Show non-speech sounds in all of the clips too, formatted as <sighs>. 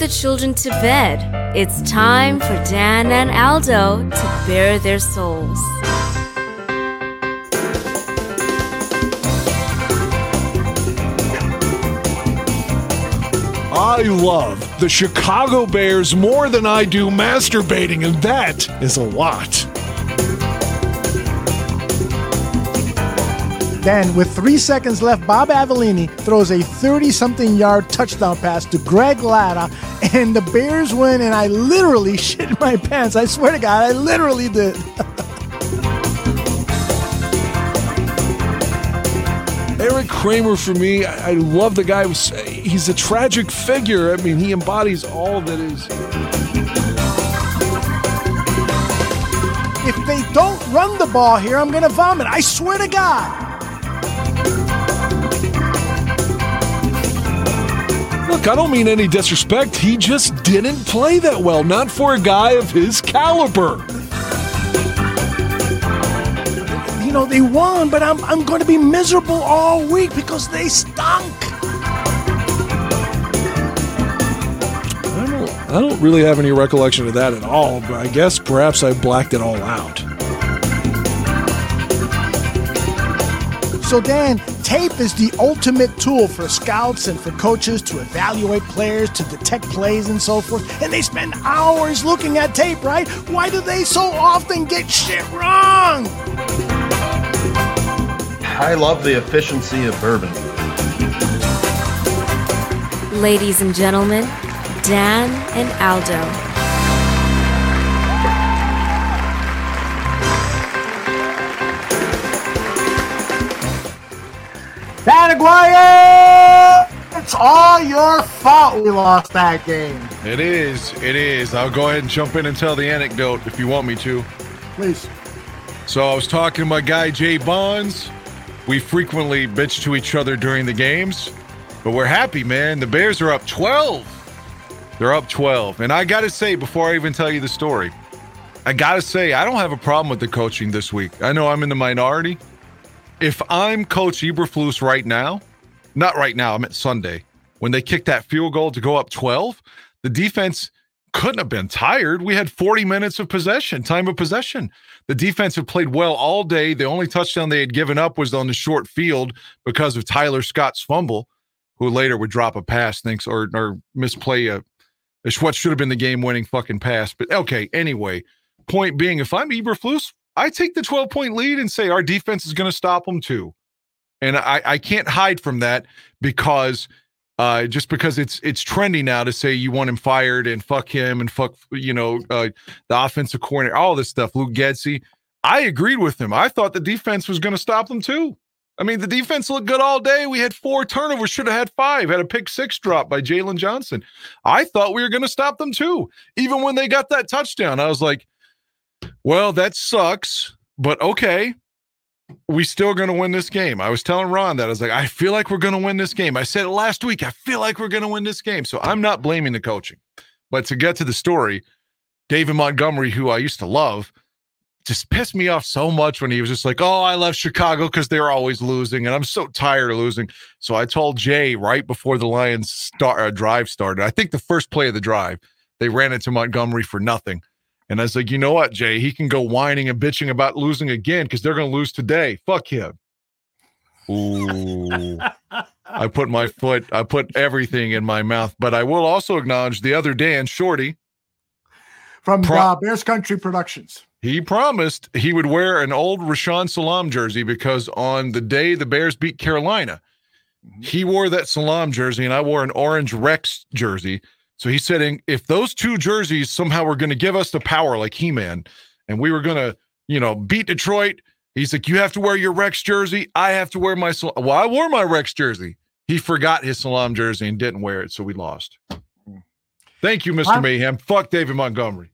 the children to bed, it's time for Dan and Aldo to bare their souls. I love the Chicago Bears more than I do masturbating, and that is a lot. Then, with three seconds left, Bob Avellini throws a 30 something yard touchdown pass to Greg Latta, and the Bears win. And I literally <laughs> shit my pants. I swear to God, I literally did. <laughs> Eric Kramer, for me, I, I love the guy. He's a tragic figure. I mean, he embodies all that is. If they don't run the ball here, I'm going to vomit. I swear to God. Look, I don't mean any disrespect. He just didn't play that well, not for a guy of his caliber. You know, they won, but I'm, I'm going to be miserable all week because they stunk. I don't, I don't really have any recollection of that at all, but I guess perhaps I blacked it all out. So, Dan, tape is the ultimate tool for scouts and for coaches to evaluate players, to detect plays, and so forth. And they spend hours looking at tape, right? Why do they so often get shit wrong? I love the efficiency of bourbon. Ladies and gentlemen, Dan and Aldo. Dan It's all your fault we lost that game. It is. It is. I'll go ahead and jump in and tell the anecdote if you want me to. Please. So I was talking to my guy Jay Bonds. We frequently bitch to each other during the games, but we're happy, man. The Bears are up 12. They're up 12. And I got to say, before I even tell you the story, I got to say, I don't have a problem with the coaching this week. I know I'm in the minority. If I'm Coach Eberflus right now, not right now, I'm at Sunday, when they kicked that field goal to go up 12, the defense couldn't have been tired. We had 40 minutes of possession, time of possession. The defense had played well all day. The only touchdown they had given up was on the short field because of Tyler Scott's fumble, who later would drop a pass, thanks or or misplay a, a what should have been the game-winning fucking pass. But okay, anyway, point being, if I'm Eberflus, I take the 12 point lead and say our defense is going to stop them too. And I, I can't hide from that because uh, just because it's it's trendy now to say you want him fired and fuck him and fuck you know uh, the offensive coordinator, all this stuff. Luke Getsy, I agreed with him. I thought the defense was going to stop them too. I mean, the defense looked good all day. We had four turnovers, should have had five. Had a pick six drop by Jaylon Johnson. I thought we were going to stop them too. Even when they got that touchdown, I was like, well, that sucks, but okay. We still going to win this game. I was telling Ron that I was like, I feel like we're going to win this game. I said it last week. I feel like we're going to win this game. So I'm not blaming the coaching. But to get to the story, David Montgomery, who I used to love, just pissed me off so much when he was just like, "Oh, I left Chicago because they're always losing, and I'm so tired of losing." So I told Jay right before the Lions start uh, drive started. I think the first play of the drive, they ran into Montgomery for nothing. And I was like, you know what, Jay? He can go whining and bitching about losing again because they're going to lose today. Fuck him. Ooh. I put my <laughs> foot, I put everything in my mouth. But I will also acknowledge the other Dan, Shorty. From Pro- uh, Bears Country Productions. He promised he would wear an old Rashaan Salaam jersey because on the day the Bears beat Carolina, mm-hmm. he wore that Salaam jersey and I wore an orange Rex jersey. So he's saying if those two jerseys somehow were going to give us the power like He Man and we were going to, you know, beat Detroit, he's like, you have to wear your Rex jersey. I have to wear my, well, I wore my Rex jersey. He forgot his Salaam jersey and didn't wear it. So we lost. Thank you, Mr. Mayhem. Fuck David Montgomery.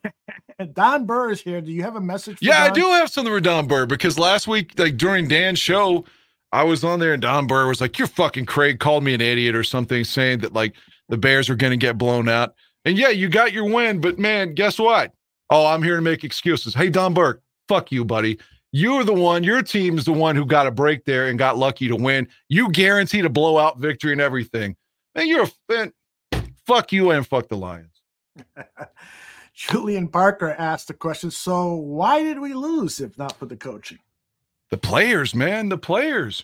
<laughs> Don Burr is here. Do you have a message? yeah, Don? I do have something for Don Burr because last week, like during Dan's show, I was on there and Don Burr was like, You're fucking Craig called me an idiot or something, saying that like the Bears are going to get blown out. And yeah, you got your win, but man, guess what? Oh, I'm here to make excuses. Hey, Don Burke, fuck you, buddy. You're the one, your team is the one who got a break there and got lucky to win. You guaranteed a blowout victory and everything. Man, you're a fan. fuck you and fuck the Lions. <laughs> Julian Parker asked the question So, why did we lose if not for the coaching? The players, man, the players.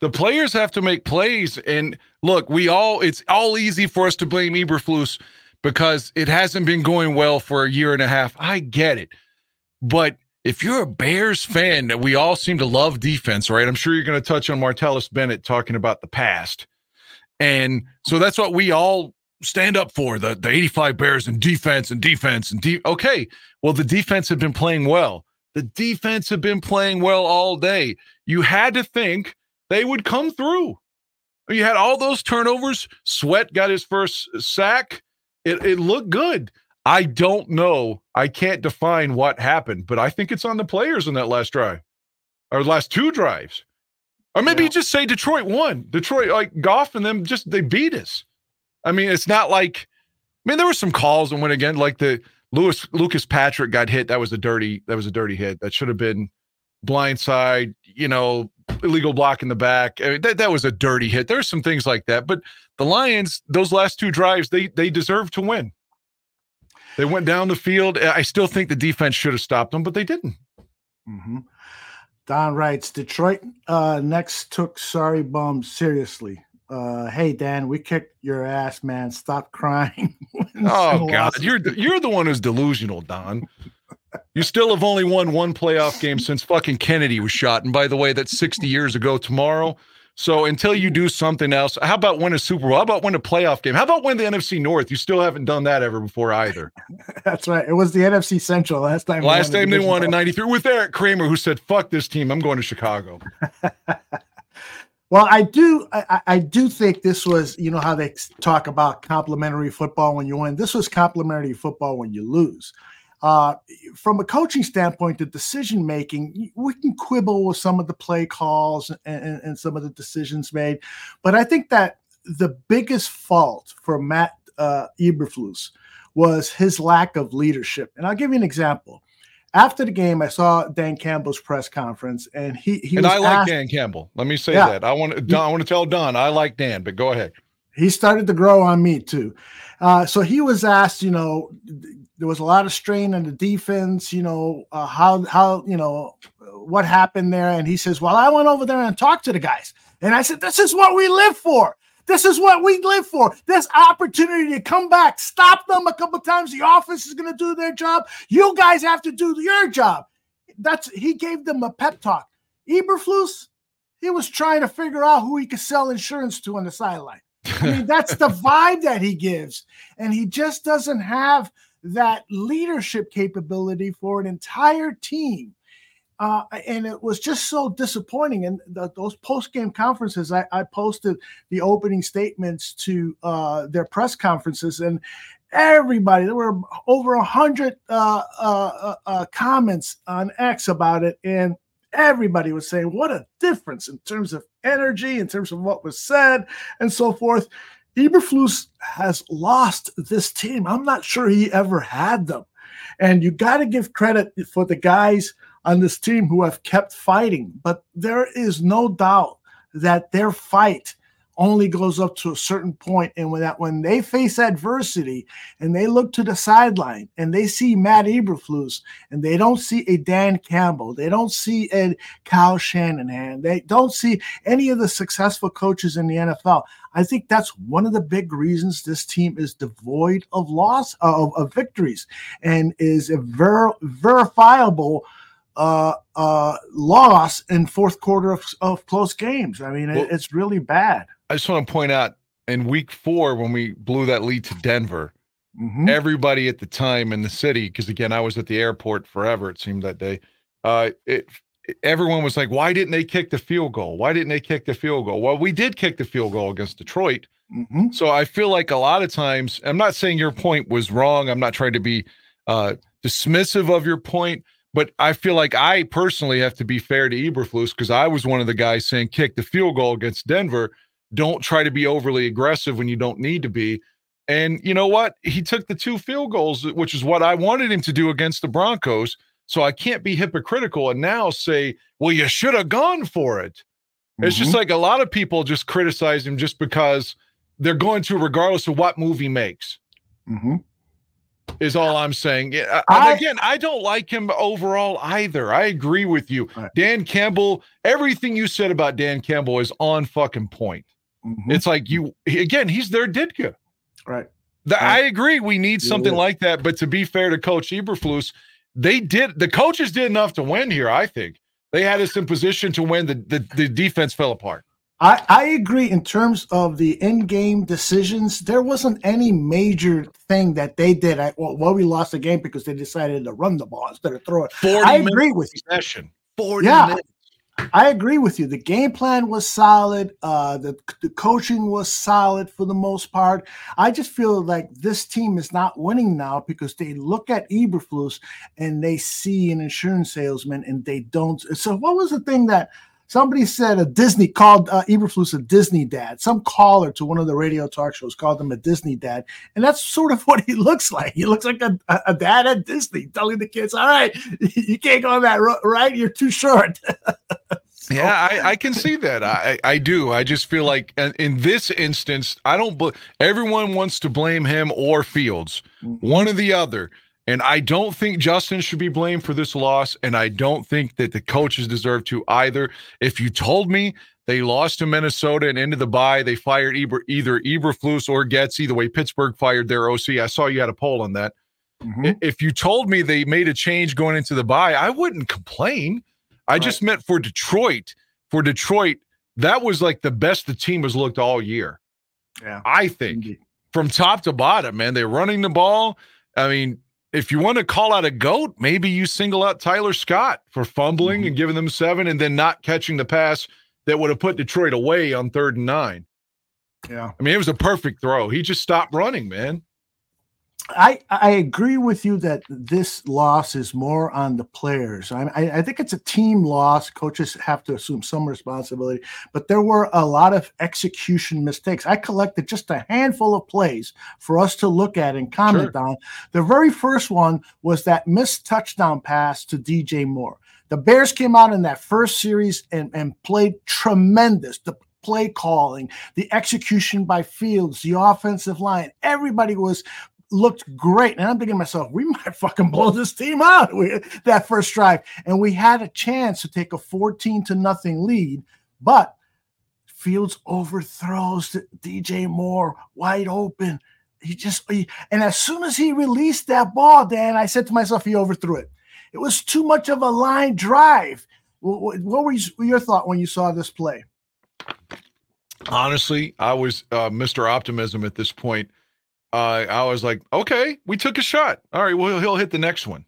The players have to make plays. And look, we all, it's all easy for us to blame Eberflus because it hasn't been going well for a year and a half. I get it. But if you're a Bears fan, we all seem to love defense, right? I'm sure you're going to touch on Martellus Bennett talking about the past. And so that's what we all stand up for the, the 85 Bears and defense and defense and de- okay. Well, the defense had been playing well. The defense had been playing well all day. You had to think they would come through. You had all those turnovers. Sweat got his first sack. It, it looked good. I don't know. I can't define what happened, but I think it's on the players in that last drive or last two drives. Or maybe yeah. you just say Detroit won. Detroit, like Goff and them, just they beat us. I mean, it's not like, I mean, there were some calls and went again, like the Lewis Lucas Patrick got hit. That was a dirty, that was a dirty hit. That should have been blindside, you know, illegal block in the back. I mean, that, that was a dirty hit. There's some things like that. But the Lions, those last two drives, they they deserve to win. They went down the field. I still think the defense should have stopped them, but they didn't. Mm-hmm. Don writes Detroit uh, next took sorry bum seriously. Uh, hey Dan, we kicked your ass, man. Stop crying. <laughs> oh God, you're the, you're the one who's delusional, Don. You still have only won one playoff game since fucking Kennedy was shot. And by the way, that's 60 years ago tomorrow. So until you do something else, how about win a Super Bowl? How about win a playoff game? How about win the NFC North? You still haven't done that ever before either. <laughs> That's right. It was the NFC Central last time. Last time they won in '93 with Eric Kramer, who said, "Fuck this team. I'm going to Chicago." <laughs> well, I do. I, I, do think this was. You know how they talk about complimentary football when you win. This was complimentary football when you lose. Uh, from a coaching standpoint, the decision making, we can quibble with some of the play calls and, and, and, some of the decisions made, but I think that the biggest fault for Matt uh, Eberflus was his lack of leadership. And I'll give you an example. After the game, I saw Dan Campbell's press conference, and he he and I like asked, Dan Campbell. Let me say yeah, that I want to I want to tell Don I like Dan, but go ahead. He started to grow on me too. Uh, so he was asked, you know, there was a lot of strain on the defense. You know uh, how how you know what happened there, and he says, "Well, I went over there and talked to the guys, and I said, this is what we live for." This is what we live for. This opportunity to come back, stop them a couple times. The office is going to do their job. You guys have to do your job. That's he gave them a pep talk. Eberflus, he was trying to figure out who he could sell insurance to on the sideline. I mean, that's the <laughs> vibe that he gives, and he just doesn't have that leadership capability for an entire team. Uh, and it was just so disappointing. And the, those post game conferences, I, I, posted the opening statements to uh, their press conferences, and everybody there were over a hundred uh, uh, uh, uh, comments on X about it, and everybody was saying what a difference in terms of energy, in terms of what was said, and so forth. Eberflus has lost this team. I'm not sure he ever had them. And you got to give credit for the guys on this team who have kept fighting. But there is no doubt that their fight only goes up to a certain point and when that when they face adversity and they look to the sideline and they see Matt Eberflus and they don't see a Dan Campbell, they don't see a Kyle Shanahan, they don't see any of the successful coaches in the NFL. I think that's one of the big reasons this team is devoid of loss of, of victories and is a ver- verifiable uh, uh, loss in fourth quarter of, of close games. I mean, well, it, it's really bad. I just want to point out in week four when we blew that lead to Denver, mm-hmm. everybody at the time in the city, because again, I was at the airport forever, it seemed that day. Uh, it, everyone was like, why didn't they kick the field goal? Why didn't they kick the field goal? Well, we did kick the field goal against Detroit. Mm-hmm. So I feel like a lot of times, I'm not saying your point was wrong. I'm not trying to be uh, dismissive of your point, but I feel like I personally have to be fair to Eberflus because I was one of the guys saying kick the field goal against Denver don't try to be overly aggressive when you don't need to be. And you know what? He took the two field goals, which is what I wanted him to do against the Broncos. So I can't be hypocritical and now say, well, you should have gone for it. Mm-hmm. It's just mm-hmm. like a lot of people just criticize him just because they're going to regardless of what movie makes. Mm-hmm. Is all I'm saying. Yeah, I- again, I don't like him overall either. I agree with you. Right. Dan Campbell, everything you said about Dan Campbell is on fucking point. Mhm. It's like you again, he's their Ditka. right. The, Right. I agree. We need something yeah. like that. But to be fair to Coach Eberflus, they did the coaches did enough to win here. I think they had us in position to win. The the, the defense fell apart. I, I agree in terms of the in-game decisions. There wasn't any major thing that they did. I, well, well, we lost the game because they decided to run the ball instead of throw it. 40 I agree with you. possession. 40 Yeah. minutes. I agree with you. The game plan was solid. Uh, the the coaching was solid for the most part. I just feel like this team is not winning now because they look at Eberflus and they see an insurance salesman and they don't. So what was the thing that somebody said? A Disney called uh, Eberflus a Disney dad. Some caller to one of the radio talk shows called him a Disney dad, and that's sort of <laughs> what he looks like. He looks like a, a dad at Disney, telling the kids, "All right, <laughs> you can't go on that ro- right. You're too short." <laughs> Yeah, I, I can see that. I, I do. I just feel like in, in this instance, I don't. bl- Everyone wants to blame him or Fields, one or the other. And I don't think Justin should be blamed for this loss. And I don't think that the coaches deserve to either. If you told me they lost to Minnesota and into the bye, they fired Eber, either Eberflus or Getz, the way Pittsburgh fired their OC. I saw you had a poll on that. Mhm. If you told me they made a change going into the bye, I wouldn't complain. I just meant for Detroit. For Detroit, that was like the best the team has looked all year. Yeah. I think Indeed. from top to bottom, man. They're running the ball. I mean, if you want to call out a goat, maybe you single out Tyler Scott for fumbling and mm-hmm. giving them seven and then not catching the pass that would have put Detroit away on third and nine. Yeah. I mean, it was a perfect throw. He just stopped running, man. I, I agree with you that this loss is more on the players. I, I, think it's a team loss. Coaches have to assume some responsibility, but there were a lot of execution mistakes. I collected just a handful of plays for us to look at and comment on. The very first one was that missed touchdown pass to DJ Moore. The Bears came out in that first series and, and played tremendous. The play calling, the execution by Fields, the offensive line, everybody was looked great. And I'm thinking to myself, we <laughs> might fucking blow this team out with that first drive. And we had a chance to take a 14 to nothing lead, but Fields overthrows DJ Moore wide open. He just he, and as soon as he released that ball, Dan, I said to myself, he overthrew it. It was too much of a line drive. What, what, were you- your thought when you saw this play? Honestly, I was uh, Mr. Optimism at this point. Uh, I was like, okay, we took a shot. All right, well, he'll hit the next one.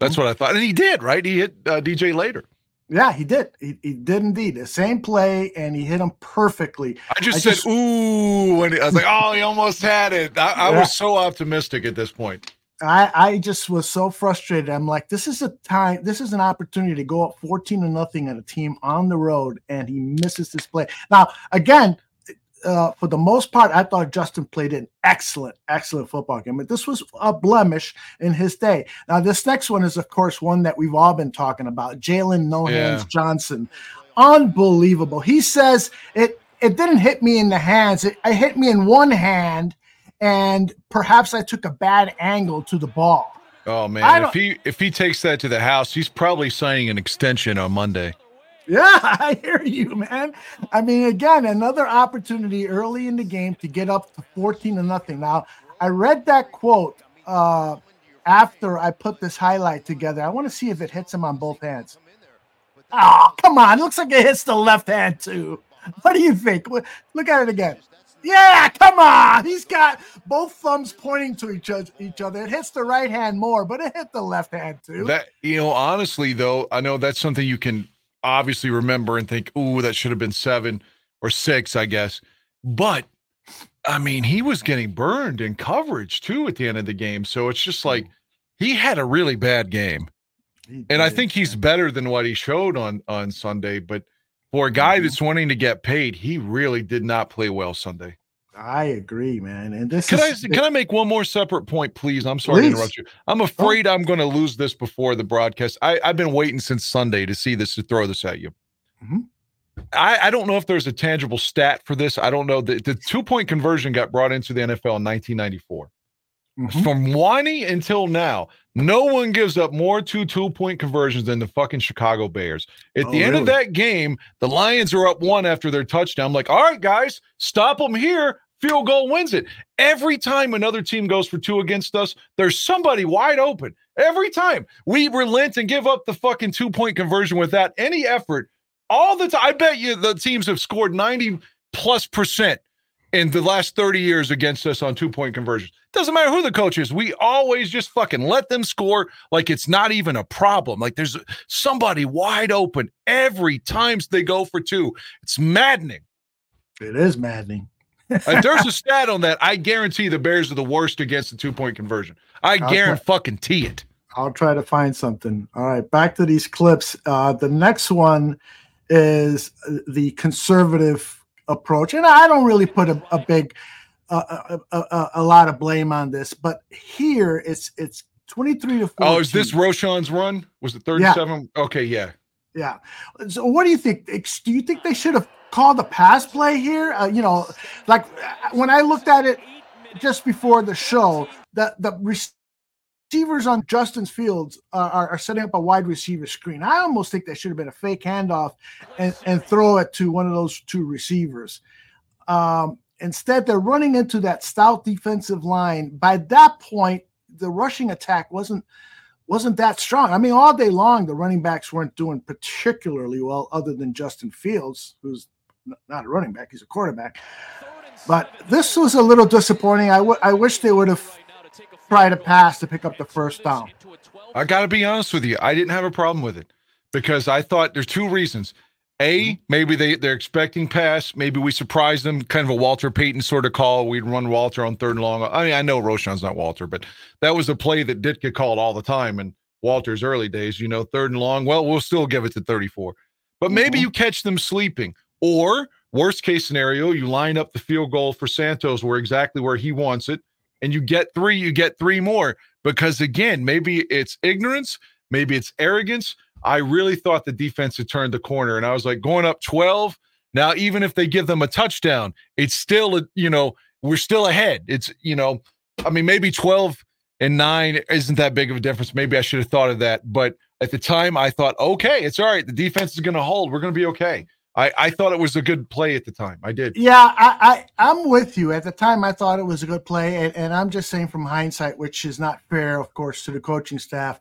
That's what I thought. And he did, right? He hit uh, DJ later. Yeah, he did. He, he did indeed. The same play, and he hit him perfectly. I just I said, just- ooh. And I was like, oh, he almost had it. I, I Yeah. was so optimistic at this point. I, I just was so frustrated. I'm like, this is a time, this is an opportunity to go up 14 to nothing at a team on the road, and he misses this play. Now, again, uh, for the most part, I thought Justin played an excellent, excellent football game. But this was a blemish in his day. Now, this next one is, of course, one that we've all been talking about. Jaylon No Hands Yeah. Johnson, unbelievable. He says it. It didn't hit me in the hands. It, it hit me in one hand, and perhaps I took a bad angle to the ball. Oh man, if he if he takes that to the house, he's probably signing an extension on Monday. Yeah, <laughs> I hear you, man. I mean, again, another opportunity early in the game to get up to 14 to nothing. Now, I read that quote uh, after I put this highlight together. I want to see if it hits him on both hands. Oh, come on. It looks like it hits the left hand, too. What do you think? Look at it again. Yeah, come on. He's got both thumbs pointing to each other. Each other. It hits the right hand more, but it hit the left hand too. That you know, honestly though, I know that's something you can obviously remember and think, "Ooh, that should have been 7 or 6, I guess." But I mean, he was getting burned in coverage too at the end of the game. So it's just like he had a really bad game. He And I think he's better than what he showed on on Sunday, but for a guy Mhm. that's wanting to get paid, he really did not play well Sunday. I agree, man. And this Can I can I make one more separate point, please? I'm sorry Please. to interrupt you. I'm afraid I'm going to lose this before the broadcast. I, I've been waiting since Sunday to see this to throw this at you. Mhm. I, I don't know if there's a tangible stat for this. I don't know. The, the two point conversion got brought into the NFL in 1994. Mm-hmm. From Wani until now, no one gives up more two two point conversions than the fucking Chicago Bears. At oh, the end really? of that game, the Lions are up one after their touchdown. I'm like, all right, guys, stop them here. Field goal wins it. Every time another team goes for two against us, there's somebody wide open. Every time we relent and give up the fucking two point conversion without any effort, all the time. I bet you the teams have scored 90 plus percent in the last 30 years against us on two point conversions. Doesn't matter who the coach is. We always just fucking let them score like it's not even a problem. Like there's somebody wide open every time they go for two. It's maddening. It is maddening. Uh, there's a stat on that. I guarantee the Bears are the worst against the two point conversion. I guarantee fucking tee it. I'll try to find something. All right, back to these clips. Uh, the next one is the conservative approach, and I don't really put a, a big, uh, a, a, a, lot of blame on this, but here it's it's twenty three to four. Oh, is this Roschon's run? Was it thirty seven? Yeah. Okay, yeah, yeah. So, what do you think? Do you think they should have called the pass play here? Uh, you know, like when I looked at it just before the show, the the receivers on Justin's Fields are, are, setting up a wide receiver screen. I almost think that should have been a fake handoff and, and throw it to one of those two receivers. Um, instead, they're running into that stout defensive line. By that point, the rushing attack wasn't wasn't that strong. I mean, all day long, the running backs weren't doing particularly well, other than Justin Fields, who's not a running back; he's a quarterback. But this was a little disappointing. I, w- I wish they would have tried a pass to pick up the first down. I got to be honest with you. I didn't have a problem with it because I thought there's two reasons. A, mm-hmm. maybe they, they're expecting pass. Maybe we surprise them, kind of a Walter Payton sort of call. We'd run Walter on third and long. I mean, I know Roschon's not Walter, but that was a play that Ditka called all the time in Walter's early days. You know, third and long. Well, we'll still give it to 34. But maybe mm-hmm. you catch them sleeping. Or, worst case scenario, you line up the field goal for Santos where exactly where he wants it and you get three, you get three more. Because again, maybe it's ignorance, maybe it's arrogance. I really thought the defense had turned the corner, and I was like, going up 12. Now, even if they give them a touchdown, it's still, you know, we're still ahead. It's, you know, I mean, maybe 12 and nine isn't that big of a difference. Maybe I should have thought of that. But at the time, I thought, okay, it's all right. The defense is going to hold. We're going to be okay. I, I thought it was a good play at the time. I did. Yeah, I, I am with you. At the time, I thought it was a good play, and, and, I'm just saying from hindsight, which is not fair, of course, to the coaching staff.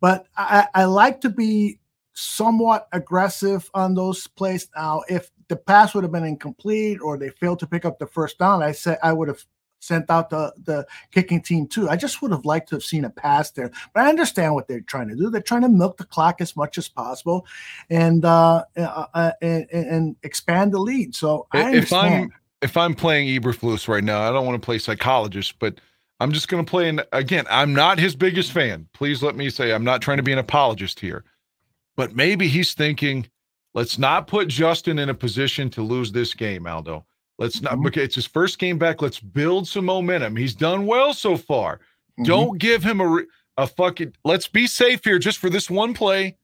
But I, I like to be somewhat aggressive on those plays. Now, if the pass would have been incomplete or they failed to pick up the first down, I said I would have sent out the the kicking team too. I just would have liked to have seen a pass there, but I understand what they're trying to do. They're trying to milk the clock as much as possible and uh, uh, uh and, and, expand the lead. So I if I'm if I'm playing Eberflus right now, I don't want to play psychologist, but I'm just going to play. And again, I'm not his biggest fan. Please let me say I'm not trying to be an apologist here, but maybe he's thinking, let's not put Justin in a position to lose this game, Aldo. Let's not mm-hmm. okay. It's his first game back. Let's build some momentum. He's done well so far. Mm-hmm. Don't give him a a fucking. Let's be safe here just for this one play,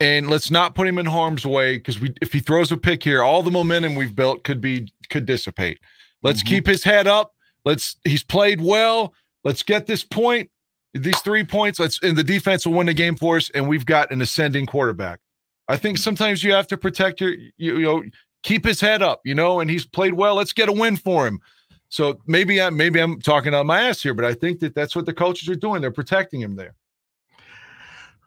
and let's not put him in harm's way because we if he throws a pick here, all the momentum we've built could be could dissipate. Let's mm-hmm. keep his head up. Let's. He's played well. Let's get this point. These three points. Let's and the defense will win the game for us. And we've got an ascending quarterback. I think sometimes you have to protect your you, you know keep his head up, you know, and he's played well. Let's get a win for him. So maybe I maybe I'm talking on my ass here, but I think that that's what the coaches are doing. They're protecting him there.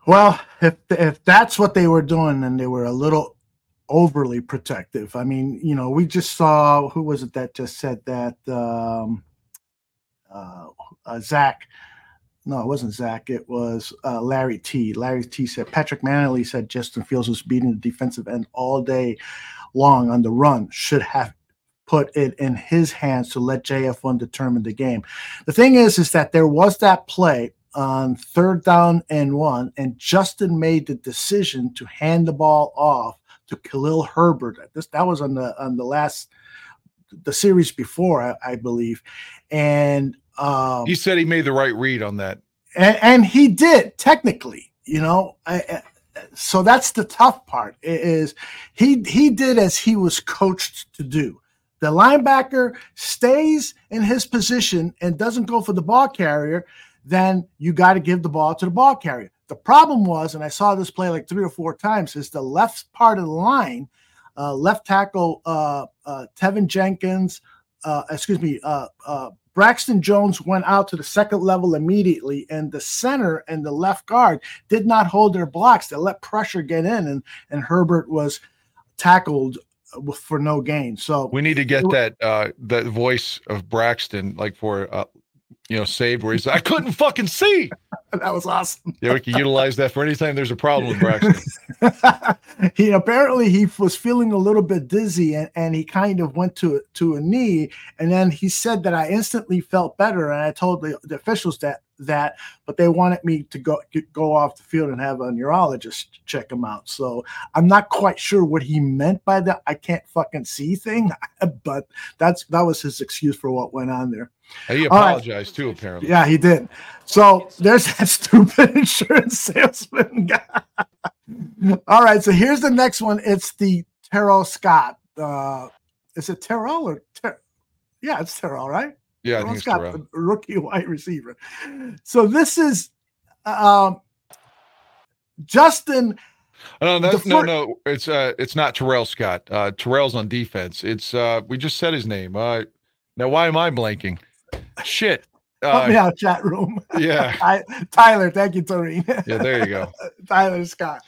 Well, if if that's what they were doing, then they were a little overly protective. I mean, you know, we just saw who was it that just said that um, Zach. No, it wasn't Zach. It was uh, Larry T. Larry T. said Patrick Mannelly said Justin Fields was beating the defensive end all day long on the run should have put it in his hands to let JF1 determine the game. The thing is, is that there was that play on third down and one, and Justin made the decision to hand the ball off to Khalil Herbert. This that was on the on the last the series before, I, I believe, and um, he said he made the right read on that, and, and he did technically. You know, I, so that's the tough part is he he did as he was coached to do. The linebacker stays in his position and doesn't go for the ball carrier, then you got to give the ball to the ball carrier. The problem was, and I saw this play like three or four times, is the left part of the line, uh, left tackle uh, uh, Teven Jenkins, uh, excuse me, uh, uh, Braxton Jones went out to the second level immediately, and the center and the left guard did not hold their blocks. They let pressure get in, and, and Herbert was tackled for no gain. So we need to get that uh that voice of Braxton like for uh you know saved where he's I couldn't fucking see. <laughs> that was awesome. Yeah, we can utilize that for anytime there's a problem with Braxton. <laughs> he apparently he was feeling a little bit dizzy and, and he kind of went to to a knee and then he said that I instantly felt better and I told the, the officials that that, but they wanted me to go go off the field and have a neurologist check him out. So I'm not quite sure what he meant by that. I can't fucking see thing, <laughs> but that's that was his excuse for what went on there. He apologized right. too, apparently. Yeah, he did. So there's that stupid <laughs> insurance salesman guy. All right, so here's the next one. It's the Terrell Scott. Uh, is it Terrell or Ter- yeah, it's Terrell, right? Yeah, think Scott, the rookie wide receiver. So this is um, Justin. Oh, no, that's, no, no. It's uh, it's not Terrell Scott. Uh, Terrell's on defense. It's uh, we just said his name. Uh, now why am I blanking? Shit. Help me uh, out, chat room. Yeah. <laughs> I, Tyler, thank you, Toreen. yeah, there you go. <laughs> Tyler Scott.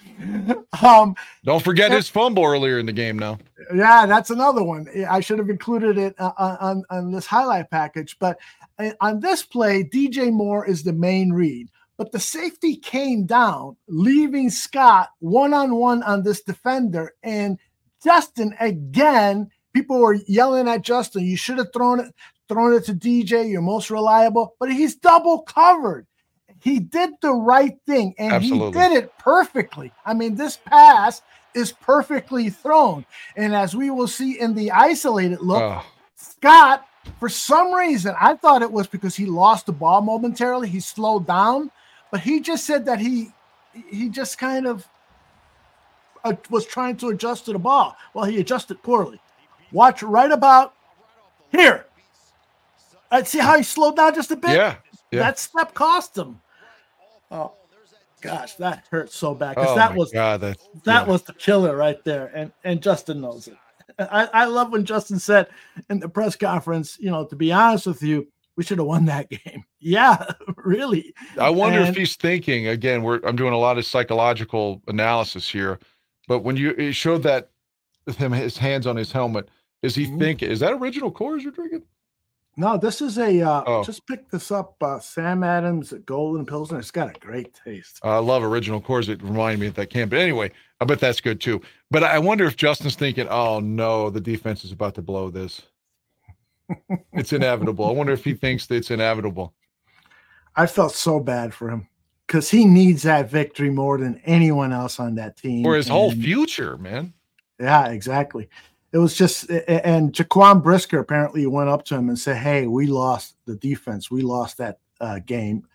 Um, Don't forget his fumble earlier in the game now. Yeah, that's another one. I should have included it uh, on, on this highlight package. But uh, on this play, DJ Moore is the main read. But the safety came down, leaving Scott one on one on this defender. And Justin, again, people were yelling at Justin, you should have thrown it, thrown it to DJ, you're most reliable, but he's double covered. He did the right thing and Absolutely. he did it perfectly. I mean, this pass is perfectly thrown. And as we will see in the isolated look, oh. Scott, for some reason, I thought it was because he lost the ball momentarily, he slowed down, but he just said that he he just kind of uh, was trying to adjust to the ball. Well, he adjusted poorly. Watch right about here. I see how he slowed down just a bit. Yeah, yeah. That step cost him. Oh gosh, that hurt so bad because oh that was God, that, that yeah. was the killer right there, and and Justin knows it. I, I love when Justin said in the press conference, you know, to be honest with you, we should have won that <laughs> game. Yeah, <laughs> really. I wonder and, if he's thinking again. We're I'm doing a lot of psychological analysis here, but when you showed that him his hands on his helmet, is he mm-hmm. thinking? Is that original Coors you're drinking? No, this is a uh, oh. just pick this up. Uh, Sam Adams at Golden Pilsner. It's got a great taste. I love original Coors. It reminded me of that can. But anyway, I bet that's good too. But I wonder if Justin's thinking, "Oh no, the defense is about to blow this. <laughs> it's inevitable." I wonder if he thinks that it's inevitable. I felt so bad for him because he needs that victory more than anyone else on that team. For his and, whole future, man. Yeah, exactly it was just and Jaquan Brisker apparently went up to him and said, "Hey, we lost the defense. We lost that uh, game."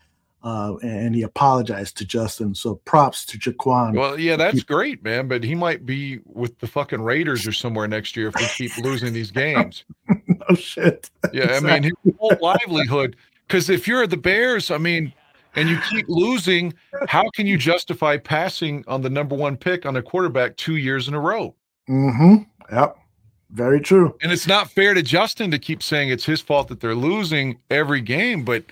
Uh, and he apologized to Justin. So props to Jaquan. Well, yeah, that's great, man. But he might be with the fucking Raiders or somewhere next year if we keep losing these games. no <laughs> shit. Yeah, exactly. I mean, his whole livelihood. Because if you're the Bears, I mean, and you keep losing, how can you justify passing on the number one pick on a quarterback two years in a row? Mm-hmm. Yep. Very true. And it's not fair to Justin to keep saying it's his fault that they're losing every game. But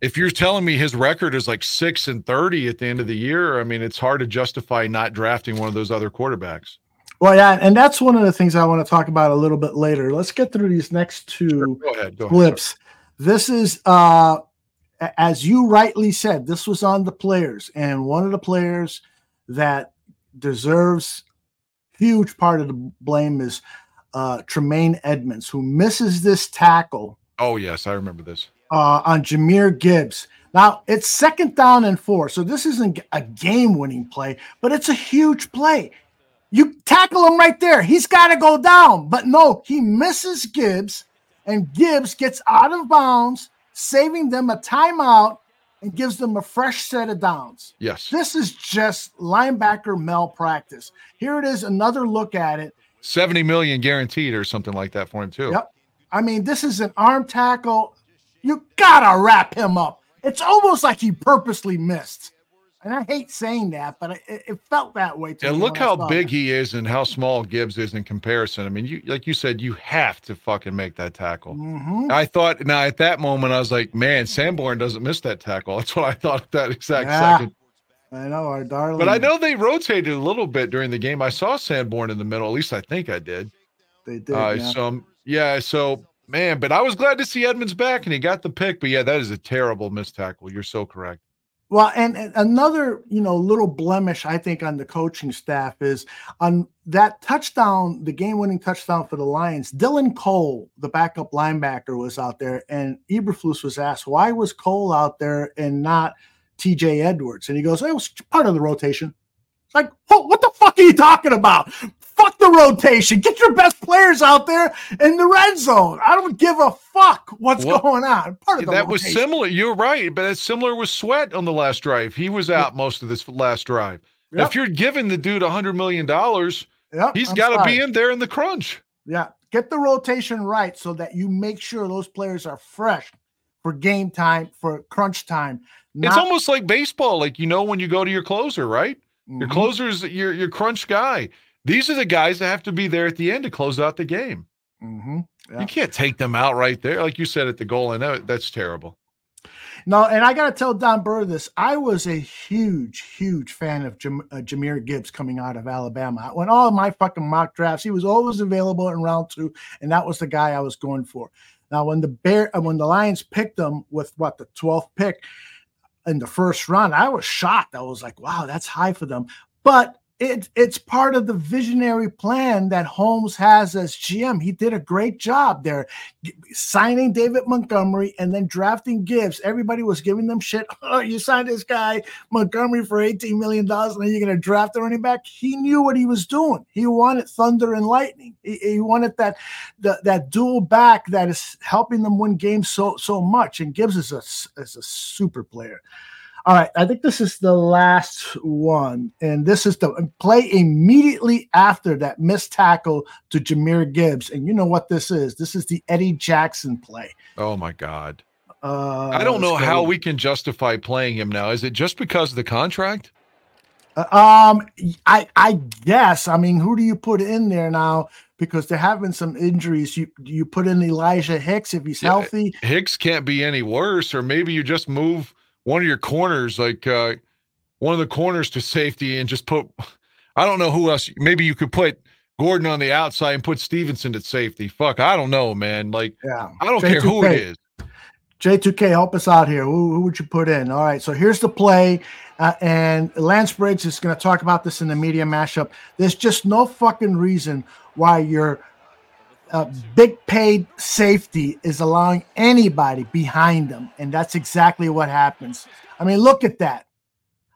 if you're telling me his record is like six and 30 at the end of the year, I mean, it's hard to justify not drafting one of those other quarterbacks. Well, yeah, and that's one of the things I want to talk about a little bit later. Let's get through these next two sure. go ahead, go clips. Ahead. This is, uh, as you rightly said, this was on the players, and one of the players that deserves huge part of the blame is uh, Tremaine Edmunds, who misses this tackle. Oh, yes, I remember this. Uh, on Jahmyr Gibbs. Now, it's second down and four. So this isn't a game winning play, but it's a huge play. You tackle him right there. He's got to go down. But no, he misses Gibbs, and Gibbs gets out of bounds, saving them a timeout. and gives them a fresh set of downs. Yes. This is just linebacker malpractice. Here it is, another look at it. 70 million guaranteed or something like that for him too. Yep. I mean, this is an arm tackle. You gotta wrap him up. It's almost like he purposely missed. And I hate saying that, but it, it felt that way to And look how big that. he is and how small Gibbs is in comparison. I mean, you like you said, you have to fucking make that tackle. Mhm. I thought now at that moment I was like, man, Sanborn doesn't miss that tackle. <laughs> That's what I thought at that exact Yeah. second. I know our darling. But I know they rotated a little bit during the game. I saw Sanborn in the middle. At least I think I did. they did. Uh, yeah. So yeah, so man, but I was glad to see Edmunds back and he got the pick. But yeah, that is a terrible missed tackle. You're so correct. Well, and, and another, you know, little blemish I think on the coaching staff is on that touchdown, the game-winning touchdown for the Lions. Dylan Cole, the backup linebacker, was out there, and Eberflus was asked why was Cole out there and not T.J. Edwards, and he goes, "It was part of the rotation." It's like, what, what the fuck are you talking about? Fuck the rotation. Get your best players out there in the red zone. I don't give a fuck what's Well, going on. Part of the that was similar. You're right, but it's similar with Sweat on the last drive. He was out most of this last drive. Yep. If you're giving the dude a hundred million dollars, Yep, he's got to be in there in the crunch. Yeah, get the rotation right so that you make sure those players are fresh for game time, for crunch time. it's almost like baseball, like you know when you go to your closer, right? Your Mhm. closer's your your crunch guy. These are the guys that have to be there at the end to close out the game. Mhm. Yeah. You can't take them out right there, like you said at the goal, and that, that's terrible. No, and I got to tell Don Burr this. I was a huge, huge fan of Jam- uh, Jahmyr Gibbs coming out of Alabama. When all my fucking mock drafts, he was always available in round two, and that was the guy I was going for. Now, when the Bear, uh, when the Lions picked him with what the 12th pick in the first round, I was shocked. I was like, "Wow, that's high for them." But it, it's part of the visionary plan that Holmes has as GM. He did a great job there signing David Montgomery and then drafting Gibbs. Everybody was giving them shit. <laughs> Oh, you signed this guy Montgomery for $18 million and then you're going to draft a running back. He knew what he was doing. He wanted thunder and lightning. He, he wanted that, that that dual back that is helping them win games so so much. And Gibbs is a is a super player. All right, I think this is the last one, and this is the play immediately after that missed tackle to Jahmyr Gibbs. And you know what this is? This is the Eddie Jackson play. Oh my god. Uh, I don't know how we can justify playing him now. Is it just because of the contract? Uh, um, I I guess. I mean, who do you put in there now? Because there have been some injuries. You you put in Elijah Hicks if he's Yeah, healthy. Hicks can't be any worse, or maybe you just move one of your corners, like uh, one of the corners to safety, and just put. I don't know who else. Maybe you could put Gordon on the outside and put Stevenson at safety. Fuck, I don't know, man. Like Yeah, I don't care who it J2K. is. J2K, help us out here. Who, who would you put in? All right, so here's the play. Uh, and Lance Briggs is going to talk about this in the media mashup. There's just no fucking reason why your uh, big paid safety is allowing anybody behind them. And that's exactly what happens. I mean, look at that.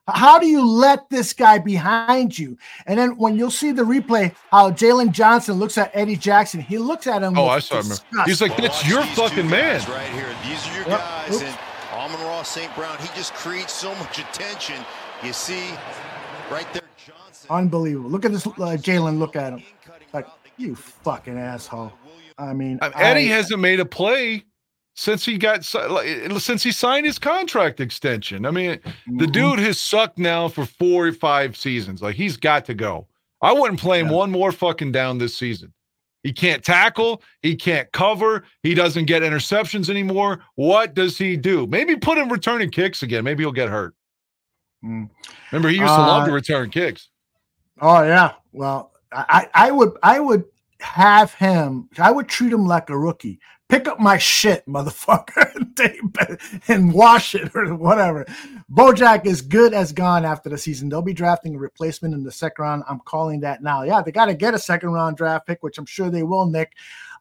How do you let this guy behind you? And then when you'll see the replay, how Jaylon Johnson looks at Eddie Jackson, he looks at him. Oh, with I saw him. He's like, Well, that's watch your fucking man. Right here. These are your Yep. guys. Oops. And Amon-Ra St. Brown, he just creates so much attention. You see right there, Johnson. Unbelievable. Look at this, uh, Jaylon. Look at him. You fucking asshole. I mean, Eddie I- hasn't made a play since he got si- since he signed his contract extension. I mean, the Mhm. dude has sucked now for four or five seasons. Like he's got to go. I wouldn't play him Yeah. one more fucking down this season. He can't tackle. He can't cover. He doesn't get interceptions anymore. What does he do? Maybe put him returning kicks again. Maybe he'll get hurt. Mm. Remember, he used to love Uh, to return kicks. Oh yeah. Well, I, I would I would have him. I would treat him like a rookie. Pick up my shit, <laughs> motherfucker, and wash it or whatever. Bojack is good as gone after the season. They'll be drafting a replacement in the second round. I'm calling that now. Yeah, they got to get a second round draft pick, which I'm sure they will. Nick,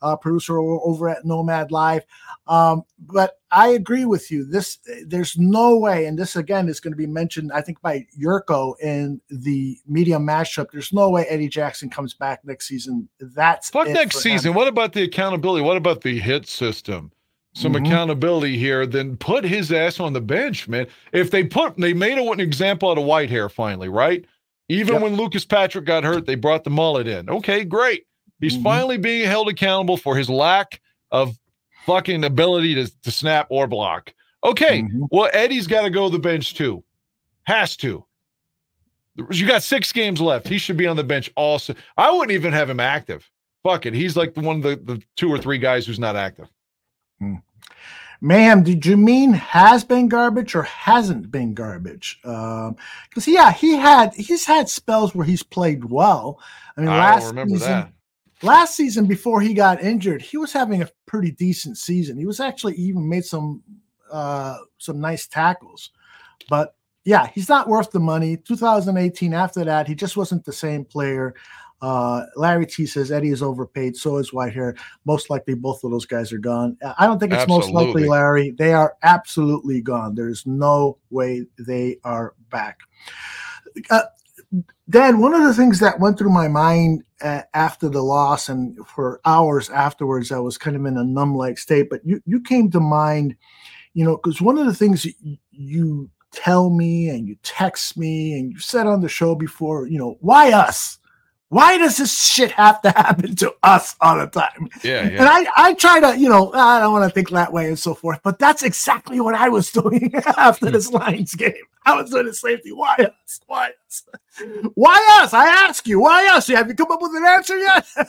uh, producer over at Nomad Live. Um, but I agree with you. This there's no way, and this again is going to be mentioned, I think, by Yurko in the media mashup. There's no way Eddie Jackson comes back next season. That's Fuck next for him. season. What about the accountability? What about the hit system? some Mhm. accountability here, then put his ass on the bench, man. If they put they made a, an example out of Whitehair finally, right? Even Yep. when Lucas Patrick got hurt, they brought the mullet in. Okay, great. He's Mhm. finally being held accountable for his lack of fucking ability to, to snap or block. Okay, Mhm. well, Eddie's got to go to the bench too. Has to. You got six games left. He should be on the bench also. I wouldn't even have him active. Fuck it. He's like one of the, the two or three guys who's not active. Ma'am, did you mean has been garbage or hasn't been garbage? Because yeah, he had he's had spells where he's played well. I mean, I last season, that. Last season before he got injured, he was having a pretty decent season. He was actually even made some uh, some nice tackles, but yeah, he's not worth the money. 2018, after that, he just wasn't the same player. Uh, Larry T says Eddie is overpaid. So is Whitehair. Most likely, both of those guys are gone. I don't think it's most likely, Larry. They are absolutely gone. There's no way they are back. Uh, Dan, one of the things that went through my mind uh, after the loss and for hours afterwards, I was kind of in a numb like state, but you, you came to mind, you know, because one of the things you tell me and you text me and you said on the show before, you know, why us? Why does this shit have to happen to us all the time? Yeah, And. I, I try to, you know, I don't want to think that way and so forth, but that's exactly what I was <laughs> doing after this Lions game. I was doing the same thing. Why us? Why us? Why us? I ask you, why us? Have you come up with an answer yet? <laughs>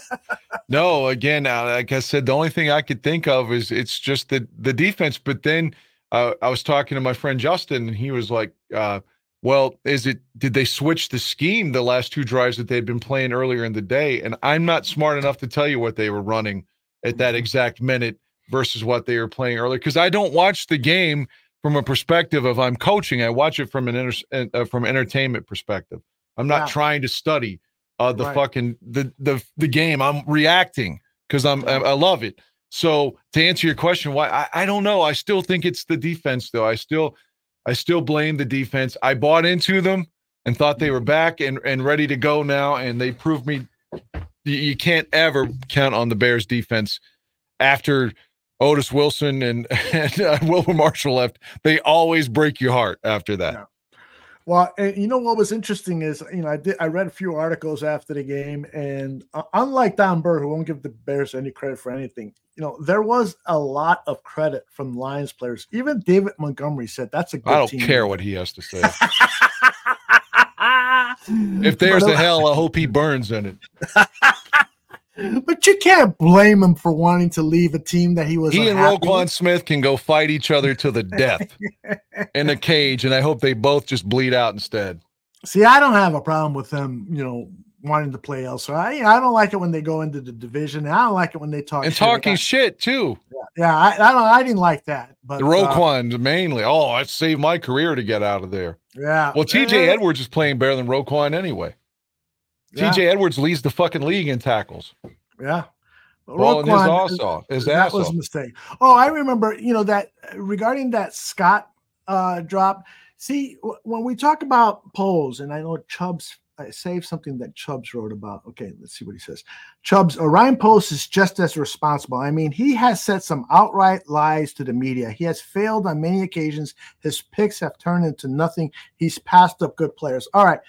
No, again, uh, like I said, the only thing I could think of is it's just the the defense. But then uh, I was talking to my friend Justin, and he was like, uh, "Well, is it? Did they switch the scheme the last two drives that they'd been playing earlier in the day?" And I'm not smart enough to tell you what they were running at that exact minute versus what they were playing earlier because I don't watch the game from a perspective of I'm coaching. I watch it from an enter- uh, from entertainment perspective. I'm not trying to study uh, the Right. fucking the the the game. I'm reacting because I'm I, I love it. So to answer your question, why I, I don't know. I still think it's the defense though. I still I still blame the defense. I bought into them and thought they were back and and ready to go now, and they proved me you, you can't ever count on the Bears defense after Otis Wilson and, <laughs> and uh, Wilber Marshall left. They always break your heart after that. Yeah. Well, you know what was interesting is you know I did I read a few articles after the game, and uh, unlike Don Burr, who won't give the Bears any credit for anything, you know there was a lot of credit from Lions players. Even David Montgomery said that's a good I don't team. care what he has to say. <laughs> If there's a hell, I hope he burns in it. <laughs> but you can't blame him for wanting to leave a team that he was. He and unhappy Roquan. Smith can go fight each other to the death <laughs> in a cage, and I hope they both just bleed out instead. See, I don't have a problem with them, you know, wanting to play elsewhere. I, I don't like it when they go into the division. I don't like it when they talk And shit talking about- shit too. Yeah, I, I don't. I didn't like that. But The uh, Roquan mainly. Oh, I saved my career to get out of there. yeah. Well, TJ Edwards is playing better than Roquan anyway. yeah, TJ Edwards leads the fucking league in tackles. Yeah. But Well, and his Roquan, ass off. His that was off. a mistake. Oh, I remember. You know that regarding that Scott uh drop. See, w- when we talk about Poles, and I know Chubbs. I saved something that Chubbs wrote about. Okay, let's see what he says. Chubbs, Ryan Poles is just as responsible. I mean, he has said some outright lies to the media. He has failed on many occasions. His picks have turned into nothing. He's passed up good players. All right.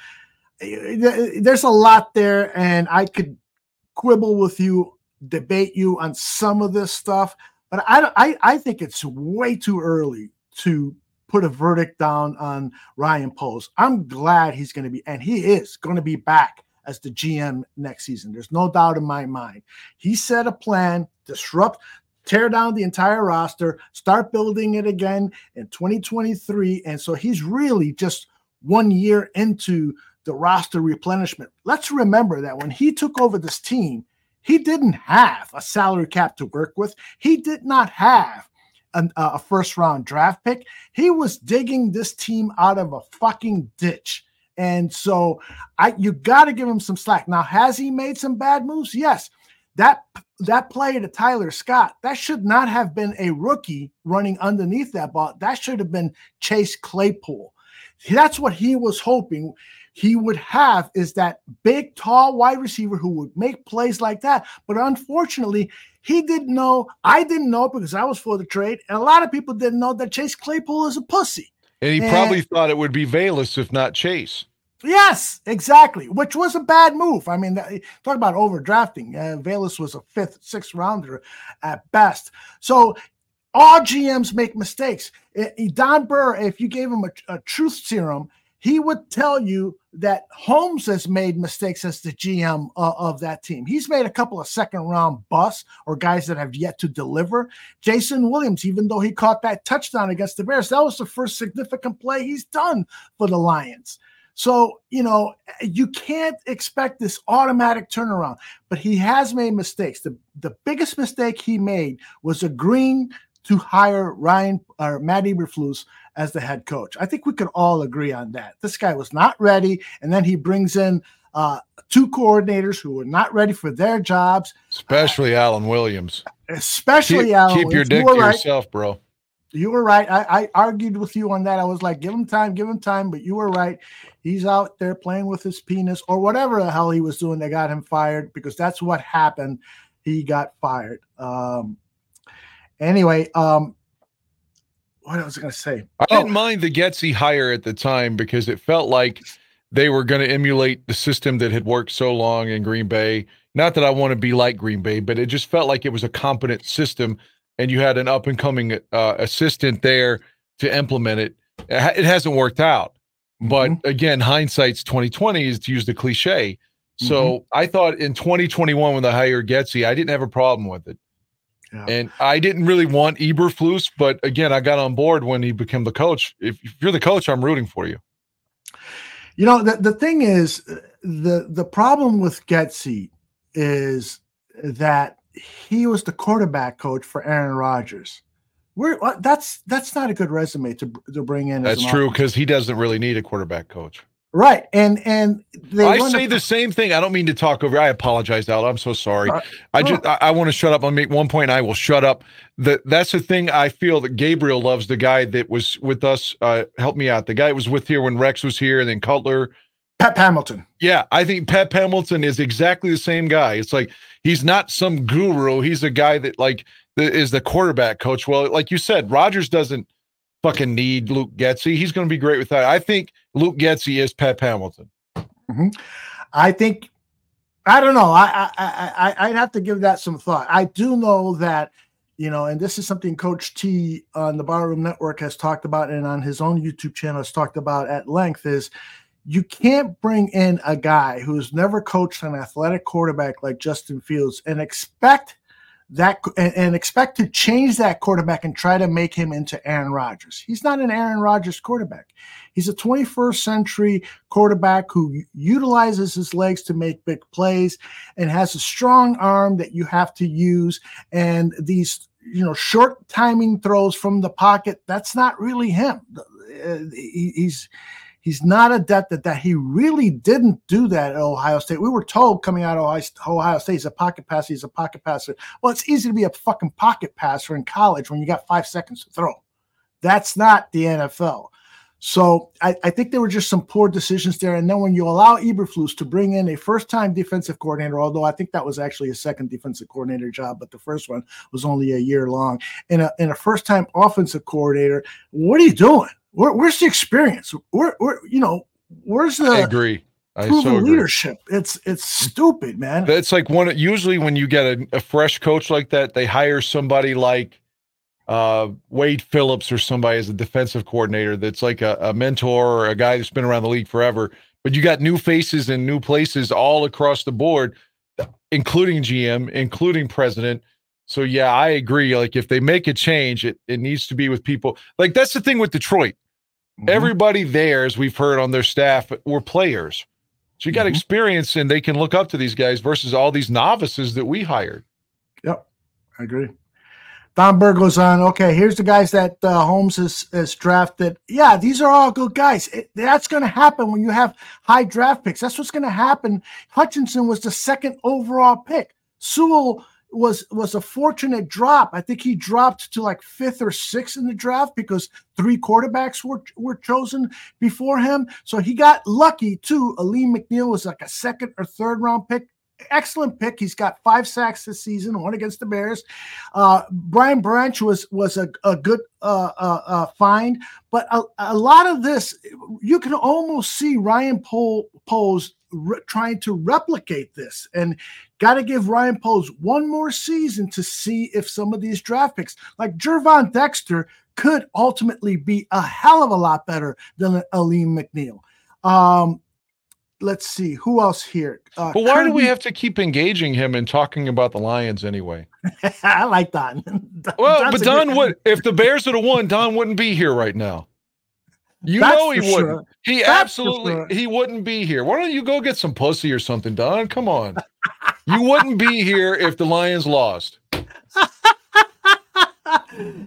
Eh, There's a lot there, and I could quibble with you, debate you on some of this stuff, but I, I, I think it's way too early to put a verdict down on Ryan Poles. I'm glad he's going to be, and he is going to be back as the GM next season. There's no doubt in my mind. He set a plan, disrupt, tear down the entire roster, start building it again in 2023. And so he's really just one year into the roster replenishment. Let's remember that when he took over this team, he didn't have a salary cap to work with. He did not have an, uh, a first round draft pick. He was digging this team out of a fucking ditch. And so I you got to give him some slack. Now, has he made some bad moves? Yes. That that play to Tyler Scott, that should not have been a rookie running underneath that ball. That should have been Chase Claypool. That's what he was hoping. He would have is that big, tall wide receiver who would make plays like that. But unfortunately, he didn't know. I didn't know because I was for the trade, and a lot of people didn't know that Chase Claypool is a pussy. And he And- probably thought it would be Velus if not Chase. Yes, exactly. Which was a bad move. I mean, talk about overdrafting. Uh, Velus was a fifth, sixth rounder at best. So all GMs make mistakes. Don Burr, if you gave him a, a truth serum, he would tell you that Holmes has made mistakes as the GM uh, of that team. He's made a couple of second round busts or guys that have yet to deliver. Jason Williams, even though he caught that touchdown against the Bears, that was the first significant play he's done for the Lions. So, you know, you can't expect this automatic turnaround, but he has made mistakes. The, the biggest mistake he made was agreeing to hire Ryan or Matt Eberflus as the head coach. I think we could all agree on that. This guy was not ready, and then he brings in uh, two coordinators who were not ready for their jobs, Especially Alan Williams. especially Keep, Alan keep your Williams. You dick were to right. yourself, bro. You were right. I, I argued with you on that. I was like, give him time, give him time. But you were right. He's out there playing with his penis or whatever the hell he was doing that got him fired because that's what happened. He got fired. Um, anyway, um, what I was I going to say? I Oh. didn't mind the Getsy hire at the time because it felt like they were going to emulate the system that had worked so long in Green Bay. Not that I want to be like Green Bay, but it just felt like it was a competent system, and you had an up and coming uh, assistant there to implement it. It ha- it hasn't worked out, but Mm-hmm. again, hindsight's twenty twenty is to use the cliche. So Mm-hmm. I thought in 2021 when they hired Getsy, I didn't have a problem with it. Yeah. And I didn't really want Eberflus, but again, I got on board when he became the coach. If, if you're the coach, I'm rooting for you. You know, the, the thing is, the the problem with Getsy is that he was the quarterback coach for Aaron Rodgers. We're, uh, that's that's not a good resume to to bring in. as That's true because he doesn't really need a quarterback coach. Right? And and they I say a- the same thing. I don't mean to talk over. I apologize, Al. I'm so sorry. Uh, I just I, I want to shut up. I'll make one point. I will shut up. That that's the thing. I feel that Gabriel loves the guy that was with us. Uh, help me out. The guy that was with here when Rex was here, and then Cutler. Pep Hamilton. Yeah, I think Pep Hamilton is exactly the same guy. It's like he's not some guru. He's a guy that like the, is the quarterback coach. Well, like you said, Rodgers doesn't fucking need Luke Getsy. He's going to be great with that. I think Luke Getsy is Pep Hamilton. Mm-hmm. I think I don't know. I I I- I'd have to give that some thought. I do know that you know, and this is something Coach T on the Barroom Network has talked about, and on his own YouTube channel has talked about at length. Is you can't bring in a guy who's never coached an athletic quarterback like Justin Fields and expect that and, and expect to change that quarterback and try to make him into Aaron Rodgers. He's not an Aaron Rodgers quarterback. He's a 21st century quarterback who utilizes his legs to make big plays and has a strong arm that you have to use. And these, you know, short timing throws from the pocket, that's not really him. Uh, he- he's he's not adept at that. He really didn't do that at Ohio State. We were told coming out of Ohio, Ohio State, he's a pocket passer, he's a pocket passer. Well, it's easy to be a fucking pocket passer in college when you got five seconds to throw. That's not the NFL. So I, I think there were just some poor decisions there. And then when you allow Eberflus to bring in a first-time defensive coordinator, although I think that was actually a second defensive coordinator job, but the first one was only a year long, and a, and a first-time offensive coordinator, what are you doing? Where, where's the experience? Where, where you know, where's the I agree. I proven so agree. leadership? It's it's stupid, man. That's like one. Usually, when you get a, a fresh coach like that, they hire somebody like uh, Wade Phillips or somebody as a defensive coordinator. That's like a, a mentor or a guy that's been around the league forever. But you got new faces and new places all across the board, including GM, including president. So yeah, I agree. Like if they make a change, it it needs to be with people. Like that's the thing with Detroit. Mhm. Everybody there, as we've heard on their staff, were players. So you got Mhm. experience and they can look up to these guys versus all these novices that we hired. Yep, I agree. Don Berg goes on. Okay, here's the guys that uh, Holmes has, has drafted. Yeah, these are all good guys. It- that's going to happen when you have high draft picks. That's what's going to happen. Hutchinson was the second overall pick. Sewell was was a fortunate drop. I think he dropped to like fifth or sixth in the draft because three quarterbacks were were chosen before him. So he got lucky too. Alim McNeill was like a second or third round pick excellent pick. He's got five sacks this season, one against the Bears. Uh, Brian Branch was was a, a good uh, uh, uh find, but a, a, lot of this you can almost see Ryan Poles re- trying to replicate this, and got to give Ryan Poles one more season to see if some of these draft picks, like Gervon Dexter, could ultimately be a hell of a lot better than Alim McNeill. Um, let's see who else here. Uh, but why Kirby. do we have to keep engaging him and talking about the Lions anyway? <laughs> I like Don. <laughs> well, Don's but Don would if the Bears would have won, Don wouldn't be here right now. You That's know he wouldn't. Sure. He That's absolutely sure. he wouldn't be here. Why don't you go get some pussy or something, Don? Come on. you wouldn't be here if the Lions lost. <laughs>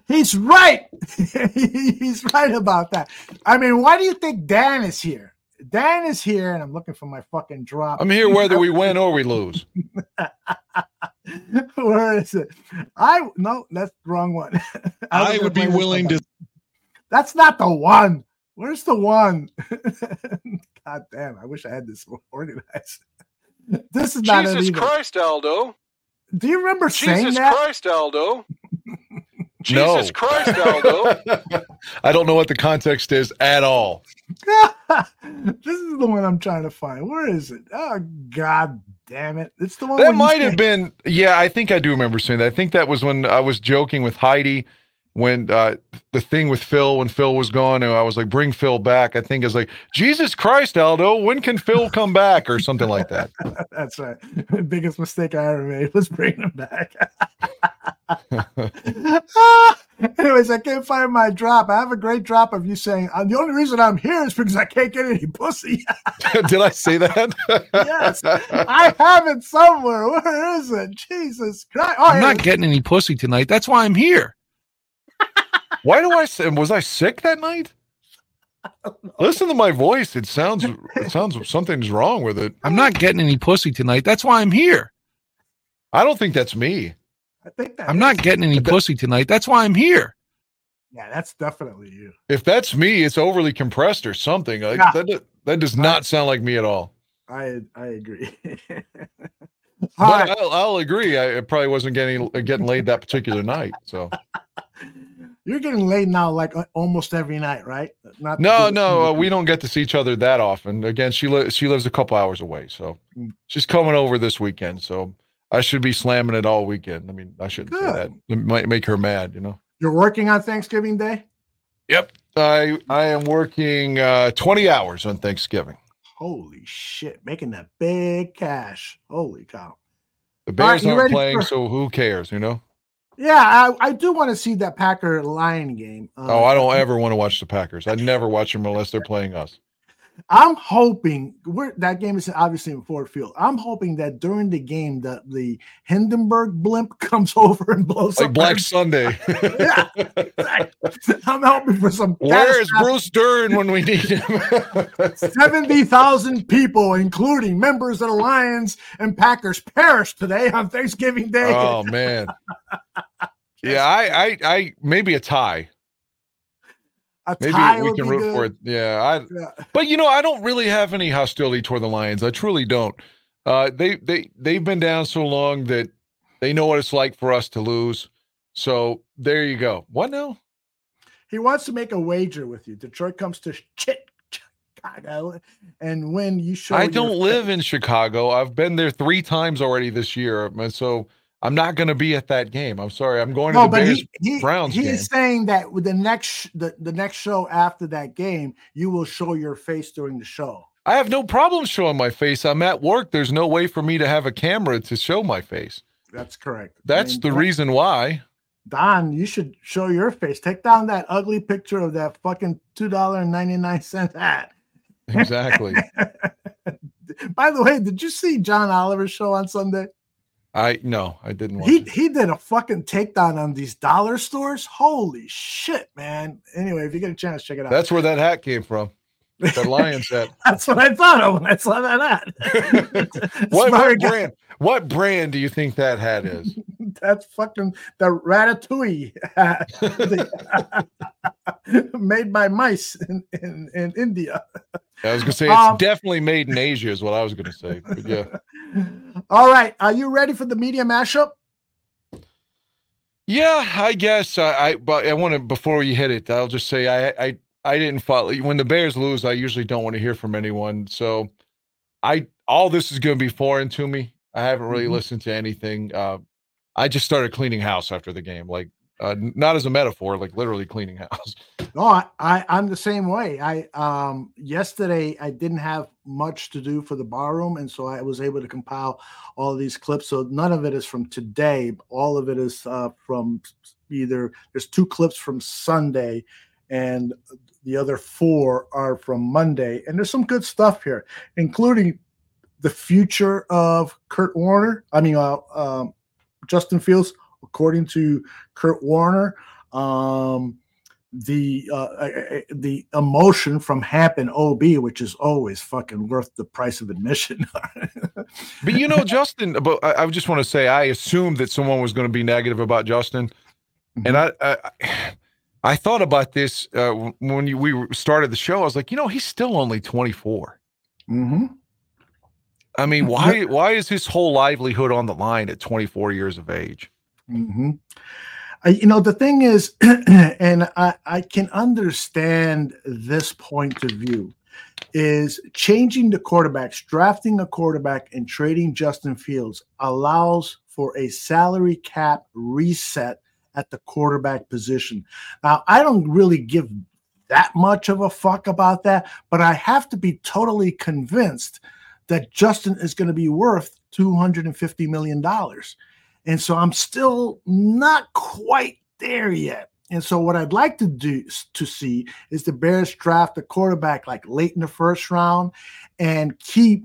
He's right. <laughs> He's right about that. I mean, why do you think Dan is here? Dan is here, and I'm looking for my fucking drop. I'm here whether we win or we lose. <laughs> Where is it? I no, that's the wrong one. I, I would be willing to. That's not the one. Where's the one? <laughs> God damn! I wish I had this organized. <laughs> This is not Jesus Christ, Aldo. Do you remember Jesus saying that? Jesus Christ, Aldo. <laughs> Jesus no. Christ, Aldo. I don't know what the context is at all. this is the one I'm trying to find. Where is it? Oh God damn it! It's the one that might have been. Yeah, I think I do remember saying that. I think that was when I was joking with Heidi when uh, the thing with Phil when Phil was gone, and I was like, "Bring Phil back." I think it's like, "Jesus Christ, Aldo, when can Phil come back?" or something like that. <laughs> That's right. The biggest mistake I ever made was bringing him back. <laughs> <laughs> Anyways, I can't find my drop. I have a great drop of you saying, uh, "The only reason I'm here is because I can't get any pussy." Did I say that? yes, I have it somewhere. Where is it? Jesus Christ! Oh, I'm not getting any pussy tonight. That's why I'm here. Why do I say? Was I sick that night? Listen to my voice. It sounds it sounds something's wrong with it. I'm not getting any pussy tonight. That's why I'm here. I don't think that's me. I think that I'm not getting any pussy tonight. That's why I'm here. Yeah, that's definitely you. If that's me, it's overly compressed or something. Like, yeah. that, that does not sound like me at all. I I agree. <laughs> but right. I'll, I'll, agree. I probably wasn't getting getting laid that particular night. So you're getting laid now, like uh, almost every night, right? Not no, no, uh, we don't get to see each other that often. Again, she lives she lives a couple hours away, so mm. she's coming over this weekend. So I should be slamming it all weekend. I mean, I shouldn't Good. say that. It might make her mad, you know. You're working on Thanksgiving Day. Yep, I I am working uh, 20 hours on Thanksgiving. Holy shit, making that big cash. Holy cow. The Bears right, aren't playing, for- so who cares, you know? Yeah, I, I do want to see that Packer Lion game. Uh, oh, I don't ever want to watch the Packers. I never watch them unless they're playing us. I'm hoping we're, that game is obviously in Ford Field. I'm hoping that during the game that the Hindenburg blimp <laughs> comes over and blows like Black Sunday. <laughs> yeah, I'm hoping for some. Where is Bruce Dern when we need him? <laughs> Seventy thousand people, including members of the Lions and Packers, perished today on Thanksgiving Day. Oh man. yeah, I, I, I maybe a tie. A Maybe we can root good. for it. Yeah, I. Yeah. But you know, I don't really have any hostility toward the Lions. I truly don't. Uh, they they they've been down so long that they know what it's like for us to lose. So there you go. What now? He wants to make a wager with you. Detroit comes to Chicago, and when you show. I don't live in Chicago. I've been there three times already this year, and so I'm not going to be at that game. I'm sorry. I'm going no, to the Bears he, he, Browns he's game. saying that with the next the, the next show after that game, you will show your face during the show. I have no problem showing my face. I'm at work. There's no way for me to have a camera to show my face. That's correct. That's I mean, the Don, reason why. Don, you should show your face. Take down that ugly picture of that fucking two dollar and ninety nine cent hat. Exactly. <laughs> By the way, did you see John Oliver's show on Sunday? I no, I didn't. he it. he did a fucking takedown on these dollar stores. Holy shit, man! Anyway, if you get a chance, check it out. That's where that hat came from. The Lions <laughs> hat. That's what I thought of when I saw that hat. <laughs> <laughs> what, what brand? What brand do you think that hat is? That's fucking the ratatouille hat, made by mice in, in, in India. I was gonna say it's um, definitely made in Asia, is what I was gonna say. But yeah. All right, are you ready for the media mashup? Yeah, I guess. I, I but I want to before you hit it, I'll just say I I I didn't follow when the Bears lose. I usually don't want to hear from anyone, so I all this is going to be foreign to me. I haven't really mm-hmm. listened to anything. Uh, I just started cleaning house after the game, like uh, not as a metaphor, like literally cleaning house. <laughs> No, I, I I'm the same way. I um yesterday I didn't have much to do for the barroom, and so I was able to compile all these clips. So none of it is from today. All of it is uh, from either there's two clips from Sunday, and the other four are from Monday. And there's some good stuff here, including the future of Kurt Warner. I mean, uh, um, Justin Fields, according to Kurt Warner. Um, the uh, the emotion from Hampton OB, which is always fucking worth the price of admission. <laughs> but you know, Justin, but I, I, just want to say, I assumed that someone was going to be negative about Justin, mm-hmm. and I, I, I thought about this uh, when you, we started the show. I was like, you know, he's still only 24. Mm-hmm. I mean, <laughs> why why is his whole livelihood on the line at 24 years of age? Mm-hmm. I, you know, the thing is, <clears throat> and I, I can understand this point of view, is changing the quarterbacks, drafting a quarterback and trading Justin Fields allows for a salary cap reset at the quarterback position. Now, I don't really give that much of a fuck about that, but I have to be totally convinced that Justin is going to be worth $250 million. And so I'm still not quite there yet. And so what I'd like to do to see is the Bears draft a quarterback like late in the first round and keep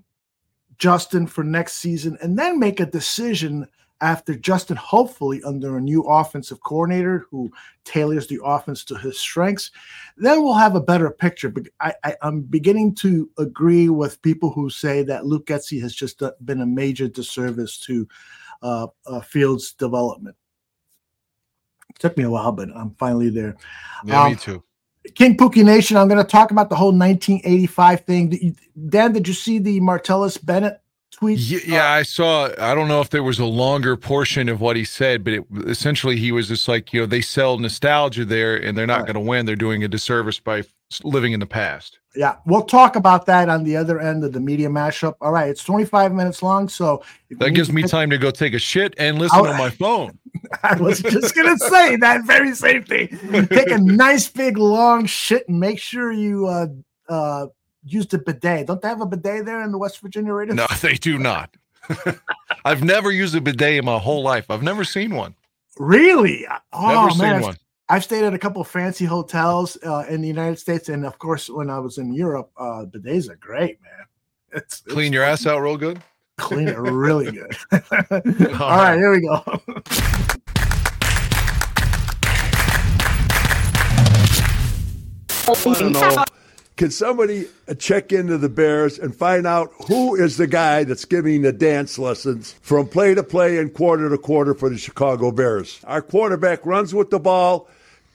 Justin for next season and then make a decision after Justin, hopefully under a new offensive coordinator who tailors the offense to his strengths, then we'll have a better picture. But I, am beginning to agree with people who say that Luke Getsy has just been a major disservice to uh, uh, Fields' development. It took me a while, but I'm finally there. Yeah, um, me too. King Pookie Nation, I'm going to talk about the whole 1985 thing. Dan, did you see the Martellus Bennett tweet. Yeah, yeah, I saw. I don't know if there was a longer portion of what he said, but it, essentially he was just like, you know, they sell nostalgia there, and they're not right. going to win. They're doing a disservice by living in the past. Yeah, we'll talk about that on the other end of the media mashup. All right, it's 25 minutes long, so that gives me time to go take a shit and listen I'll, on my phone. <laughs> I was just gonna say that very same thing. Take a nice big long shit and make sure you uh uh used a bidet. Don't they have a bidet there in the West Virginia Raiders? No, <laughs> they do not. <laughs> I've never used a bidet in my whole life. I've never seen one. Really? Oh, never man. seen one. I've stayed at a couple of fancy hotels uh, in the United States, and of course, when I was in Europe, uh, bidets are great, man. <laughs> It's, clean it's, your ass out real good. Clean it really good. All, All right, here we go. I don't know can somebody check into the Bears and find out who is the guy that's giving the dance lessons from play to play and quarter to quarter for the Chicago Bears? Our quarterback runs with the ball,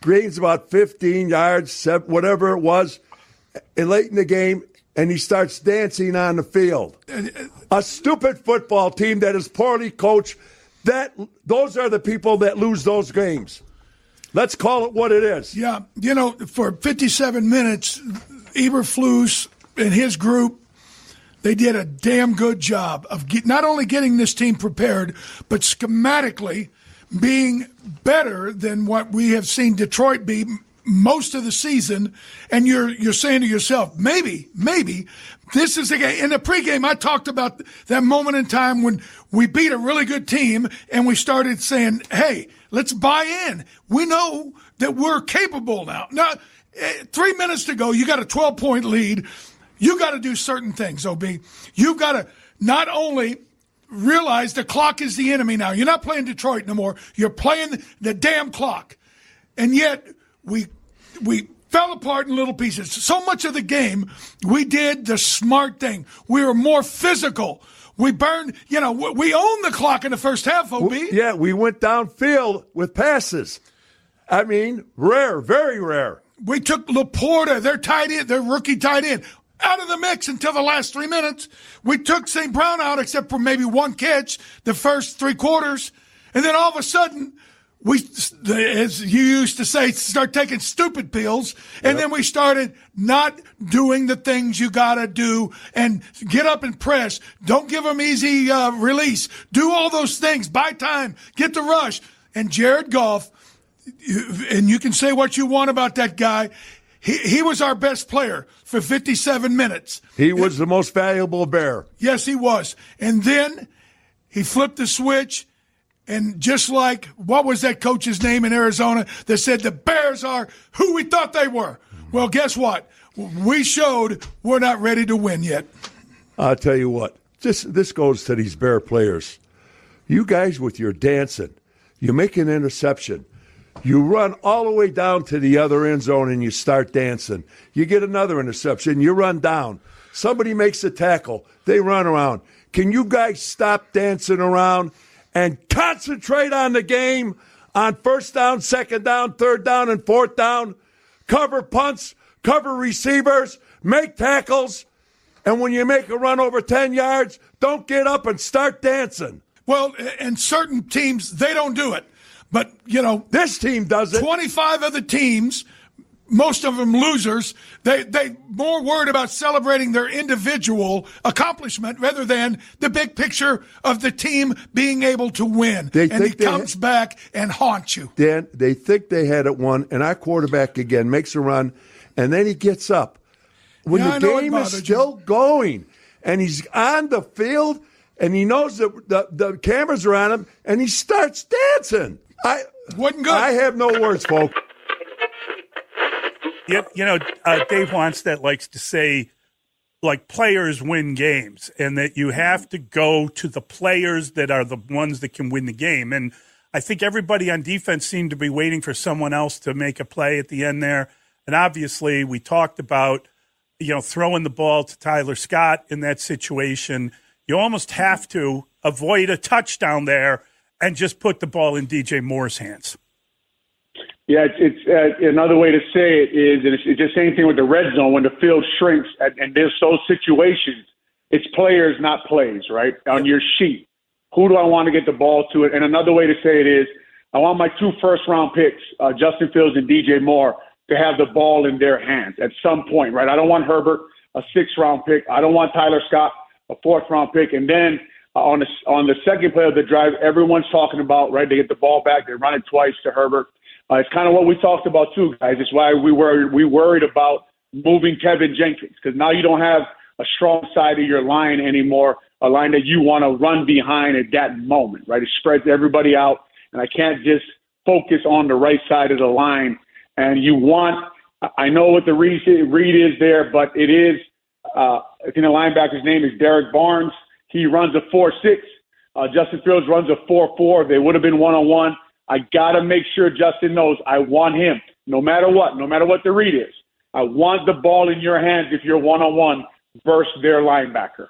gains about 15 yards, whatever it was, and late in the game, and he starts dancing on the field. Uh, uh, A stupid football team that is poorly coached. That those are the people that lose those games. Let's call it what it is. Yeah, you know, for 57 minutes, Eberflus and his group, they did a damn good job of get, not only getting this team prepared, but schematically being better than what we have seen Detroit be most of the season. And you're you're saying to yourself, maybe, maybe this is the game. In the pregame, I talked about that moment in time when we beat a really good team and we started saying, "Hey, let's buy in. We know that we're capable now." Now Eh, three minutes to go. You got a 12 point lead. You got to do certain things, OB. You've got to not only realize the clock is the enemy now. You're not playing Detroit no more. You're playing the damn clock. And yet we we fell apart in little pieces. So much of the game, we did the smart thing. We were more physical. We burned, you know, we owned the clock in the first half, OB. Yeah, we went downfield with passes. I mean, rare, very rare. We took LaPorta, their tight end, their rookie tight end, out of the mix until the last three minutes. We took St. Brown out except for maybe one catch the first three quarters. And then all of a sudden, we, as you used to say, start taking stupid pills. And yep. then we started not doing the things you got to do and get up and press. Don't give them easy uh, release. Do all those things. Buy time. Get the rush. And Jared Goff, and you can say what you want about that guy. He, he was our best player for 57 minutes. He was the most valuable bear. Yes, he was. And then he flipped the switch and just like, what was that coach's name in Arizona that said the Bears are who we thought they were? Well, guess what? We showed we're not ready to win yet. I'll tell you what, this, this goes to these Bear players. You guys with your dancing, you make an interception. You run all the way down to the other end zone and you start dancing. You get another interception, you run down. Somebody makes a tackle, they run around. Can you guys stop dancing around and concentrate on the game on first down, second down, third down, and fourth down. Cover punts, cover receivers, make tackles. And when you make a run over 10 yards, don't get up and start dancing. Well, and certain teams, they don't do it. But, you know, this team does it. 25 of the teams most of them losers. They they more worried about celebrating their individual accomplishment rather than the big picture of the team being able to win. They and he comes ha- back and haunts you. Dan, they think they had it won, and our quarterback again makes a run, and then he gets up when yeah, the game is still you. going, and he's on the field, and he knows that the, the cameras are on him, and he starts dancing. I wasn't good. I have no words, folks you, you know, uh, Dave Wannstedt likes to say, like players win games, and that you have to go to the players that are the ones that can win the game. And I think everybody on defense seemed to be waiting for someone else to make a play at the end there. And obviously, we talked about, you know, throwing the ball to Tyler Scott in that situation. You almost have to avoid a touchdown there and just put the ball in DJ Moore's hands. Yeah, it's, it's uh, another way to say it is, and it's, it's the same thing with the red zone when the field shrinks, and, and there's those situations. It's players, not plays, right? On your sheet, who do I want to get the ball to? It, and another way to say it is, I want my two first round picks, uh, Justin Fields and DJ Moore, to have the ball in their hands at some point, right? I don't want Herbert, a six round pick. I don't want Tyler Scott, a fourth round pick, and then. On the on the second play of the drive, everyone's talking about right. They get the ball back. They run it twice to Herbert. Uh, it's kind of what we talked about too, guys. It's why we were we worried about moving Teven Jenkins because now you don't have a strong side of your line anymore, a line that you want to run behind at that moment, right? It spreads everybody out, and I can't just focus on the right side of the line. And you want, I know what the read, read is there, but it is, uh, I think the linebacker's name is Derrick Barnes. He runs a 4 6. Uh, Justin Fields runs a 4 4. They would have been one on one. I got to make sure Justin knows I want him, no matter what, no matter what the read is. I want the ball in your hands if you're one on one versus their linebacker.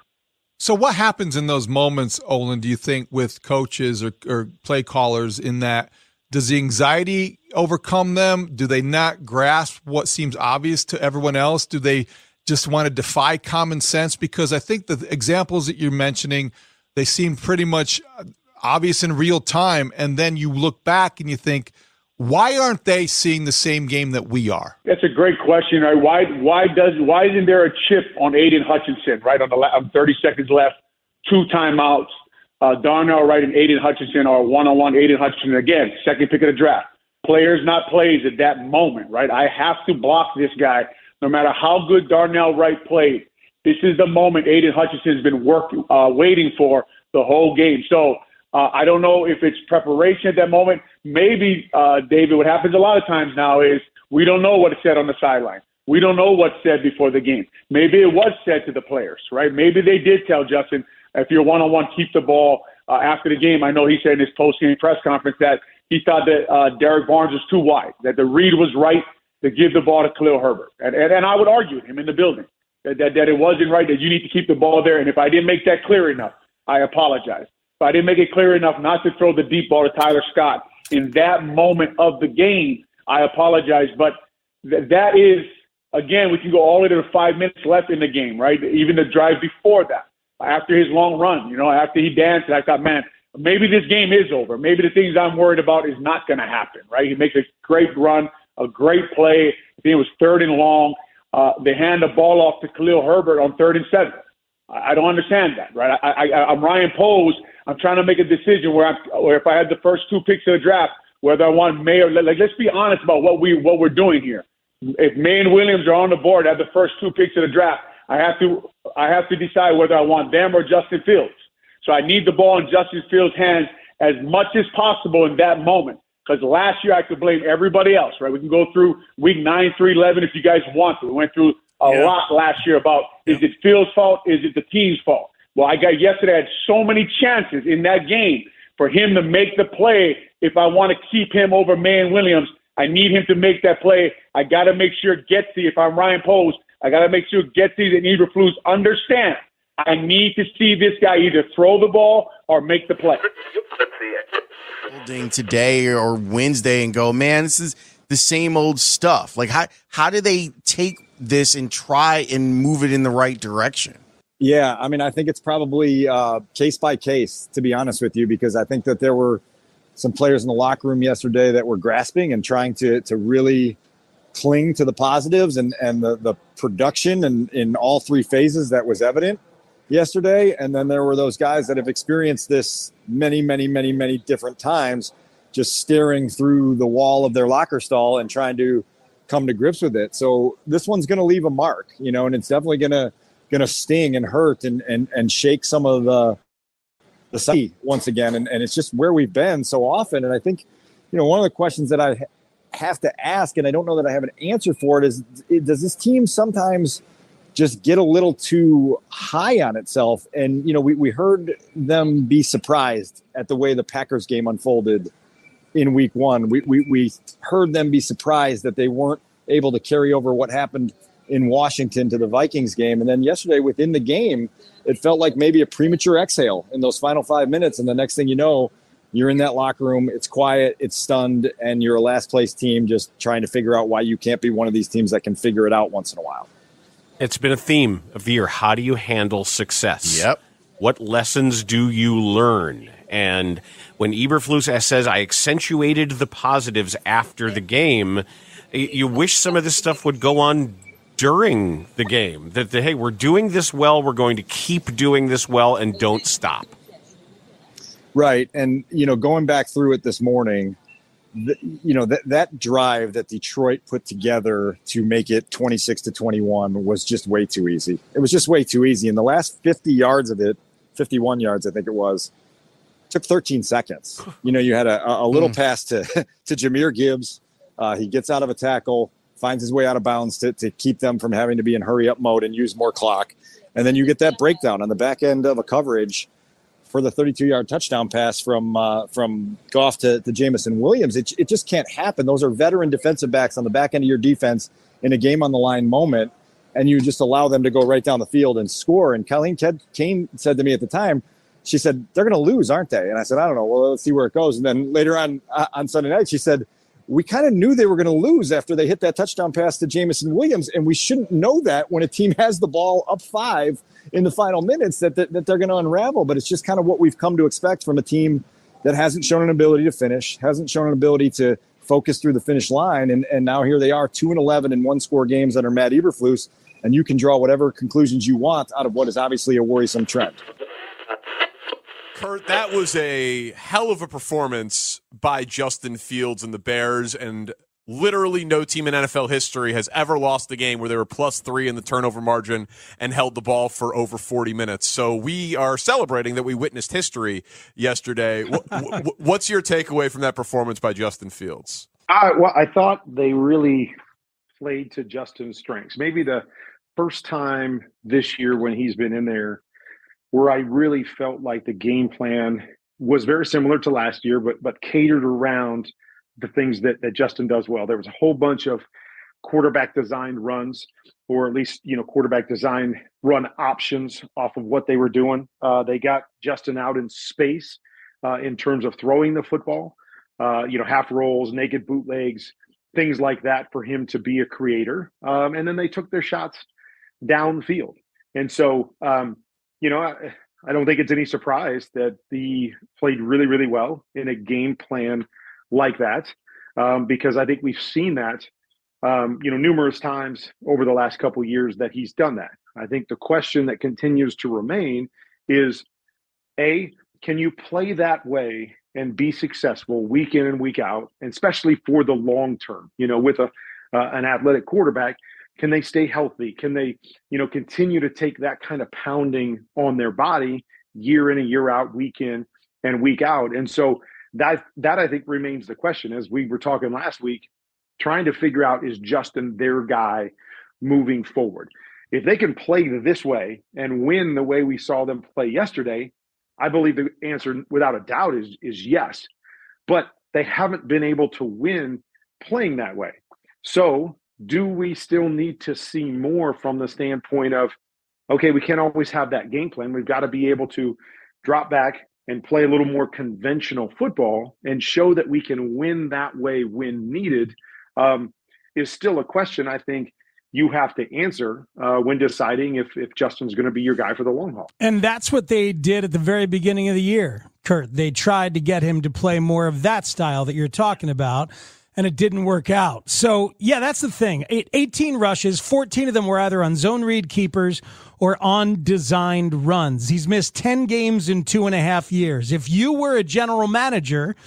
So, what happens in those moments, Olin, do you think, with coaches or, or play callers in that? Does the anxiety overcome them? Do they not grasp what seems obvious to everyone else? Do they just want to defy common sense? Because I think the examples that you're mentioning, they seem pretty much obvious in real time, and then you look back and you think, why aren't they seeing the same game that we are? That's a great question. Right? Why why does why isn't there a chip on Aidan Hutchinson right on the on 30 seconds left, two timeouts? Uh, Darnell Wright and Aidan Hutchinson are one on one. Aidan Hutchinson again, second pick of the draft. Players not plays at that moment, right? I have to block this guy no matter how good Darnell Wright played. This is the moment Aidan Hutchinson has been working, uh, waiting for the whole game. So uh, I don't know if it's preparation at that moment. Maybe, uh, David, what happens a lot of times now is we don't know what is said on the sideline. We don't know what's said before the game. Maybe it was said to the players, right? Maybe they did tell Justin, if you're one on one, keep the ball. Uh, after the game, I know he said in his post game press conference that he thought that uh, Derrick Barnes was too wide, that the read was right, to give the ball to Khalil Herbert. And, and, and I would argue with him in the building that, that, that it wasn't right, that you need to keep the ball there. And if I didn't make that clear enough, I apologize. If I didn't make it clear enough not to throw the deep ball to Tyler Scott in that moment of the game, I apologize. But th- that is, again, we can go all the way to the five minutes left in the game, right? Even the drive before that, after his long run, you know, after he danced, I thought, man, maybe this game is over. Maybe the things I'm worried about is not going to happen, right? He makes a great run, a great play. I think it was third and long. Uh, they hand the ball off to Khalil Herbert on third and seven. I, I don't understand that, right? I, I, I'm Ryan Poles. I'm trying to make a decision where, I'm, where if I had the first two picks of the draft, whether I want Maye or like, let's be honest about what we what we're doing here. If Maye and Williams are on the board at the first two picks of the draft, I have to I have to decide whether I want them or Justin Fields. So I need the ball in Justin Fields' hands as much as possible in that moment. Because last year I could blame everybody else, right? We can go through week nine through eleven if you guys want to. We went through a Yeah. lot last year about is it Fields' fault? Is it the team's fault? Well, I got yesterday. I had so many chances in that game for him to make the play. If I want to keep him over Man Williams, I need him to make that play. I got to make sure Getsy, if I'm Ryan Poles, I got to make sure Getsy and Eberflus understand. I need to see this guy either throw the ball or make the play. Building today or Wednesday and go, man, this is the same old stuff. Like how how do they take this and try and move it in the right direction? Yeah, I mean, I think it's probably uh, case by case, to be honest with you, because I think that there were some players in the locker room yesterday that were grasping and trying to to really cling to the positives and and the the production and in all three phases that was evident yesterday. And then there were those guys that have experienced this many, many, many, many different times, just staring through the wall of their locker stall and trying to come to grips with it. So this one's going to leave a mark, you know, and it's definitely going to going to sting and hurt and and and shake some of the the psyche once again. And and it's just where we've been so often. And I think, you know, one of the questions that I have to ask, and I don't know that I have an answer for it, is does this team sometimes just get a little too high on itself? And you know, we we heard them be surprised at the way the Packers game unfolded in week one. We, we, we heard them be surprised that they weren't able to carry over what happened in Washington to the Vikings game. And then yesterday within the game, it felt like maybe a premature exhale in those final five minutes. And the next thing you know, you're in that locker room, it's quiet, it's stunned, and you're a last place team just trying to figure out why you can't be one of these teams that can figure it out once in a while. It's been a theme of the year. How do you handle success? Yep. What lessons do you learn? And when Eberflus says, I accentuated the positives after the game, you wish some of this stuff would go on during the game. That, the, hey, we're doing this well, we're going to keep doing this well, and don't stop. Right. And, you know, going back through it this morning, the, you know, that, that drive that Detroit put together to make it 26 to 21 was just way too easy. It was just way too easy. And the last 50 yards of it, 51 yards, I think it was, took 13 seconds. <sighs> You know, you had a, a little pass to, <laughs> to Jahmyr Gibbs. Uh, he gets out of a tackle, finds his way out of bounds to, to keep them from having to be in hurry up mode and use more clock. And then you get that breakdown on the back end of a coverage for the 32 yard touchdown pass from uh, from Goff to, to Jameson Williams. It, it just can't happen. Those are veteran defensive backs on the back end of your defense in a game on the line moment, and you just allow them to go right down the field and score. And Colleen Kane said to me at the time, she said, They're going to lose, aren't they? And I said, I don't know. Well, let's see where it goes. And then later on uh, on Sunday night, she said, we kind of knew they were going to lose after they hit that touchdown pass to Jameson Williams, and we shouldn't know that when a team has the ball up five in the final minutes that, that, that they're going to unravel. But it's just kind of what we've come to expect from a team that hasn't shown an ability to finish, hasn't shown an ability to focus through the finish line, and, and now here they are, two and eleven in one score games under Matt Eberflus, and you can draw whatever conclusions you want out of what is obviously a worrisome trend. Kurt, that was a hell of a performance by Justin Fields and the Bears, and literally no team in NFL history has ever lost a game where they were plus three in the turnover margin and held the ball for over 40 minutes. So we are celebrating that we witnessed history yesterday. Wh- wh- What's your takeaway from that performance by Justin Fields? I, well, I thought they really played to Justin's strengths. Maybe the first time this year when he's been in there where I really felt like the game plan was very similar to last year, but but catered around the things that that Justin does well. There was a whole bunch of quarterback designed runs, or at least you know quarterback designed run options off of what they were doing. Uh, they got Justin out in space uh, in terms of throwing the football. Uh, you know, half rolls, naked bootlegs, things like that for him to be a creator. Um, and then they took their shots downfield. And so, um, you know, I, I don't think it's any surprise that the played really, really well in a game plan like that, um, because I think we've seen that, um, you know, numerous times over the last couple years that he's done that. I think the question that continues to remain is, a, can you play that way and be successful week in and week out, and especially for the long term? You know, with a uh, an athletic quarterback, can they stay healthy? Can they, you know, continue to take that kind of pounding on their body year in and year out, week in and week out? And so that that I think remains the question. As we were talking last week, trying to figure out is Justin their guy moving forward. If they can play this way and win the way we saw them play yesterday, I believe the answer, without a doubt, is is yes. But they haven't been able to win playing that way. So do we still need to see more from the standpoint of okay we can't always have that game plan. We've got to be able to drop back and play a little more conventional football and show that we can win that way when needed um, is still a question i think you have to answer uh, when deciding if, if justin's going to be your guy for the long haul. And that's what they did at the very beginning of the year kurt. They tried to get him to play more of that style that you're talking about and it didn't work out. So, yeah, that's the thing. 18 rushes, 14 of them were either on zone read keepers or on designed runs. He's missed 10 games in two and a half years. If you were a general manager,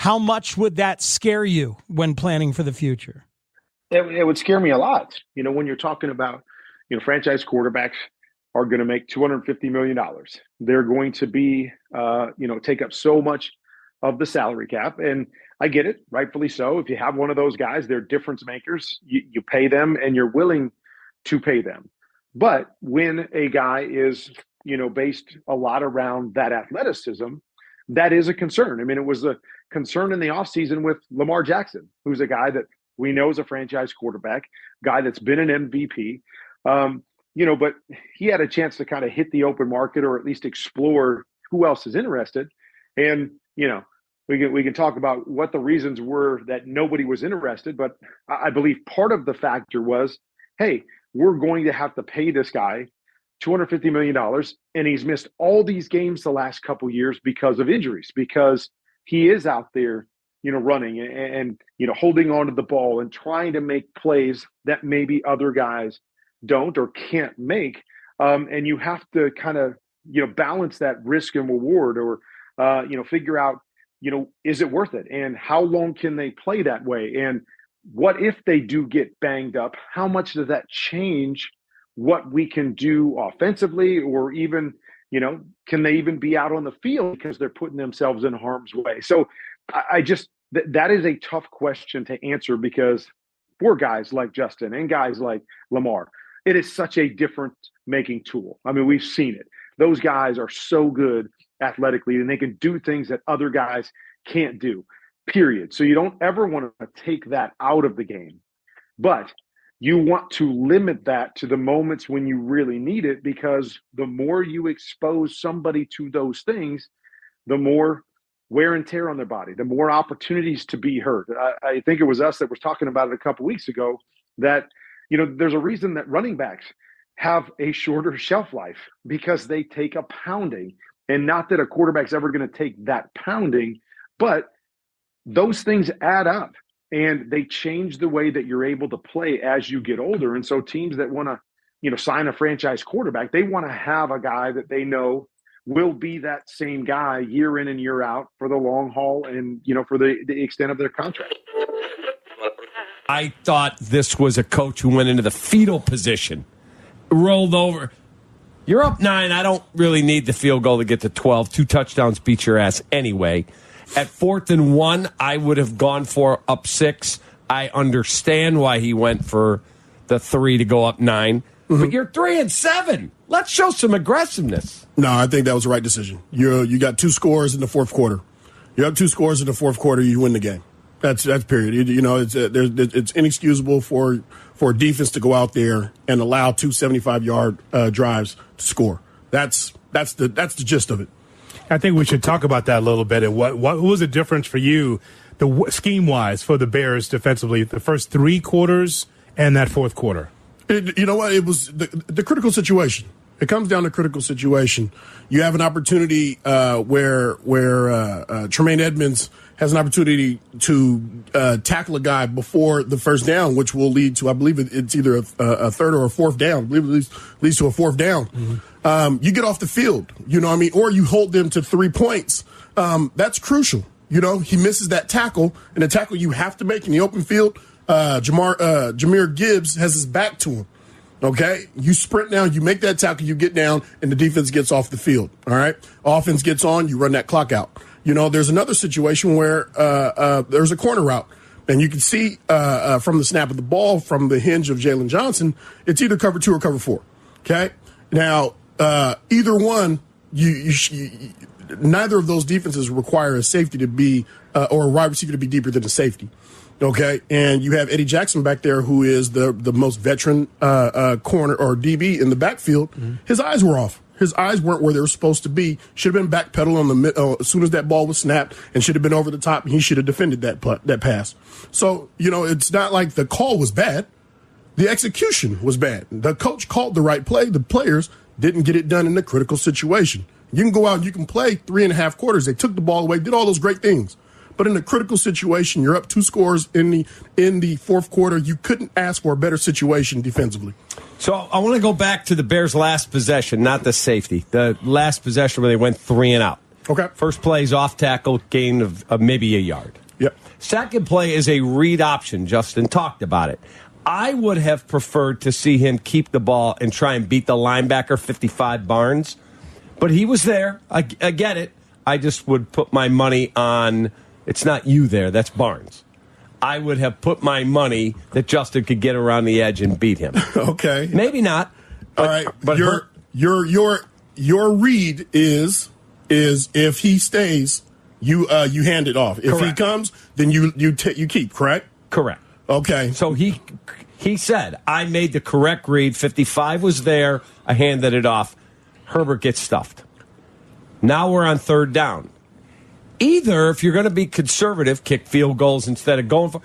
how much would that scare you when planning for the future? It, it would scare me a lot. You know, when you're talking about, you know, franchise quarterbacks are going to make $250 million. They're going to be, uh, you know, take up so much of the salary cap. And I get it, rightfully so. If you have one of those guys, they're difference makers. You, you pay them and you're willing to pay them. But when a guy is, you know, based a lot around that athleticism, that is a concern. I mean, it was a concern in the offseason with Lamar Jackson, who's a guy that we know is a franchise quarterback, guy that's been an MVP. Um, you know, but he had a chance to kind of hit the open market or at least explore who else is interested. And, you know, we can we can talk about what the reasons were that nobody was interested, but I believe part of the factor was, hey, we're going to have to pay this guy $250 million and he's missed all these games the last couple years because of injuries because he is out there you know running and, and, you know holding on to the ball and trying to make plays that maybe other guys don't or can't make. Um, and you have to kind of you know balance that risk and reward or uh, you know figure out you know, is it worth it? And how long can they play that way? And what if they do get banged up? How much does that change what we can do offensively or even, you know, can they even be out on the field because they're putting themselves in harm's way? So I, just, th- that is a tough question to answer because for guys like Justin and guys like Lamar, it is such a different making tool. I mean, we've seen it. Those guys are so good athletically and they can do things that other guys can't do period. So you don't ever want to take that out of the game but you want to limit that to the moments when you really need it because the more you expose somebody to those things the more wear and tear on their body the more opportunities to be hurt. I, I think it was us that was talking about it a couple weeks ago that you know there's a reason that running backs have a shorter shelf life because they take a pounding and not that a quarterback's ever going to take that pounding, but those things add up and they change the way that you're able to play as you get older. And so teams that want to, you know, sign a franchise quarterback, they want to have a guy that they know will be that same guy year in and year out for the long haul and, you know, for the, the extent of their contract. I thought this was a coach who went into the fetal position, rolled over you're up nine. I don't really need the field goal to get to 12. Two touchdowns beat your ass anyway. At fourth and one, I would have gone for up six. I understand why he went for the three to go up 9 mm-hmm. But you're three and seven. Let's show some aggressiveness. No, I think that was the right decision. You you got two scores in the fourth quarter. You have two scores in the fourth quarter, you win the game. That's that's period. You, you know, it's uh, there's, it's inexcusable for for a defense to go out there and allow two 75 yard uh, drives to score. That's that's the that's the gist of it. I think we should talk about that a little bit. And what what was the difference for you, the scheme wise, for the Bears defensively, the first three quarters and that fourth quarter? It, you know what? It was the, the critical situation. It comes down to critical situation. You have an opportunity uh, where where uh, uh, Tremaine Edmunds has an opportunity to uh, tackle a guy before the first down, which will lead to, I believe it's either a, a third or a fourth down. I believe it leads, leads to a fourth down. Mm-hmm. Um, you get off the field, you know what I mean? Or you hold them to three points. Um, that's crucial. You know, he misses that tackle, and the tackle you have to make in the open field. Uh, Jamar, uh, Jahmyr Gibbs has his back to him. Okay, you sprint down, you make that tackle, you get down, and the defense gets off the field. All right, offense gets on, you run that clock out. You know, there's another situation where uh, uh, there's a corner route, and you can see uh, uh from the snap of the ball, from the hinge of Jaylon Johnson, it's either cover two or cover four. Okay, now uh, either one, you, you, you, neither of those defenses require a safety to be uh, or a wide receiver to be deeper than a safety. Okay, and you have Eddie Jackson back there, who is the the most veteran uh, uh, corner or DB in the backfield. Mm-hmm. His eyes were off. His eyes weren't where they were supposed to be. Should have been backpedal on the uh, as soon as that ball was snapped, and should have been over the top. He should have defended that that pass. So you know, it's not like the call was bad. The execution was bad. The coach called the right play. The players didn't get it done in a critical situation. You can go out, and you can play three and a half quarters. They took the ball away, did all those great things. But in a critical situation, you're up two scores in the in the fourth quarter. You couldn't ask for a better situation defensively. So I want to go back to the Bears' last possession, not the safety. The last possession where they went three and out. Okay. First play is off tackle, gain of, of maybe a yard. Yep. Second play is a read option. Justin talked about it. I would have preferred to see him keep the ball and try and beat the linebacker 55 Barnes, but he was there. I, I get it. I just would put my money on it's not you there, that's Barnes. I would have put my money that Justin could get around the edge and beat him. <laughs> okay. Maybe not. But, All right. But your her- your your your read is is if he stays, you uh you hand it off. If correct. he comes, then you you t- you keep, correct? Correct. Okay. So he he said, I made the correct read. 55 was there. I handed it off. Herbert gets stuffed. Now we're on third down. Either if you're going to be conservative, kick field goals instead of going for,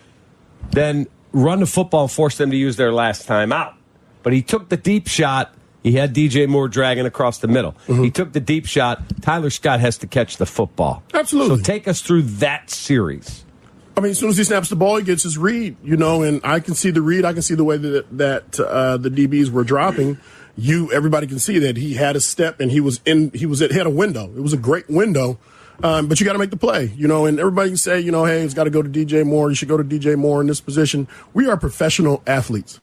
then run the football and force them to use their last time out. But he took the deep shot. He had DJ Moore dragging across the middle. Mm-hmm. He took the deep shot. Tyler Scott has to catch the football. Absolutely. So take us through that series. I mean, as soon as he snaps the ball, he gets his read, you know, and I can see the read. I can see the way that that uh, the DBs were dropping. You, everybody can see that he had a step and he was in. He was at had a window. It was a great window um, but you got to make the play, you know, and everybody can say, you know, hey, it's got to go to DJ Moore. You should go to DJ Moore in this position. We are professional athletes.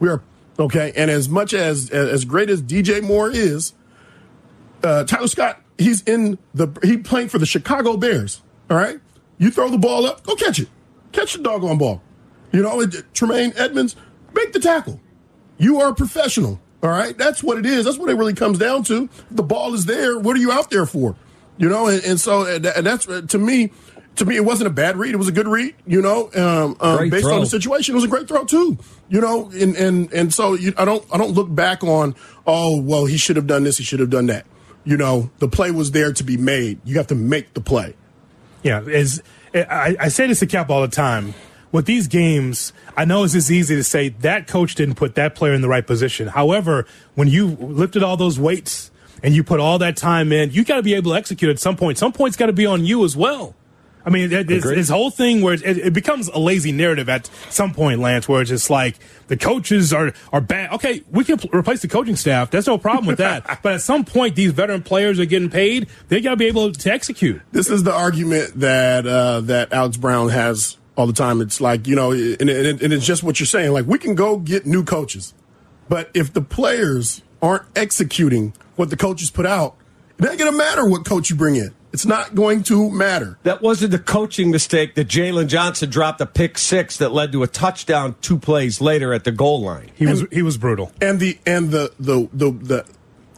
We are, okay. And as much as, as great as DJ Moore is, uh, Tyler Scott, he's in the, he playing for the Chicago Bears. All right. You throw the ball up, go catch it. Catch the doggone ball. You know, Tremaine Edmunds, make the tackle. You are a professional. All right. That's what it is. That's what it really comes down to. The ball is there. What are you out there for? You know, and, and so and that's to me. To me, it wasn't a bad read. It was a good read. You know, um, um, based throw. on the situation, it was a great throw too. You know, and and and so you, I don't I don't look back on oh well he should have done this he should have done that. You know, the play was there to be made. You have to make the play. Yeah, as I, I say this to Cap all the time. With these games, I know it's just easy to say that coach didn't put that player in the right position. However, when you lifted all those weights and you put all that time in, you got to be able to execute at some point. Some point's got to be on you as well. I mean, this whole thing where it, it, becomes a lazy narrative at some point, Lance, where it's just like the coaches are are bad. Okay, we can replace the coaching staff. There's no problem with that. <laughs> but at some point, these veteran players are getting paid. They got to be able to execute. This is the argument that uh, that Alex Brown has all the time. It's like you know, and, and, and it's just what you're saying. Like we can go get new coaches, but if the players aren't executing what the coaches put out, it ain't going to matter what coach you bring in. It's not going to matter. That wasn't the coaching mistake that Jaylon Johnson dropped a pick six that led to a touchdown two plays later at the goal line. He was he was brutal. And the and the the the the,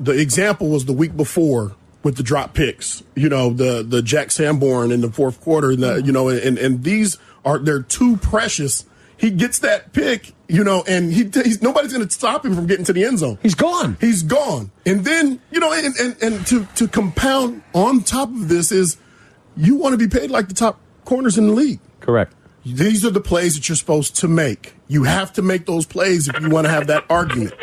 the example was the week before with the drop picks. You know, the the Jack Sanborn in the fourth quarter, and the, you know, and and these are they're too precious. He gets that pick, you know, and he he's, nobody's going to stop him from getting to the end zone. He's gone. He's gone. And then you know, and and, and to to compound on top of this is you want to be paid like the top corners in the league. Correct. These are the plays that you're supposed to make. You have to make those plays if you want to have that argument.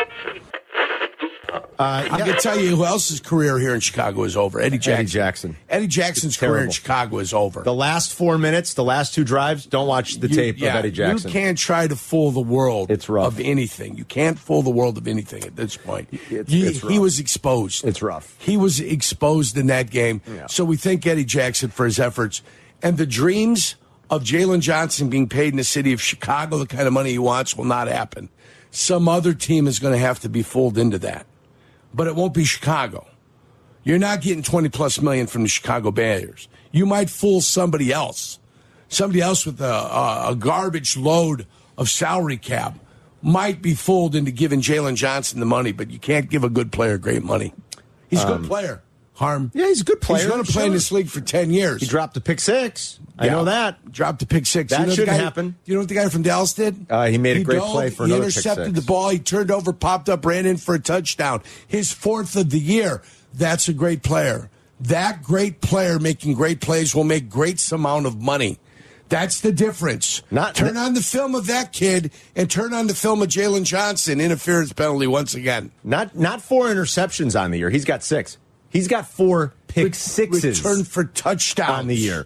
Uh, I can tell you who else's career here in Chicago is over. Eddie Jackson. Eddie Jackson. Eddie Jackson's career in. Chicago is over. The last four minutes, the last two drives, don't watch the You- tape yeah, of Eddie Jackson. You can't try to fool the world it's rough. of anything. You can't fool the world of anything at this point. It's- he, it's he was exposed. It's rough. He was exposed in that game. Yeah. So we thank Eddie Jackson for his efforts. And the dreams of Jaylon Johnson being paid in the city of Chicago, the kind of money he wants, will not happen. Some other team is going to have to be fooled into that. But it won't be Chicago. You're not getting 20 plus million from the Chicago Bears. You might fool somebody else. Somebody else with a, a, garbage load of salary cap might be fooled into giving Jaylon Johnson the money, but you can't give a good player great money. He's a good Um, player. Harm. Yeah, he's a good player. He's going to play in this league for 10 years. He dropped a pick six. I Yeah. know that. Dropped a pick six. That You know shouldn't guy- happen. You know what the guy from Dallas did? Uh, he made a great dove, play for He another pick intercepted the ball. He turned over, popped up, ran in for a touchdown. His fourth of the year. That's a great player. That great player making great plays will make great amount of money. That's the difference. Not turn on the film of that kid and turn on the film of Jaylon Johnson. Interference penalty once again. Not not four interceptions on the year. He's got six. He's got four pick sixes Return for touchdowns on the year.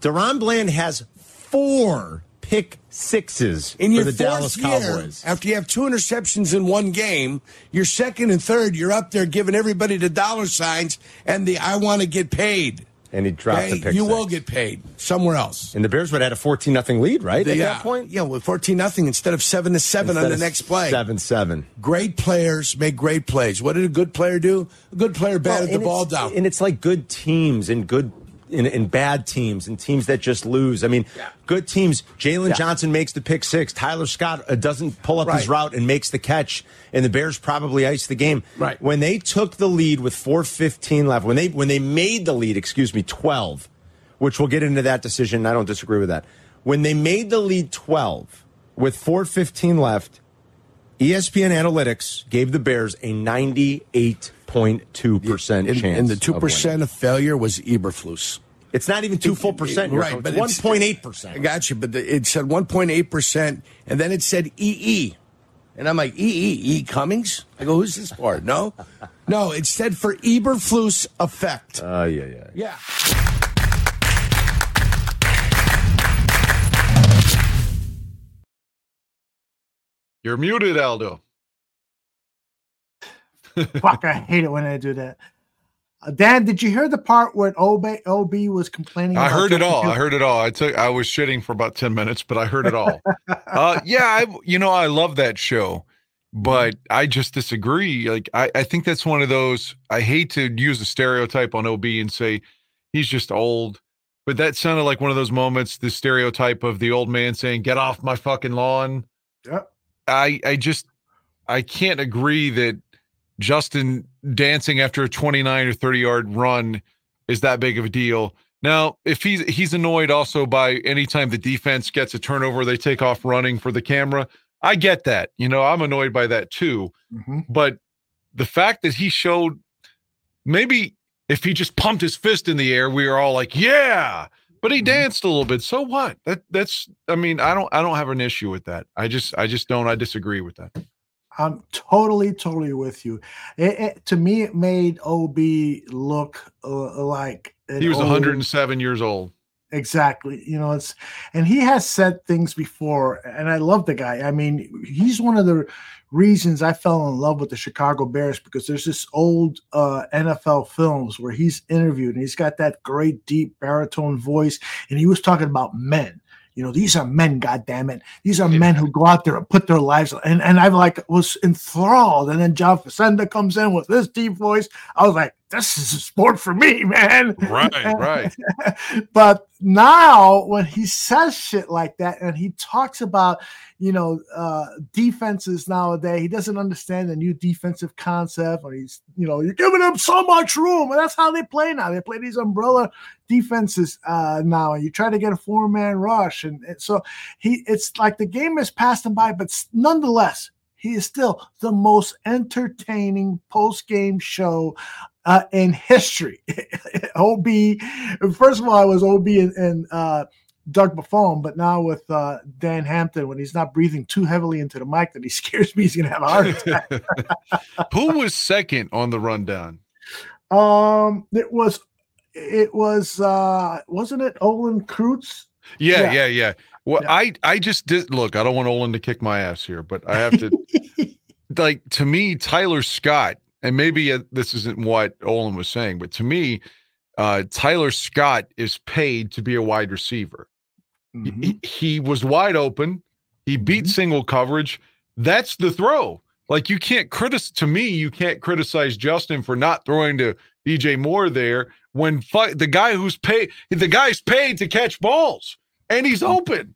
DaRon Bland has four pick sixes In for your the fourth Dallas year, after you have two interceptions in one game, your second and third, you're up there giving everybody the dollar signs and the I want to get paid. And he dropped Okay? the pick You six. will get paid somewhere else. And the Bears would have had a 14 nothing lead, right? At yeah, that point? yeah, with fourteen nothing instead of seven to seven on the next play. 7 7. Great players make great plays. What did a good player do? A good player batted the ball down. And it's like good teams and good in, in bad teams and teams that just lose. I mean, yeah. good teams. Jaylon yeah. Johnson makes the pick six. Tyler Scott uh, doesn't pull up right. his route and makes the catch, and the Bears probably ice the game. Right when they took the lead with 4:15 left, when they when they made the lead, excuse me, 12, which we'll get into that decision. I don't disagree with that. When they made the lead 12 with 4:15 left, ESPN analytics gave the Bears a 98 0.2% chance. And the 2% of, of, failure was Eberflus. It's not even two full percent, right? But one point eight percent. I got you, but the, it said one point eight percent, and then it said EE, and I'm like EE E Cummings. I go, who's this part? No, no, it said for Eberflus effect. Oh uh, yeah, yeah, yeah. You're muted, Aldo. Fuck, I hate it when I do that. Uh, Dan, did you hear the part where OB, OB was complaining? I heard it all. I heard it all. I took. I was shitting for about ten minutes, but I heard it all. <laughs> uh, yeah, I, you know, I love that show, but I just disagree. Like, I, I think that's one of those. I hate to use a stereotype on OB and say he's just old, but that sounded like one of those moments. The stereotype of the old man saying, "Get off my fucking lawn." Yep. I, I just, I can't agree that Justin dancing after a 29 or 30 yard run is that big of a deal. Now, if he's he's annoyed also by anytime the defense gets a turnover, they take off running for the camera. I get that. You know, I'm annoyed by that too. Mhm. But the fact that he showed maybe if he just pumped his fist in the air, we were all like, yeah. But he danced a little bit. So what? That that's I mean, I don't I don't have an issue with that. I just I just don't I disagree with that. I'm totally, totally with you. It, it, to me, it made OB look uh, like He was old- 107 years old. Exactly. You know, it's and he has said things before, and I love the guy. I mean, he's one of the reasons I fell in love with the Chicago Bears because there's this old uh, NFL films where he's interviewed and he's got that great deep baritone voice, and he was talking about men. You know, these are men, God damn it. These are men who go out there and put their lives and, and I like was enthralled. And then John Facenda comes in with this deep voice. I was like, this is a sport for me, man. Right, right. <laughs> but now when he says shit like that and he talks about, you know, uh, defenses nowadays, he doesn't understand the new defensive concept, or he's, you know, you're giving them so much room, and that's how they play now. They play these umbrella defenses uh, now, and you try to get a four man rush, and, and so he, it's like the game has passed him by, but nonetheless, he is still the most entertaining post game show uh, in history. <laughs> OB, first of all, I was OB and, and uh, Doug Buffone, but now with uh, Dan Hampton, when he's not breathing too heavily into the mic, that he <laughs> scares me he's going to have a heart attack. <laughs> Who was second on the rundown? um, it was, it was, uh, wasn't it Olin Kreutz? Yeah, Yeah. yeah, yeah. Well, I I just did look. I don't want Olin to kick my ass here, but I have to. like to me, Tyler Scott, and maybe uh, this isn't what Olin was saying, but to me, uh, Tyler Scott is paid to be a wide receiver. He- He, he was wide open. He beat single coverage. That's the throw. Like you can't criticize. To me, you can't criticize Justin for not throwing to DJ Moore there when fu- the guy who's paid, the guy's paid to catch balls, and he's open.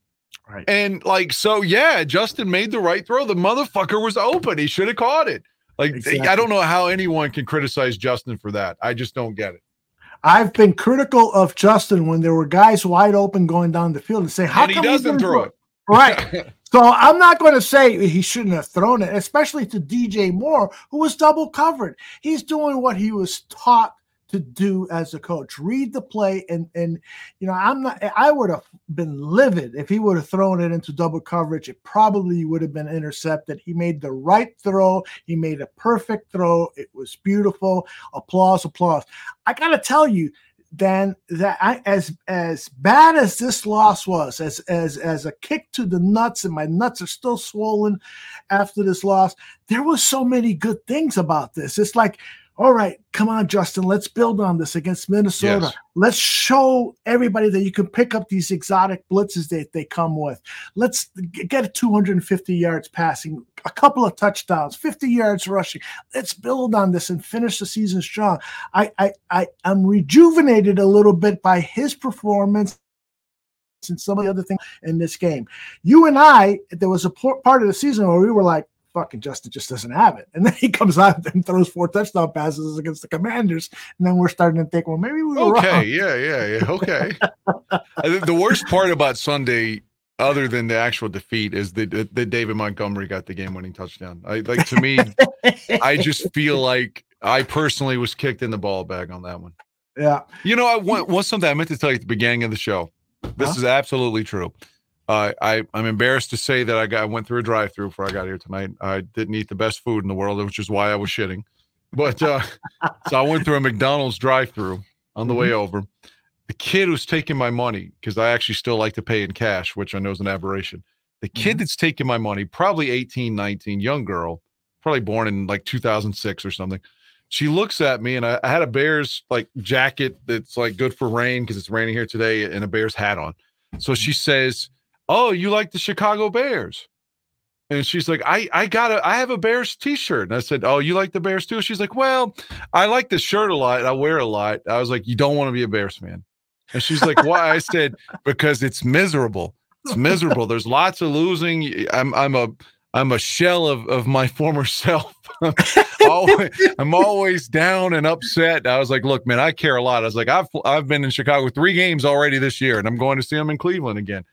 Right. And like so, yeah, Justin made the right throw. The motherfucker was open. He should have caught it. Like I don't know how anyone can criticize Justin for that. I just don't get it. I've been critical of Justin when there were guys wide open going down the field and say, "How And he come doesn't didn't throw it." Right. <laughs> so I'm not going to say he shouldn't have thrown it, especially to DJ Moore, who was double covered. He's doing what he was taught to do as a coach. Read the play, and and you know I'm not. I would have been livid if he would have thrown it into double coverage. It probably would have been intercepted. He made the right throw. He made a perfect throw. It was beautiful. Applause, applause. I got to tell you, Dan, that I, as as bad as this loss was, as as as a kick to the nuts, and my nuts are still swollen after this loss. There was so many good things about this. It's like, all right, come on, Justin, let's build on this against Minnesota. Yes. Let's show everybody that you can pick up these exotic blitzes that they come with. Let's get 250 yards passing, a couple of touchdowns, 50 yards rushing. Let's build on this and finish the season strong. I I I am rejuvenated a little bit by his performance and some of the other things in this game. You and I, there was a part of the season where we were like, fucking Justin just doesn't have it. And <laughs> then he comes out and throws four touchdown passes against the commanders. And then we're starting to think, well, maybe we were Okay, wrong. yeah, yeah, yeah. Okay. The worst part about Sunday, other than the actual defeat, is that that David Montgomery got the game-winning touchdown. I like to me, I just feel like I personally was kicked in the ball bag on that one. Yeah. You know, I want, want something I meant to tell you at the beginning of the show. This Huh? is absolutely true. Uh, I I'm embarrassed to say that I got I went through a drive-through before I got here tonight. I didn't eat the best food in the world, which is why I was shitting. But uh, <laughs> so I went through a McDonald's drive-through on the way over. The kid who's taking my money because I actually still like to pay in cash, which I know is an aberration. The kid that's taking my money, probably 18, 19, young girl, probably born in like 2006 or something. She looks at me and I, I had a Bears like jacket that's like good for rain because it's raining here today and a Bears hat on. So she says, Oh, you like the Chicago Bears? And she's like, I, I got a, I have a Bears t-shirt. And I said, Oh, you like the Bears too? She's like, Well, I like the shirt a lot. I wear a lot. I was like, You don't want to be a Bears fan. And she's like, Why? I said, Because it's miserable. It's miserable. There's lots of losing. I'm I'm a I'm a shell of, of my <laughs> former self. always, I'm always down and upset. I was like, look, man, I care a lot. I was like, I've I've been in Chicago three games already this year, and I'm going to see them in Cleveland again.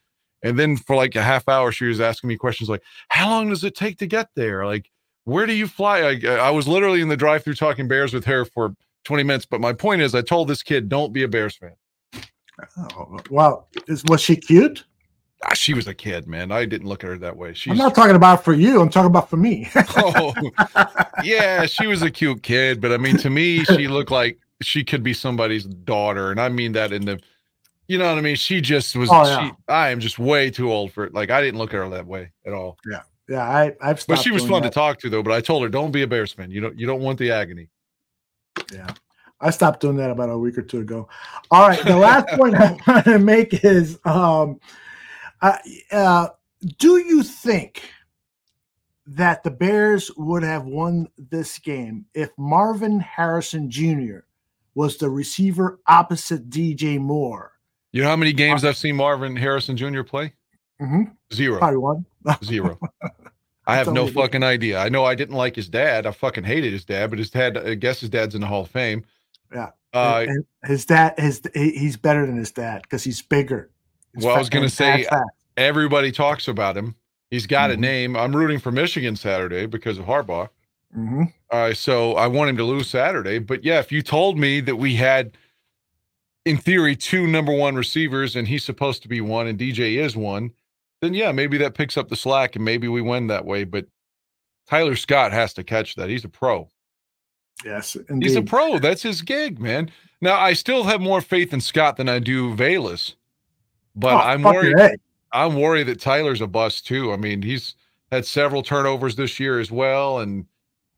And then for like a half hour, she was asking me questions like, how long does it take to get there? Like, where do you fly? I, I was literally in the drive-through talking Bears with her for 20 minutes. But my point is, I told this kid, don't be a Bears fan. Well, is, was she cute? Ah, she was a kid, man. I didn't look at her that way. She's I'm not talking about for you. I'm talking about for me. <laughs> oh, yeah, she was a cute kid, but I mean, to me, she looked like she could be somebody's daughter, and I mean that in the, you know what I mean. She just was. Oh, yeah. she, I am just way too old for it. Like I didn't look at her that way at all. yeah, yeah. I, I've But she was fun that. to talk to, though. But I told her, don't be a Bears fan. You don't. You don't want the agony. Yeah. I stopped doing that about a week or two ago. All right. The last <laughs> point I want to make is um, uh, uh, do you think that the Bears would have won this game if Marvin Harrison Jr. was the receiver opposite DJ Moore. You know how many games I've seen Marvin Harrison Jr. play? Mm-hmm. Zero. Probably one. <laughs> Zero. <laughs> I have no fucking idea. I know I didn't like his dad. I fucking hated his dad, but his dad, I guess his dad's in the Hall of Fame. Yeah. Uh, And his dad, his he's better than his dad because he's bigger. He's well, I was going to say, fat, everybody talks about him. He's got Mm-hmm. a name. I'm rooting for Michigan Saturday because of Harbaugh. Mhm. Uh, so I want him to lose Saturday. But yeah, if you told me that we had, in theory, two number one receivers and he's supposed to be one and DJ is one, then yeah, maybe that picks up the slack and maybe we win that way. But Tyler Scott has to catch that. He's a pro. Yes, He's a pro. That's his gig, man. Now I still have more faith in Scott than I do Velus, but Oh, I'm worried. I'm worried that Tyler's a bust too. I mean, he's had several turnovers this year as well, and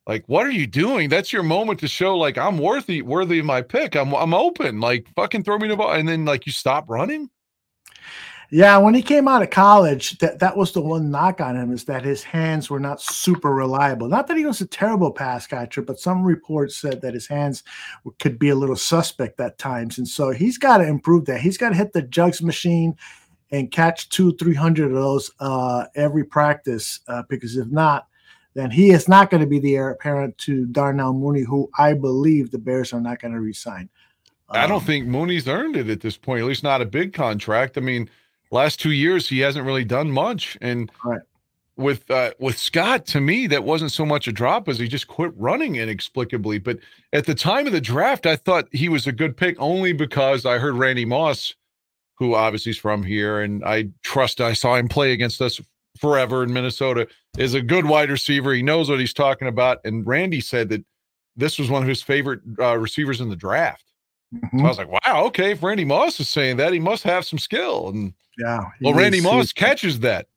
like, what are you doing? That's your moment to show like I'm worthy, worthy of my pick. I'm I'm open. Like, fucking throw me the ball, and then like you stop running. Yeah, when he came out of college, that that was the one knock on him is that his hands were not super reliable. Not that he was a terrible pass catcher, but some reports said that his hands could be a little suspect at times, and so he's got to improve that. He's got to hit the jugs machine and catch two, three hundred of those uh, every practice, uh, because if not, then he is not going to be the heir apparent to Darnell Mooney, who I believe the Bears are not going to resign. I Um, don't think Mooney's earned it at this point. At least not a big contract. I mean, last two years he hasn't really done much, and with uh, with Scott, to me, that wasn't so much a drop as he just quit running inexplicably. But at the time of the draft, I thought he was a good pick only because I heard Randy Moss, who obviously is from here, and I trust I saw him play against us forever in Minnesota, is a good wide receiver. He knows what he's talking about. And Randy said that this was one of his favorite uh, receivers in the draft. Mm-hmm. So I was like, wow, okay, if Randy Moss is saying that, he must have some skill. And Yeah. well, Randy Moss catches that.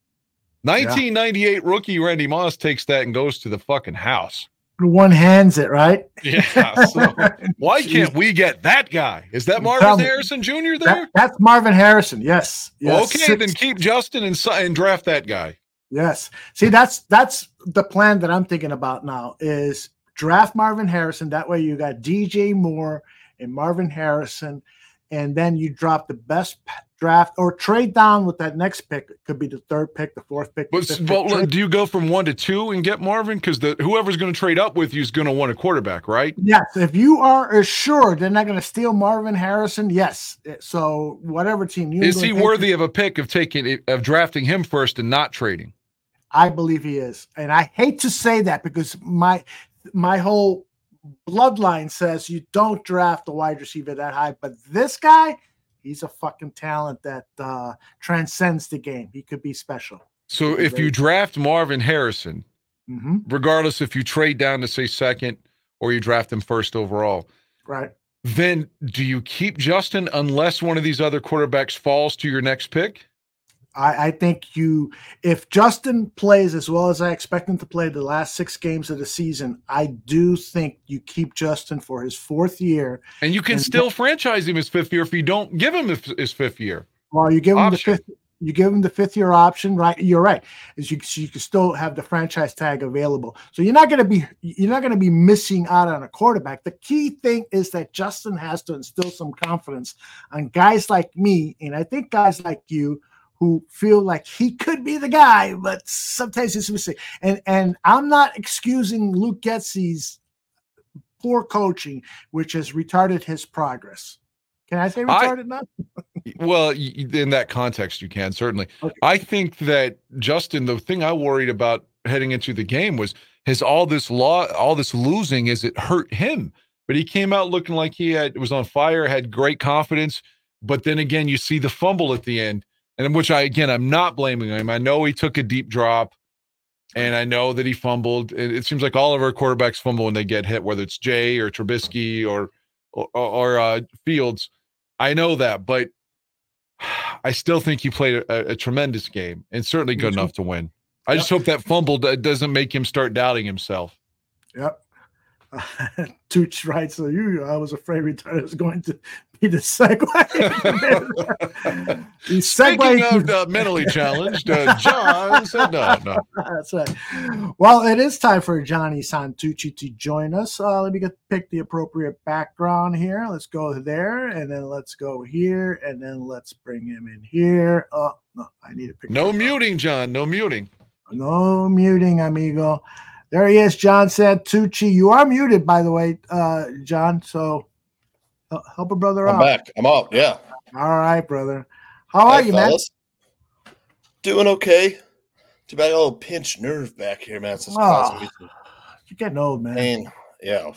1998 rookie Randy Moss takes that and goes to the fucking house. One hands it right. Yeah. So <laughs> why can't we get that guy? Is that Marvin. Harrison Jr. there? That- that's Marvin Harrison. Yes. yes. okay, Six- then keep Justin and, and draft that guy. Yes. See, that's that's the plan that I'm thinking about now is draft Marvin Harrison. That way you got DJ Moore and Marvin Harrison, and then you drop the best draft or trade down with that next pick. It could be the third pick, the fourth pick. the But, pick. Do you go from one to two and get Marvin? Because the whoever's going to trade up with you is going to want a quarterback, right? Yes, if you are assured they're not going to steal Marvin Harrison, yes. Eh, so whatever team you Is he worthy of a pick of taking eh, of drafting him first and not trading? I believe he is. And I hate to say that because my my whole bloodline says you don't draft a wide receiver that high, but this guy, he's a fucking talent that uh transcends the game. He could be special. So if you draft Marvin Harrison, Mhm. regardless if you trade down to say second or you draft him first overall, Right. then do you keep Justin unless one of these other quarterbacks falls to your next pick? I, I think you if Justin plays as well as I expect him to play the last six games of the season, I do think you keep Justin for his fourth year. And you can And- still franchise him his fifth year if you don't give him his his fifth year. Well, you give him Option. the fifth. You give him the fifth year option, right? You're right. Is you so you can still have the franchise tag available. So you're not going to be you're not going to be missing out on a quarterback. The key thing is that Justin has to instill some confidence on guys like me, and I think guys like you who feel like he could be the guy, but sometimes it's a mistake. And and I'm not excusing Luke Getsy's poor coaching, which has retarded his progress. Can I say I- retarded now? <laughs> Well, in that context, you can certainly. I think that Justin, the thing I worried about heading into the game was has all this law, all this losing, is it hurt him? But he came out looking like he had was on fire, had great confidence. But then again, you see the fumble at the end, and which I again I'm not blaming him. I know he took a deep drop, and I know that he fumbled. It, it seems like all of our quarterbacks fumble when they get hit, whether it's Jay or Trubisky or or, or uh, Fields. I know that, but <sighs> I still think he played a, a tremendous game and certainly good enough to win. I just hope that fumble doesn't make him start doubting himself. Yep. <laughs> Tooch writes, so you, I was afraid retirement was going to be the segue. <laughs> the <laughs> Speaking segue of uh, mentally challenged, uh, John said no, no. That's right. Well, it is time for Johnny Santucci to join us. Uh, let me get pick the appropriate background here. Let's go there, and then let's go here, and then let's bring him in here. Oh, no, I need to pick. No muting, John. No muting. No muting, amigo. There he is, John Santucci. You are muted, by the way, uh, John. So help a brother out. I'm out. back. I'm out. Yeah. All right, brother. How are Hey, you, man? Doing okay. Too bad I got a little pinched nerve back here, man. Oh, causing me some You're getting old, man. pain. Yeah.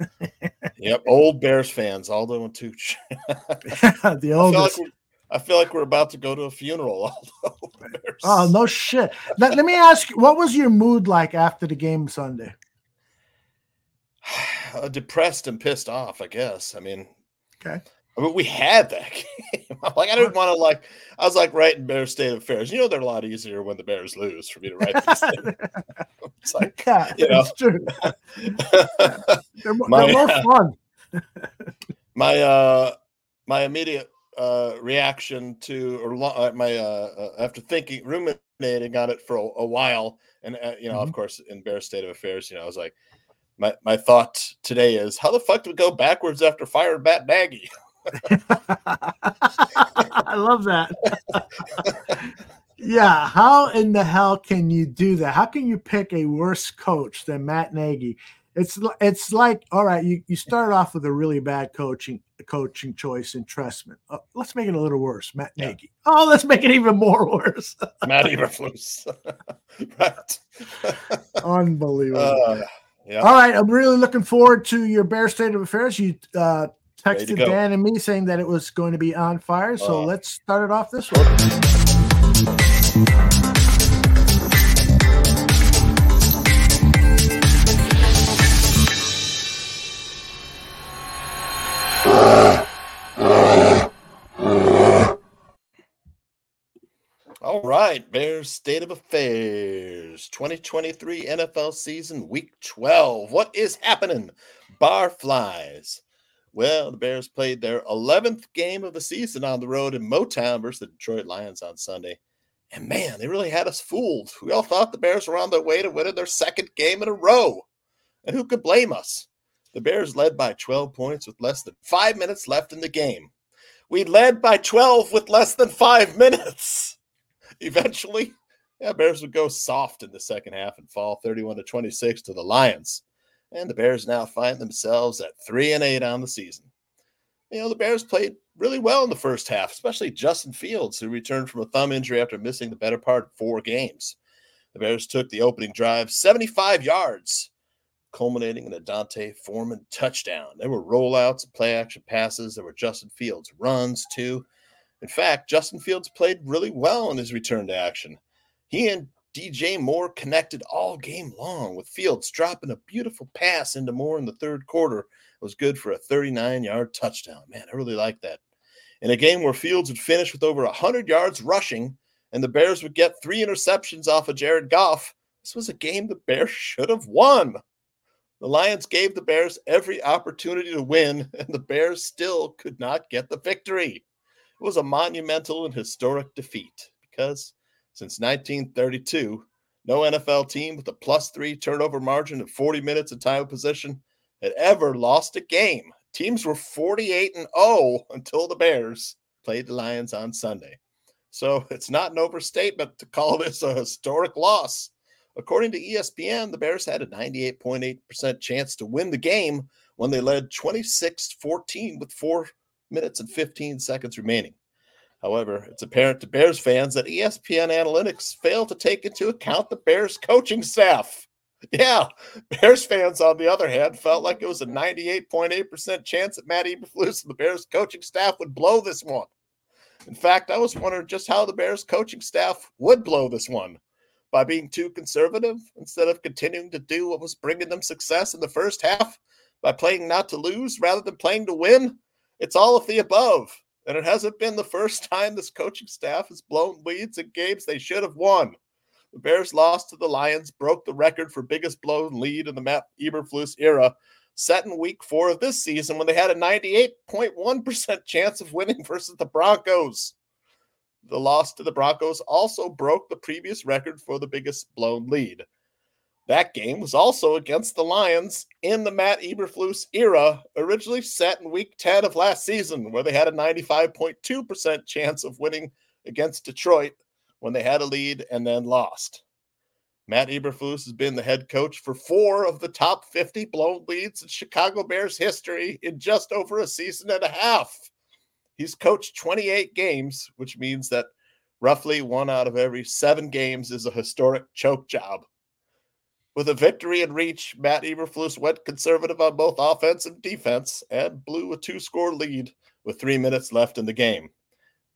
<laughs> yep. Old Bears fans, Aldo and Tooch. <laughs> the like oldest. we're, I feel like we're about to go to a funeral, <laughs> Oh no shit. Let, let me ask you, what was your mood like after the game Sunday? <sighs> Uh, depressed and pissed off, I guess. I mean, Okay. I mean, we had that <laughs> game. like, I didn't want to like. I was like writing Bears State of Affairs. You know, they're a lot easier when the Bears lose for me to write. These things. <laughs> it's like, Yeah, you know, it's true. They're, My- they're more fun. my uh my immediate uh reaction to or lo- uh, my uh, uh after thinking ruminating on it for a, a while and uh, you know Mm-hmm. of course in bear state of affairs you know i was like my my thought today is how the fuck do we go backwards after firing Matt Nagy? <laughs> I love that. <laughs> yeah, how in the hell can you do that? How can you pick a worse coach than Matt Nagy? It's it's like all right, you, you start off with a really bad coaching coaching choice in Trestman. Uh, let's make it a little worse, Matt Nagy. Oh, let's make it even more worse. <laughs> Matt Eberflus. <laughs> right. <laughs> Unbelievable. Uh, yeah. All right, I'm really looking forward to your Bear State of Affairs. You uh, texted. Dan and me saying that it was going to be on fire. So Uh. let's start it off this way. All right, Bears State of Affairs 2023 NFL season week 12. What is happening? Barflies. Well, the Bears played their 11th game of the season on the road in Motown versus the Detroit Lions on Sunday. And man, they really had us fooled. We all thought the Bears were on their way to winning their second game in a row. And who could blame us? The Bears led by 12 points with less than five minutes left in the game. We led by 12 with less than five minutes. <laughs> Eventually, yeah, Bears would go soft in the second half and fall 31 to 26 to the Lions. And the Bears now find themselves at 3 and 8 on the season. You know, the Bears played really well in the first half, especially Justin Fields, who returned from a thumb injury after missing the better part of four games. The Bears took the opening drive 75 yards, culminating in a D'Onta Foreman touchdown. There were rollouts play action passes. There were Justin Fields runs, too. In fact, Justin Fields played really well in his return to action. He and DJ Moore connected all game long, with Fields dropping a beautiful pass into Moore in the third quarter. It was good for a 39 yard touchdown. Man, I really like that. In a game where Fields would finish with over 100 yards rushing and the Bears would get three interceptions off of Jared Goff, this was a game the Bears should have won. The Lions gave the Bears every opportunity to win, <laughs> and the Bears still could not get the victory. It was a monumental and historic defeat because since 1932, no NFL team with a plus three turnover margin of 40 minutes of time of possession had ever lost a game. Teams were 48 and 0 until the Bears played the Lions on Sunday. So it's not an overstatement to call this a historic loss. According to ESPN, the Bears had a 98.8% chance to win the game when they led 26 14 with four minutes and 15 seconds remaining. However, it's apparent to Bears fans that ESPN analytics failed to take into account the Bears coaching staff. Yeah, Bears fans, on the other hand, felt like it was a 98.8% chance that Matt Eberflus and the Bears coaching staff would blow this one. In fact, I was wondering just how the Bears coaching staff would blow this one by being too conservative instead of continuing to do what was bringing them success in the first half by playing not to lose rather than playing to win. It's all of the above. And it hasn't been the first <laughs> time this coaching staff has blown leads in games they should have won. The Bears lost to the Lions, broke the record for biggest blown lead in the Matt Eberflus era, set in week four of this season when they had a 98.1% <laughs> chance of winning versus the Broncos. The loss to the Broncos also broke the previous record for the biggest blown lead. That game was also against the Lions in the Matt Eberflus era, originally set in week 10 of last season, where they had a 95.2% chance of winning against Detroit when they had a lead and then lost. Matt Eberflus has been the head coach for four of the top 50 blown leads in Chicago Bears history in just over a season and a half. He's coached 28 games, which means that roughly one out of every seven games is a historic choke job. With a victory in reach, Matt Eberflus went conservative on both offense and defense and blew a two score lead with three minutes left in the game.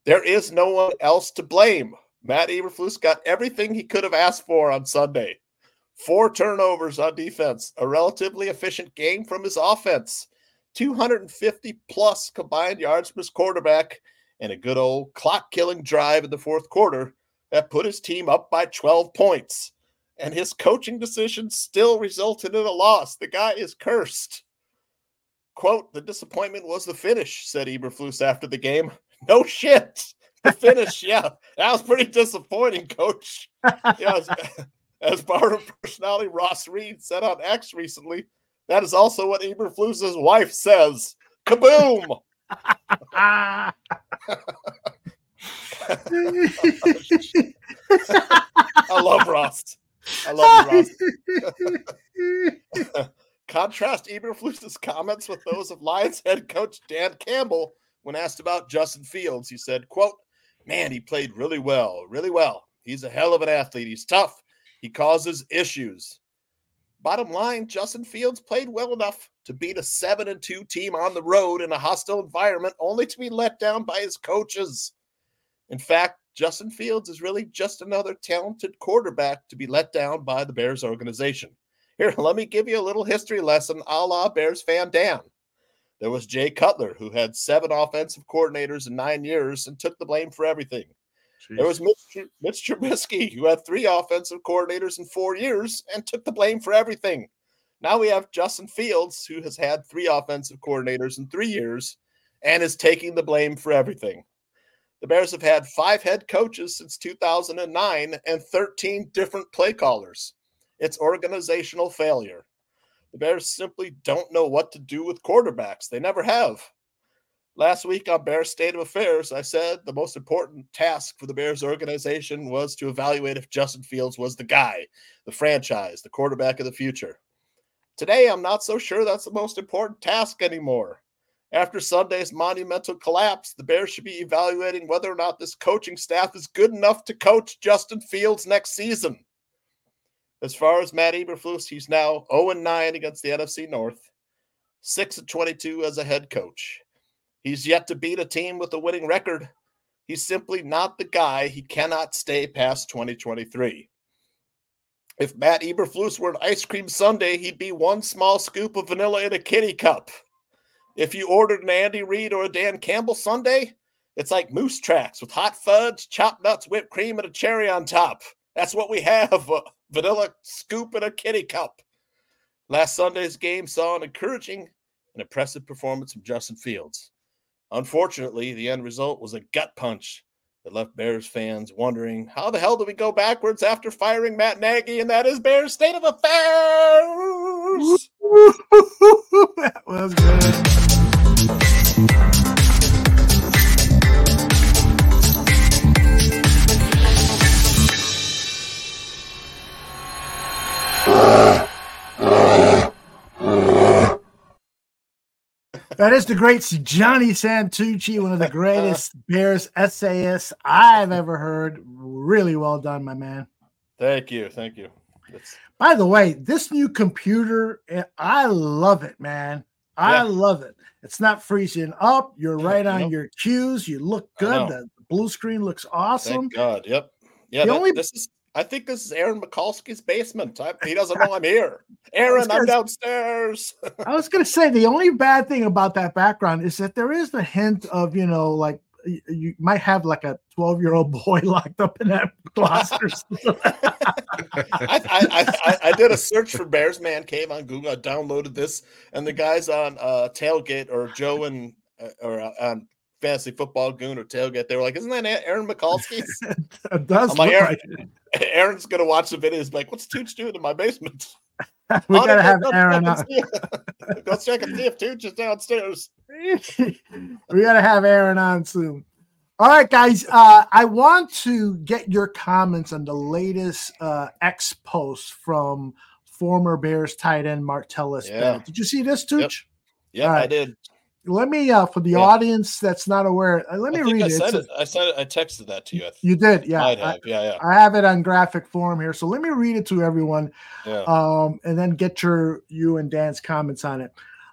There is no one else to blame. Matt Eberflus got everything he could have asked for on Sunday. Four turnovers on defense, a relatively efficient game from his offense, 250 plus combined yards from his quarterback, and a good old clock killing drive in the fourth quarter that put his team up by 12 points and his coaching decisions still resulted in a loss. The guy is cursed. Quote, the disappointment was the finish, said Eberflus after the game. <laughs> No shit. The finish, <laughs> yeah. That was pretty disappointing, coach. Yeah, as, <laughs> as part of personality Ross Reed said on X recently, that is also what Eberflus's wife says. Kaboom! I love Ross. I love you. <laughs> Contrast Eberflus's comments with those of Lions head coach Dan Campbell when asked about Justin Fields. He said, quote, man, he played really well, really well. He's a hell of an athlete. He's tough. He causes issues. Bottom line, Justin Fields played well enough to beat a 7 and 2 team on the road in a hostile environment only to be let down by his coaches. In fact, Justin Fields is really just another talented quarterback to be let down by the Bears organization. Here, <laughs> let me give you a little history lesson a la Bears fan Dan. There was Jay Cutler, who had seven offensive coordinators in nine years and took the blame for everything. Jeez. There was Mitch, Mitch Trubisky, who had three offensive coordinators in four years and took the blame for everything. Now we have Justin Fields, who has had three offensive coordinators in three years and is taking the blame for everything. The Bears have had five head coaches since 2009 and 13 different play callers. It's organizational failure. The Bears simply don't know what to do with quarterbacks. They never have. Last week on Bears State of Affairs, I said the most important task for the Bears organization was to evaluate if Justin Fields was the guy, the franchise, the quarterback of the future. Today, I'm not so sure that's the most important task anymore. After Sunday's monumental collapse, the Bears should be evaluating whether or not this coaching staff is good enough to coach Justin Fields next season. As far as Matt Eberflus, he's now 0 9 against the NFC North, 6 22 as a head coach. He's yet to beat a team with a winning record. He's simply not the guy. He cannot stay past 2023. If Matt Eberflus were an ice cream sundae, he'd be one small scoop of vanilla in a kitty cup. If you ordered an Andy Reid or a Dan Campbell sundae, it's like moose tracks with hot fudge, chopped nuts, whipped cream, and a cherry on top. That's what we have a vanilla scoop and a kitty cup. Last Sunday's game saw an encouraging and impressive performance from Justin Fields. Unfortunately, the end result was a gut punch that left Bears fans wondering how the hell do we go backwards after firing Matt Nagy, and that is Bears state of affairs. That was good. That is the great Johnny Santucci, one of the greatest <laughs> Bears essayists I've ever heard. Really well done, my man. Thank you. Thank you. By the way, this new computer, eh, I love it, man. I yeah. love it. It's not freezing up. You're right on your cues. You look good. The blue screen looks awesome. Thank God. Yep. Yeah. The that, only... This is I think this is Aaron Mikulski's basement. I, he doesn't know <laughs> I'm here. Aaron, I'm downstairs. I was going to say the only bad thing about that background is that there is the hint of, you know, like you, might have like a 12 year old boy <laughs> locked up in that closet. or something. I, I, I, I did a search for Bears Man Cave on Google. I downloaded this, and the guys on uh, Tailgate or Joe and uh, or uh, on Fantasy Football Goon or Tailgate, they were like, "Isn't that Aaron Mikulski's?" <laughs> it does I'm like, Aaron, like Aaron's gonna watch the video. He's like, "What's Tooch doing in my basement?" <laughs> we Oh, gotta have go Aaron on. <laughs> Go check and see if Tooch is downstairs. <laughs> we gotta have Aaron on soon. All right, guys. Uh, I want to get your comments on the latest uh, X post from former Bears tight end Martellus Yeah. Bennett. Did you see this, Tooch? Yeah, All I did. Let me, uh, for the Yeah. audience that's not aware, uh, let me read I it. A- it. I said it. I texted that to you. You did, yeah. I- have. yeah, yeah. I have it on graphic form here, so let me read it to everyone, Yeah. um, and then get your you and Dan's comments on it.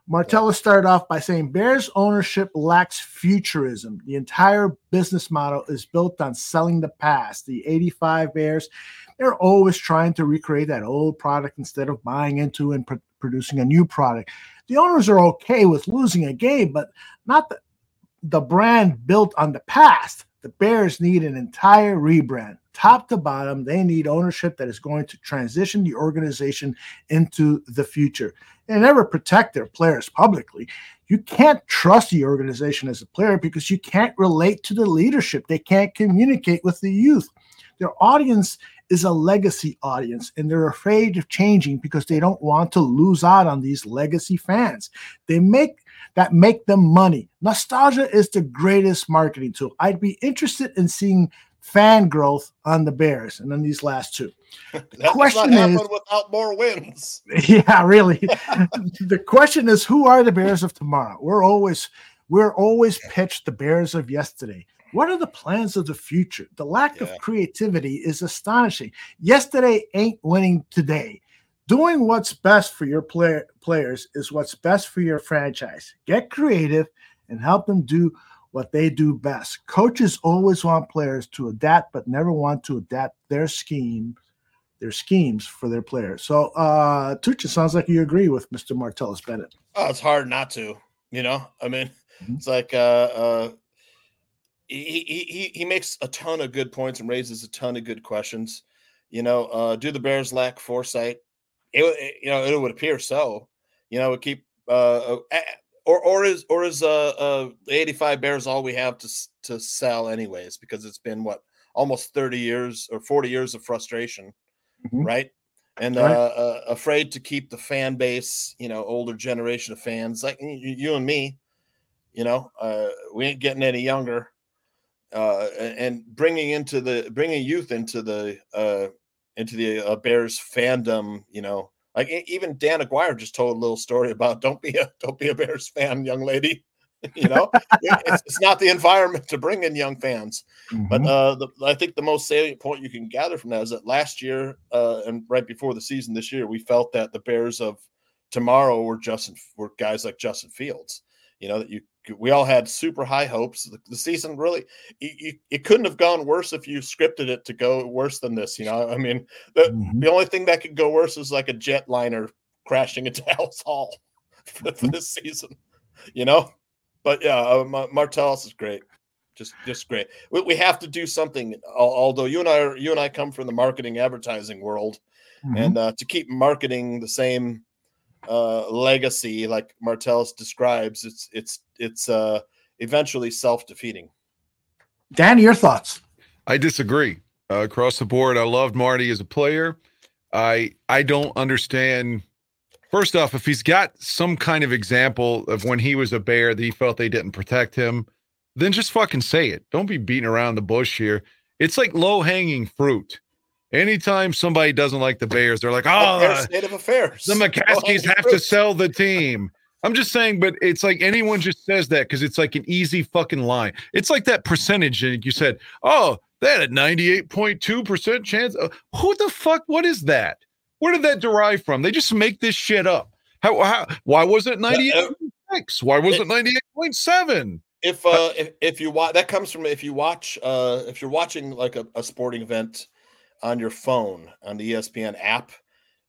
Martellus started off by saying Bears ownership lacks futurism. The entire business model is built on selling the past. The 85 Bears, they're always trying to recreate that old product instead of buying into and pr- producing a new product. The owners are okay with losing a game, but not the, the brand built on the past. The Bears need an entire rebrand, top to bottom. They need ownership that is going to transition the organization into the future. They never protect their players publicly. You can't trust the organization as a player because you can't relate to the leadership. They can't communicate with the youth. Their audience is a legacy audience, and they're afraid of changing because they don't want to lose out on these legacy fans. They make that make them money. Nostalgia is the greatest marketing tool. I'd be interested in seeing fan growth on the Bears and on these last two. <laughs> Not question is- without more wins. <laughs> Yeah, really. <laughs> the question is who are the Bears of tomorrow? We're always we're always pitched the Bears of yesterday. What are the plans of the future? The lack of creativity is astonishing. Yesterday ain't winning today. Doing what's best for your player, players is what's best for your franchise. Get creative and help them do what they do best. Coaches always want players to adapt, but never want to adapt their scheme, their schemes for their players. So, uh, Tucci, sounds like you agree with Mr. Martellus Bennett. Oh, it's hard not to. You know, I mean, Mm-hmm. it's like uh, uh, he, he he makes a ton of good points and raises a ton of good questions. You know, uh, do the Bears lack foresight? It, it- you know, it would appear so. You know, it keep uh, uh, or or is or is uh, uh the 85 Bears all we have to to sell anyways because it's been what almost 30 years or 40 years of frustration, right? And uh, Right. uh, afraid to keep the fan base, you know, older generation of fans like y- y- you and me, you know, uh, we ain't getting any younger. Uh, and bringing into the bringing youth into the uh, into the uh, Bears fandom, you know, like even Dan Aguirre just told a little story about don't be a don't be a Bears fan, young lady. <laughs> you know, it's, it's not the environment to bring in young fans. But uh, the, I think the most salient point you can gather from that is that last year uh, and right before the season this year, we felt that the Bears of tomorrow were Justin were guys like Justin Fields. You know that you we all had super high hopes. The, the season really it, it, it couldn't have gone worse if you scripted it to go worse than this. You know, I mean, the, the only thing that could go worse is like a jetliner crashing into <laughs> Halas Hall for, for this season. You know, but yeah, uh, Ma- Martellus is great just just great. We, we have to do something. Although you and I are, you and I come from the marketing advertising world, and uh, to keep marketing the same uh, legacy like Martellus describes, it's it's it's uh, eventually self defeating. Dan, your thoughts? I disagree uh, across the board. I loved Marty as a player. I I don't understand. First off, if he's got some kind of example of when he was a bear that he felt they didn't protect him, then just fucking say it. Don't be beating around the bush here. It's like low hanging fruit. Anytime somebody doesn't like the Bears, they're like, "Oh, fair uh, state of affairs. the McCaskies <laughs> have to sell the team. I'm just saying, but it's like anyone just says that because it's like an easy fucking line. It's like that percentage that you said, oh, they had a 98.2% chance. Uh, Who the fuck? What is that? Where did that derive from? They just make this shit up. How, how why was it 98.6? Why was it 98.7? If uh, if, if you watch, that comes from if you watch uh, if you're watching like a, a sporting event on your phone on the ESPN app,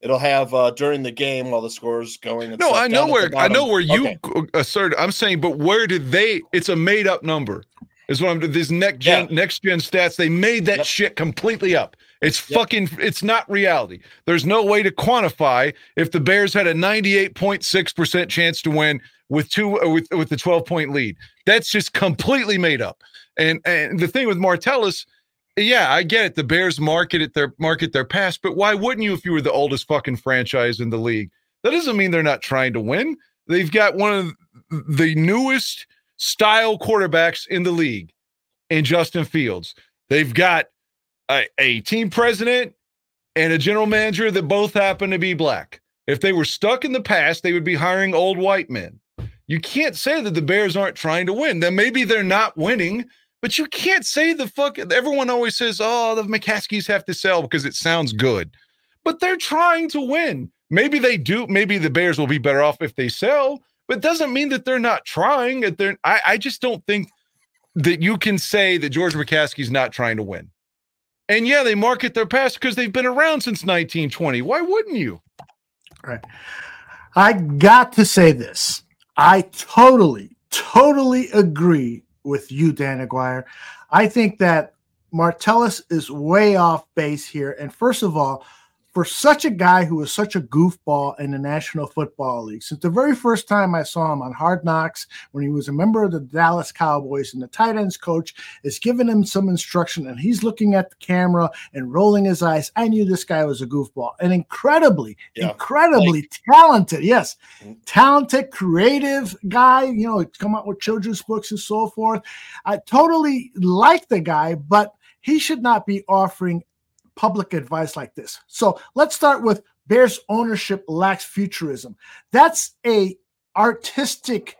it'll have uh, during the game while the score's going. and No, I know where I know where you Okay. assert. I'm saying, but where did they? It's a made up number. Is what I'm. These next gen next gen stats. They made that shit completely up. It's fucking. It's not reality. There's no way to quantify if the Bears had a 98.6 percent chance to win with two uh, with with the 12 point lead. That's just completely made up. And and the thing with Martellus, yeah, I get it. The Bears market it their market their past, but why wouldn't you if you were the oldest fucking franchise in the league? That doesn't mean they're not trying to win. They've got one of the newest style quarterbacks in the league in Justin Fields. They've got a, a team president and a general manager that both happen to be black. If they were stuck in the past, they would be hiring old white men. You can't say that the Bears aren't trying to win. Then maybe they're not winning, but you can't say the fuck. Everyone always says, "Oh, the McCaskies have to sell because it sounds good," but they're trying to win. Maybe they do. Maybe the Bears will be better off if they sell, but doesn't mean that they're not trying. They're. I, I just don't think that you can say that George McCaskey's not trying to win. And yeah, they market their past because they've been around since 1920. Why wouldn't you? Right. I got to say this. I totally, totally agree with you, Dan Aguirre. I think that Martellus is way off base here. And first of all, for such a guy who is such a goofball in the National Football League, since the very first time I saw him on Hard Knocks when he was a member of the Dallas Cowboys and the tight ends coach is giving him some instruction and he's looking at the camera and rolling his eyes, I knew this guy was a goofball. An incredibly, yeah. incredibly like, talented, yes, mm-hmm. talented, creative guy, you know, come out with children's books and so forth. I totally like the guy, but he should not be offering public advice like this. So let's start with Bears ownership lacks futurism. That's a artistic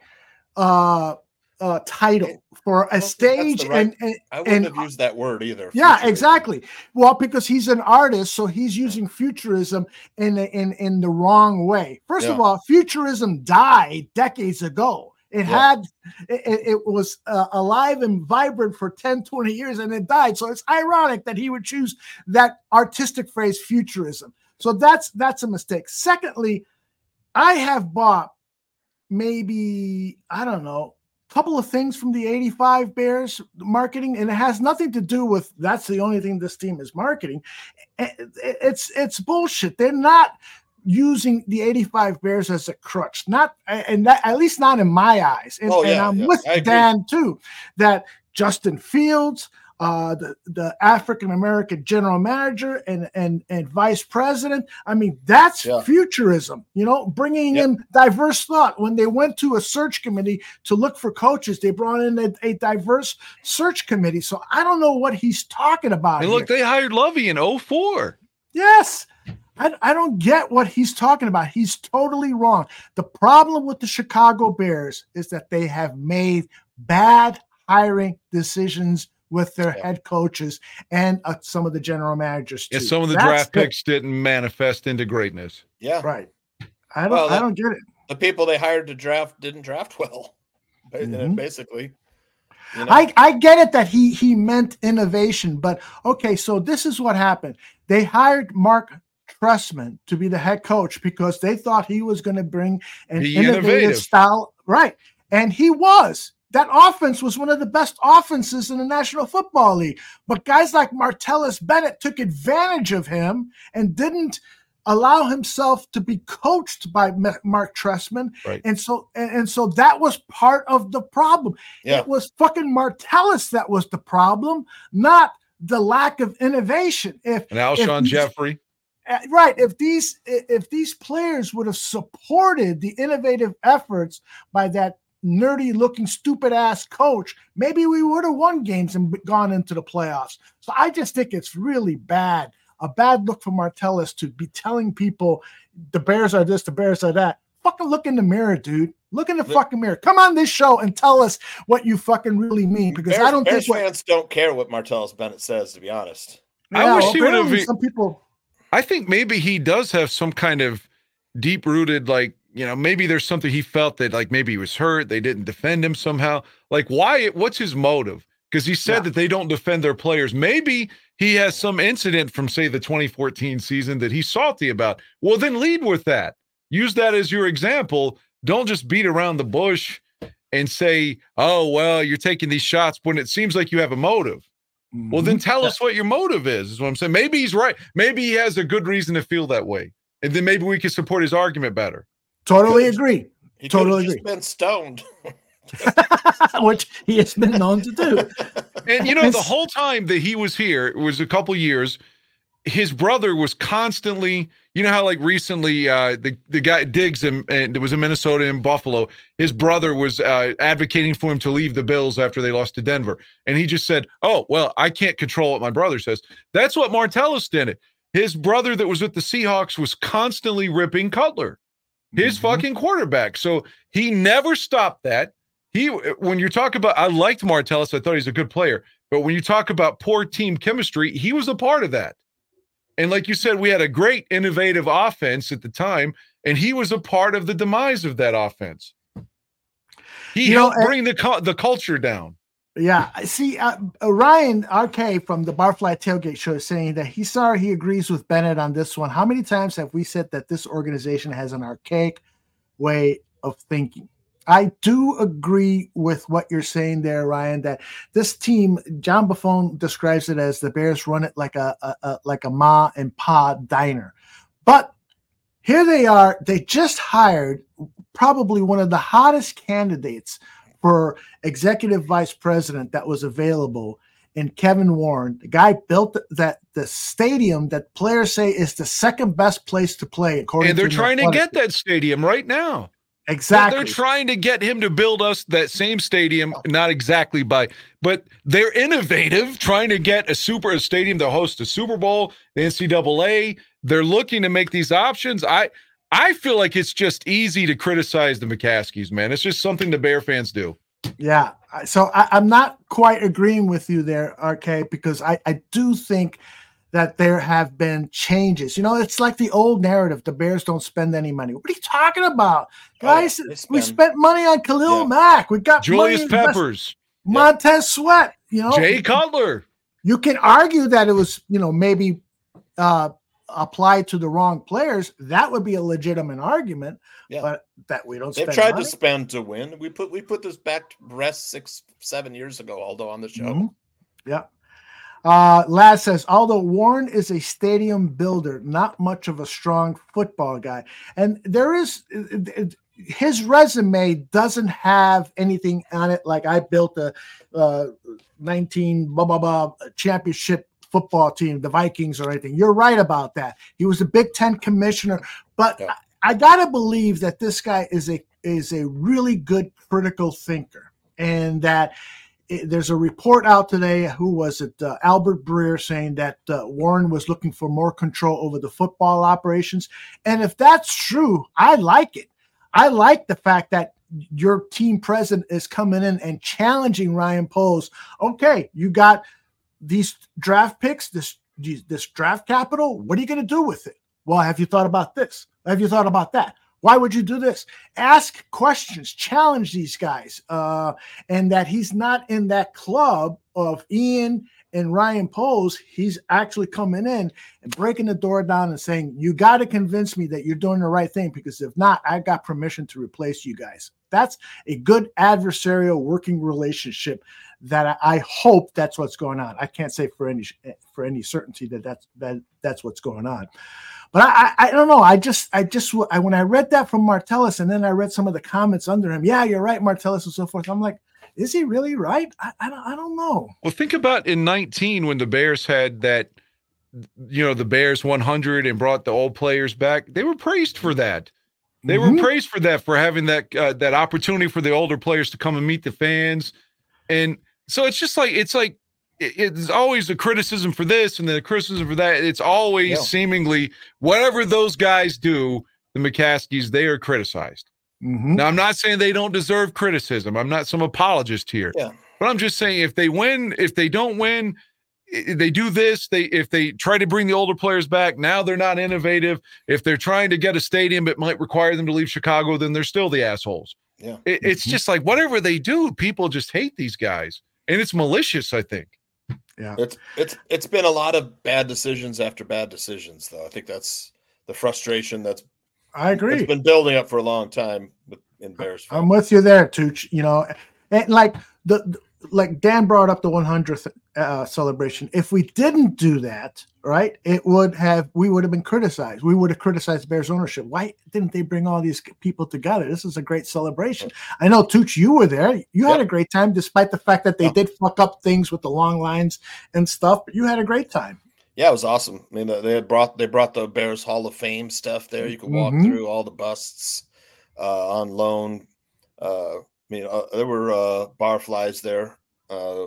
uh, uh, title for a stage, right, and, and, I wouldn't and, have used that word either. Yeah, futurism. exactly. Well, because he's an artist, so he's using futurism in in in the wrong way. First yeah. of all, futurism died decades ago. It yeah. had, it, it was uh, alive and vibrant for 10, 20 years and it died. So it's ironic that he would choose that artistic phrase, futurism. So that's that's a mistake. Secondly, I have bought maybe, I don't know, a couple of things from the 85 Bears marketing, and it has nothing to do with that's the only thing this team is marketing. It's it's bullshit. They're not using the 85 Bears as a crutch. Not and that, at least not in my eyes. And, oh, yeah, and I'm yeah, with Dan too, that Justin Fields, uh, the the African American general manager and and and vice president. I mean, that's yeah. futurism. You know, bringing yep. in diverse thought. When they went to a search committee to look for coaches, they brought in a, a diverse search committee. So I don't know what he's talking about. And look, here. they hired Lovie in 04. Yes. I, I don't get what he's talking about. He's totally wrong. The problem with the Chicago Bears is that they have made bad hiring decisions with their yeah. head coaches and uh, some of the general managers. Too. Yeah, some of the That's draft picks didn't manifest into greatness. Yeah, right. I don't. Well, that, I don't get it. The people they hired to draft didn't draft <laughs> well, mm-hmm. basically. You know? I, I get it that he he meant innovation, but okay, so this is what happened. They hired Mark Trestman to be the head coach because they thought he was going to bring an be innovative, innovative style. Right. And he was. That offense was one of the best offenses in the National Football League. But guys like Martellus Bennett took advantage of him and didn't allow himself to be coached by Mark Trestman. Right. And so and, and, so that was part of the problem. Yeah. It was fucking Martellus that was the problem, not the lack of innovation. If and Alshon Jeffery. Uh, Uh, right if these if these players would have supported the innovative efforts by that nerdy looking stupid ass coach maybe we would have won games and gone into the playoffs. So i just think it's really bad a bad look for martellus to be telling people the bears are this the bears are that. Fucking look in the mirror dude. Look in the fucking mirror. Come on this show and tell us what you fucking really mean because bears, i don't bears think fans what, don't care what martellus bennett says to be honest. Yeah, I wish he would have. Some people I think maybe he does have some kind of deep rooted, like, you know, maybe there's something he felt that, like, maybe he was hurt. They didn't defend him somehow. Like, why? What's his motive? Because he said yeah. that they don't defend their players. Maybe he has some incident from, say, the 2014 season that he's salty about. Well, then lead with that. Use that as your example. Don't just beat around the bush and say, "Oh, well, you're taking these shots when it seems like you have a motive." Well, then mm-hmm. tell us what your motive is. Is what I'm saying. Maybe he's right. Maybe he has a good reason to feel that way, and then maybe we can support his argument better. Totally agree. He Totally could've agree. been stoned. <laughs> Which he has been known to do. And you know, the whole time that he was here, it was a couple years. His brother was constantly, you know how like recently uh, the the guy Diggs and, and it was in Minnesota and Buffalo. His brother was uh, advocating for him to leave the Bills after they lost to Denver, and he just said, "Oh well, I can't control what my brother says." That's what Martellus did. It. His brother that was with the Seahawks was constantly ripping Cutler, his fucking quarterback. So he never stopped that. He when you talk about I liked Martellus, I thought he's a good player. But when you talk about poor team chemistry, he was a part of that. And like you said, we had a great innovative offense at the time, and he was a part of the demise of that offense. He You know, helped and- bring the the culture down. Yeah, see. Uh, uh, Ryan RK from the Barfly Tailgate Show is saying that he's sorry he agrees with Bennett on this one. How many times have we said that this organization has an archaic way of thinking? I do agree with what you're saying there, Ryan. That this team, John Buffon describes it as the Bears run it like a, a, a like a ma and pa diner, but here they are. They just hired probably one of the hottest candidates for executive vice president that was available and Kevin Warren. The guy built that the stadium that players say is the second best place to play. According And they're trying to get that stadium right now. Exactly. They're trying to get him to build us that same stadium, not exactly by, but they're innovative, trying to get a super a stadium to host a Super Bowl, the NCAA. They're looking to make these options. I I feel like it's just easy to criticize the McCaskies, man. It's just something the Bear fans do. Yeah. So I, I'm not quite agreeing with you there, RK, because I, I do think that there have been changes. You know, it's like the old narrative the Bears don't spend any money. What are you talking about? Guys, we spent money on Khalil Mack. We got Julius Peppers, Montez Sweat, you know. Jay Cutler. You can argue that it was, you know, maybe uh applied to the wrong players. That would be a legitimate argument. Yeah. But that we don't They've tried money. to spend to win. We put we put this back to rest six seven years ago, although on the show. Mhm. Yeah. Uh, Lad says, although Warren is a stadium builder, not much of a strong football guy. And there is his resume doesn't have anything on it like I built a uh, 19 blah blah blah championship football team, the Vikings or anything. You're right about that. He was a Big Ten commissioner, but I, I gotta believe that this guy is a is a really good critical thinker, and that there's a report out today. Who was it? Uh, Albert Breer saying that uh, Warren was looking for more control over the football operations. And if that's true, I like it. I like the fact that your team president is coming in and challenging Ryan Poles. Okay, you got these draft picks, this this draft capital. What are you going to do with it? Well, have you thought about this? Have you thought about that? Why would you do this? Ask questions, challenge these guys, uh, and that he's not in that club of Ian and Ryan Poles. He's actually coming in and breaking the door down and saying, "You got to convince me that you're doing the right thing, because if not, I got permission to replace you guys." That's a good adversarial working relationship that I, I hope that's what's going on. I can't say for any for any certainty that that's that that's what's going on. But I, I, I don't know. I just, I just, I, when I read that from Martellus, and then I read some of the comments under him. Yeah, you're right, Martellus, and so forth. I'm like, is he really right? I, I don't, I don't know. Well, think about in 19 when the Bears had that, you know, the Bears 100 and brought the old players back. They were praised for that. They Mhm. were praised for that for having that uh, that opportunity for the older players to come and meet the fans, and so it's just like it's like it's always a criticism for this and then a criticism for that. It's always Yeah. seemingly whatever those guys do, the McCaskies they are criticized. Mm-hmm. Now I'm not saying they don't deserve criticism. I'm not some apologist here. Yeah. But I'm just saying if they win, if they don't win, they do this, they if they try to bring the older players back, now they're not innovative. If they're trying to get a stadium that might require them to leave Chicago, then they're still the assholes. Yeah. It, it's mm-hmm. just like whatever they do, people just hate these guys. And it's malicious, I think. Yeah. It's it's it's been a lot of bad decisions after bad decisions, though. I think that's the frustration that's I agree. it's been building up for a long time. But in Bears. I'm with you there, Tooch. You know, and like the, the- like Dan brought up the 100th uh, celebration. If we didn't do that, right, it would have we would have been criticized. We would have criticized Bears ownership. Why didn't they bring all these people together? This is a great celebration. I know Tooch, you were there. You had a great time, despite the fact that they did fuck up things with the long lines and stuff. But you had a great time. Yeah, it was awesome. I mean, they had brought they brought the Bears Hall of Fame stuff there. You could walk Mhm. through all the busts uh, on loan. Uh, mean, uh, there were uh, barflies there. Uh,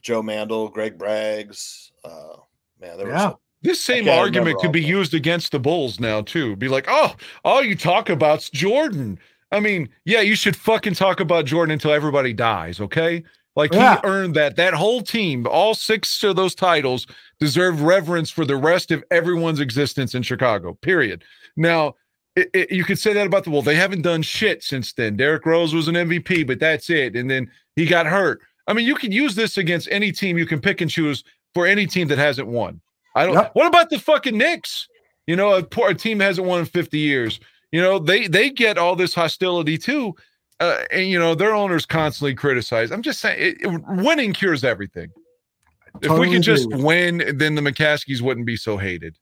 Joe Mandel, Greg Braggs. Uh, man, there was This same argument could all be used against the Bulls now too. Be like, oh, all you talk about's Jordan. I mean, yeah, you should fucking talk about Jordan until everybody dies, okay? Like Yeah. he earned that. That whole team, all six of those titles, deserve reverence for the rest of everyone's existence in Chicago. Period. Now, it, it- you could say that about the Wolves. They haven't done shit since then. Derrick Rose was an MVP, but that's it. And then he got hurt. I mean, you can use this against any team. You can pick and choose for any team that hasn't won. I don't. Yep. What about the fucking Knicks? You know, a, poor, team hasn't won in 50 years. You know, they they get all this hostility too, uh, and you know their owners constantly criticize. I'm just saying, it, it- winning cures everything. if we could just win, then the McCaskies wouldn't be so hated.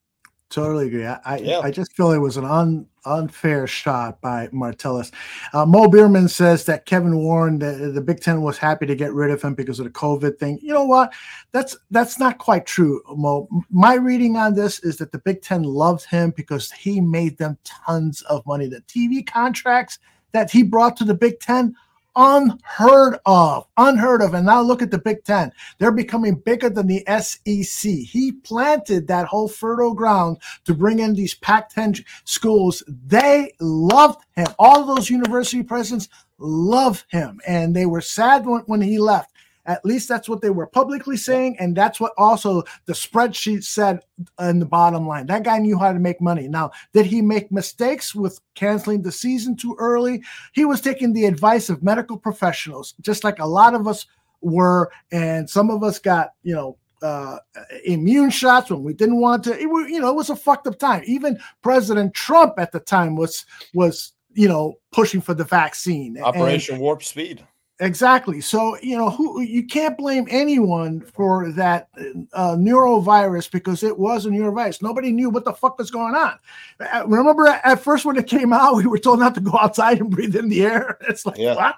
Totally agree. I, I, Yeah. I just feel it was an un, unfair shot by Martellus. Uh, Mo Bierman says that Kevin Warren, the, the Big Ten was happy to get rid of him because of the COVID thing. You know what? That's that's not quite true, Mo. My reading on this is that the Big Ten loved him because he made them tons of money. The TV contracts that he brought to the Big Ten, unheard of, unheard of. And now look at the Big Ten. They're becoming bigger than the SEC. He planted that whole fertile ground to bring in these Pac 10 schools. They loved him. All those university presidents love him. And they were sad when, when he left. At least that's what they were publicly saying. And that's what also the spreadsheet said in the bottom line. That guy knew how to make money. Now, did he make mistakes with canceling the season too early? He was taking the advice of medical professionals, just like a lot of us were. And some of us got, you know, uh, immune shots when we didn't want to. It, you know, it was a fucked up time. Even President Trump at the time was was you know pushing for the vaccine. And- Operation Warp Speed. Exactly. So you know who you can't blame anyone for that uh, neurovirus because it was a neurovirus. Nobody knew what the fuck was going on. Uh, Remember at at first when it came out, we were told not to go outside and breathe in the air. <laughs> It's like what?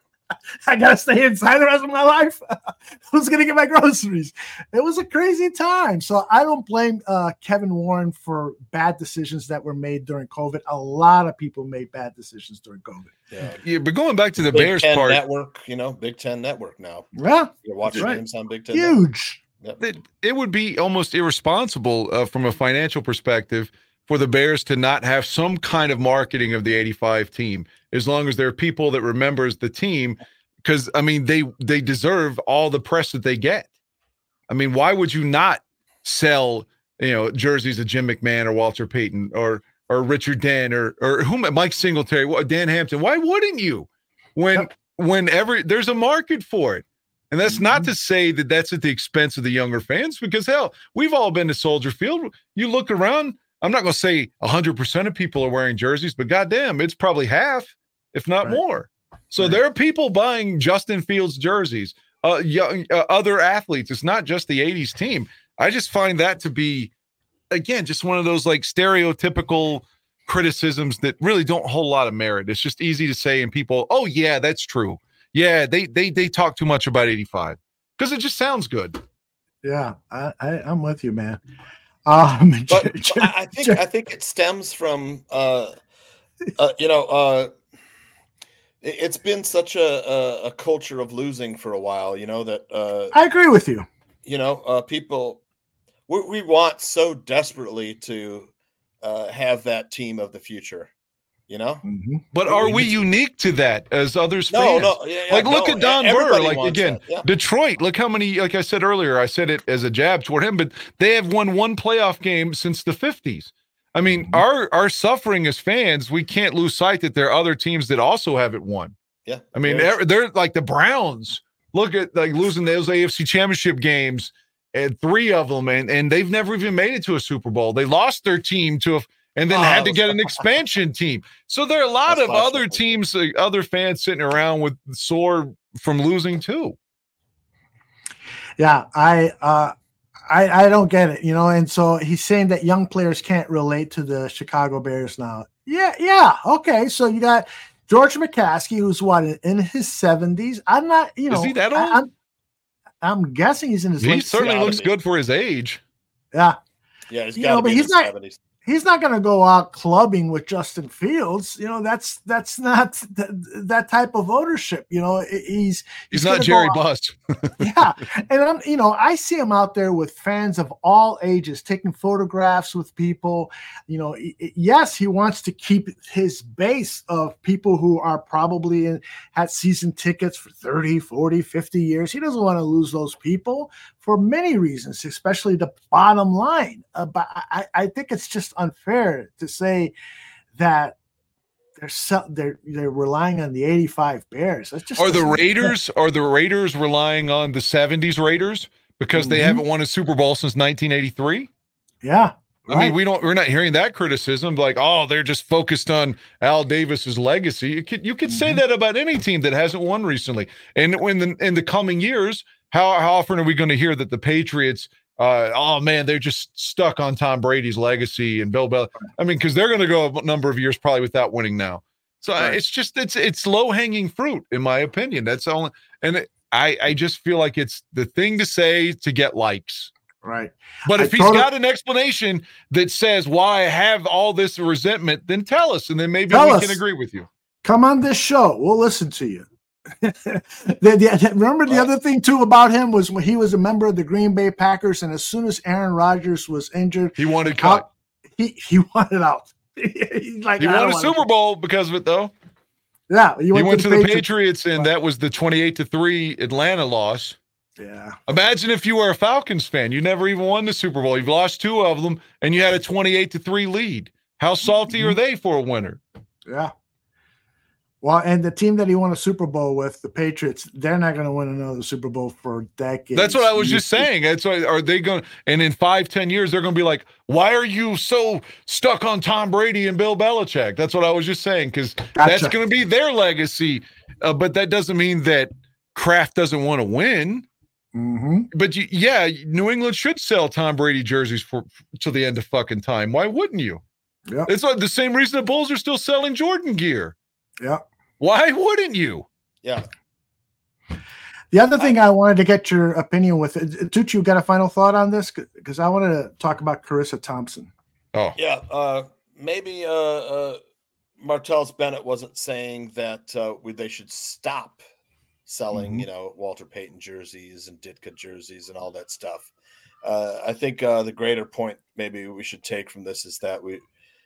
I gotta stay inside the rest of my life. <laughs> Who's gonna get my groceries? It was a crazy time. So I don't blame uh, Kevin Warren for bad decisions that were made during COVID. A lot of people made bad decisions during COVID. Yeah. Yeah, but going back to the Big Bears Ten part, network, you know, Big Ten network now. Yeah, You're watching right. games on Big Ten. Huge. Yep. it, it would be almost irresponsible uh, from a financial perspective for the Bears to not have some kind of marketing of the 85 team as long as there are people that remembers the team because I mean they they deserve all the press that they get. I mean, why would you not sell, you know, jerseys of Jim McMahon or Walter Payton or or Richard Dent or or whom Mike Singletary, Dan Hampton? Why wouldn't you? When whenever there's a market for it. And that's not mm-hmm. to say that that's at the expense of the younger fans, because hell, we've all been to Soldier Field. You look around, I'm not going to say 100% of people are wearing jerseys, but goddamn, it's probably half, if not more. So there are people buying Justin Fields jerseys, uh, young, uh, other athletes. It's not just the 80s team. I just find that to be, again, just one of those like stereotypical criticisms that really don't hold a lot of merit. It's just easy to say, and people, oh, yeah, that's true. Yeah, they they they talk too much about 85 because it just sounds good. Yeah, I, I I'm with you, man. Um, But <laughs> I I think I think it stems from uh, uh you know uh it- it's been such a, a a culture of losing for a while, you know that uh I agree with you. you know uh people we, we want so desperately to uh have that team of the future, you know? But are we unique to that as others No, fans? no, yeah, yeah, like look at Don Burr. Like again, yeah. Detroit. Look how many. Like I said earlier, I said it as a jab toward him, but they have won one playoff game since the fifties. I mean, Mm-hmm. our our suffering as fans, we can't lose sight that there are other teams that also haven't won. Yeah. I mean, they're, they're like the Browns. Look at like losing those AFC Championship games and three of them, and and they've never even made it to a Super Bowl. They lost their team to a and then Oh, had to get an expansion team. So there are a lot of much other teams, uh, other fans sitting around with sore from losing too. Yeah, I uh I I don't get it, you know, and so he's saying that young players can't relate to the Chicago Bears now. Yeah, yeah, okay. So you got George McCaskey, who's what in his seventies. I'm not, you know, Is he that I- old? I'm, I'm guessing he's in his. He late certainly 60s. looks good for his age. Yeah, Yeah, he's You got know, to but be in he's his not- 70s. He's not going to go out clubbing with Justin Fields. You know, that's that's not <laughs> th- that type of ownership. You know, He- he's He's, not Jerry Buss. <laughs> yeah, and I'm you know I see him out there with fans of all ages taking photographs with people. You know, yes, he wants to keep his base of people who are probably in, had season tickets for 30, 40, 50 years. He doesn't want to lose those people for many reasons, especially the bottom line. Uh, but I, I think it's just unfair to say that they're so, they're they're relying on the 85 Bears. That's just Are the. Raiders are the Raiders relying on the 70s Raiders because they Mhm. haven't won a Super Bowl since 1983? Yeah. I mean, we don't we're not hearing that criticism like, oh, they're just focused on Al Davis's legacy. You could you could say Mm-hmm. that about any team that hasn't won recently. And in the in the coming years, how, how often are we going to hear that the Patriots uh, oh man, they're just stuck on Tom Brady's legacy and Bill Belichick. I mean, because they're going to go a number of years probably without winning now. So uh, Right. it's just it's it's low hanging fruit in my opinion. That's only And it, I I just feel like it's the thing to say to get likes. Right. But I if he's totally- got an explanation that says why I have all this resentment, then tell us, and then maybe we us. can agree with you. come on this show. We'll listen to you. The, the- remember the other thing too about him was when he was a member of the Green Bay Packers, and as soon as Aaron Rodgers was injured, He wanted cut. out, he he <laughs> wanted out. He's like, he won a Super Bowl because of it, though. Yeah, He went, to the Patriots, and that was the twenty-eight to three Atlanta loss. Yeah. Imagine if you were a Falcons fan, you never even won the Super Bowl. You've lost two of them, and you had a twenty-eight to three lead. How salty Mm-hmm. are they for a winner? Yeah. Well, and the team that he won a Super Bowl with, the Patriots, they're not going to win another Super Bowl for decades. That's what I was just saying. That's why are they going? And in five, ten years, they're going to be like, "Why are you so stuck on Tom Brady and Bill Belichick?" That's what I was just saying because that's going to be their legacy. Uh, but that doesn't mean that Kraft doesn't want to win. Mm-hmm. But you, yeah, New England should sell Tom Brady jerseys for till the end of fucking time. Why wouldn't you? Yeah. It's like the same reason the Bulls are still selling Jordan gear. Yeah. Why wouldn't you? Yeah. The other thing I wanted to get your opinion with, Tucci, you got a final thought on this? Because I wanted to talk about Charissa Thompson. Oh, Yeah, uh, maybe uh, uh, Martellus Bennett wasn't saying that uh, we, they should stop selling, Mhm. you know, Walter Payton jerseys and Ditka jerseys and all that stuff. Uh, I think uh, the greater point maybe we should take from this is that we,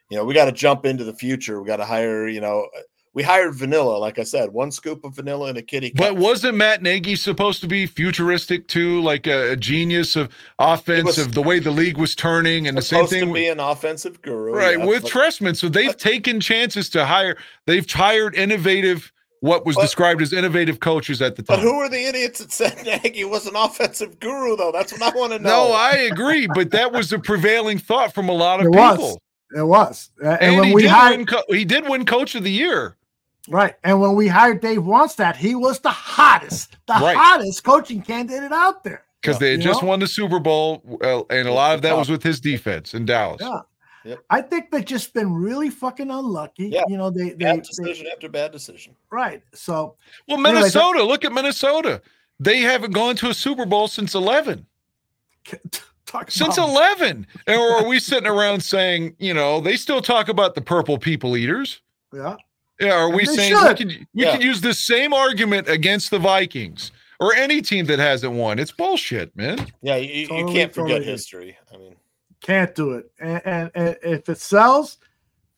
you know, we got to jump into the future. We got to hire, you know, uh, we hired vanilla, like I said, one scoop of vanilla and a kitty. But wasn't Matt Nagy supposed to be futuristic too, like a, a genius of offense of the way the league was turning, and the same supposed thing to with- be an offensive guru, right yeah, with but- Trestman. So they've taken chances to hire. They've hired innovative, what was But- described as innovative coaches at the time. But who are the idiots that said <laughs> Nagy was an offensive guru, though? That's what I want to know. no, I agree, but that was the prevailing thought from a lot of It people. was. It was. Uh, And, And, when he we did hired, win. Co- he did win Coach of the Year. Right, and when we hired Dave Wannstedt, he was the hottest, the Right. hottest coaching candidate out there. because they had just know? won the Super Bowl, uh, and a lot of that was with his defense in Dallas. Yeah. I think they've just been really fucking unlucky. Yeah. You know, they, they, bad they decision after bad decision. right. So Well, Anyway, that- Minnesota, look at Minnesota. They haven't gone to a Super Bowl since 11. <laughs> talk Since about- 11. Or are we sitting around saying, you know, they still talk about the purple people eaters? Yeah. Yeah, are we And they saying we should. could we Yeah. could use the same argument against the Vikings or any team that hasn't won? It's bullshit, man. Yeah, you, you can't forget totally. history. I mean, Can't do it. And, and, and if it sells,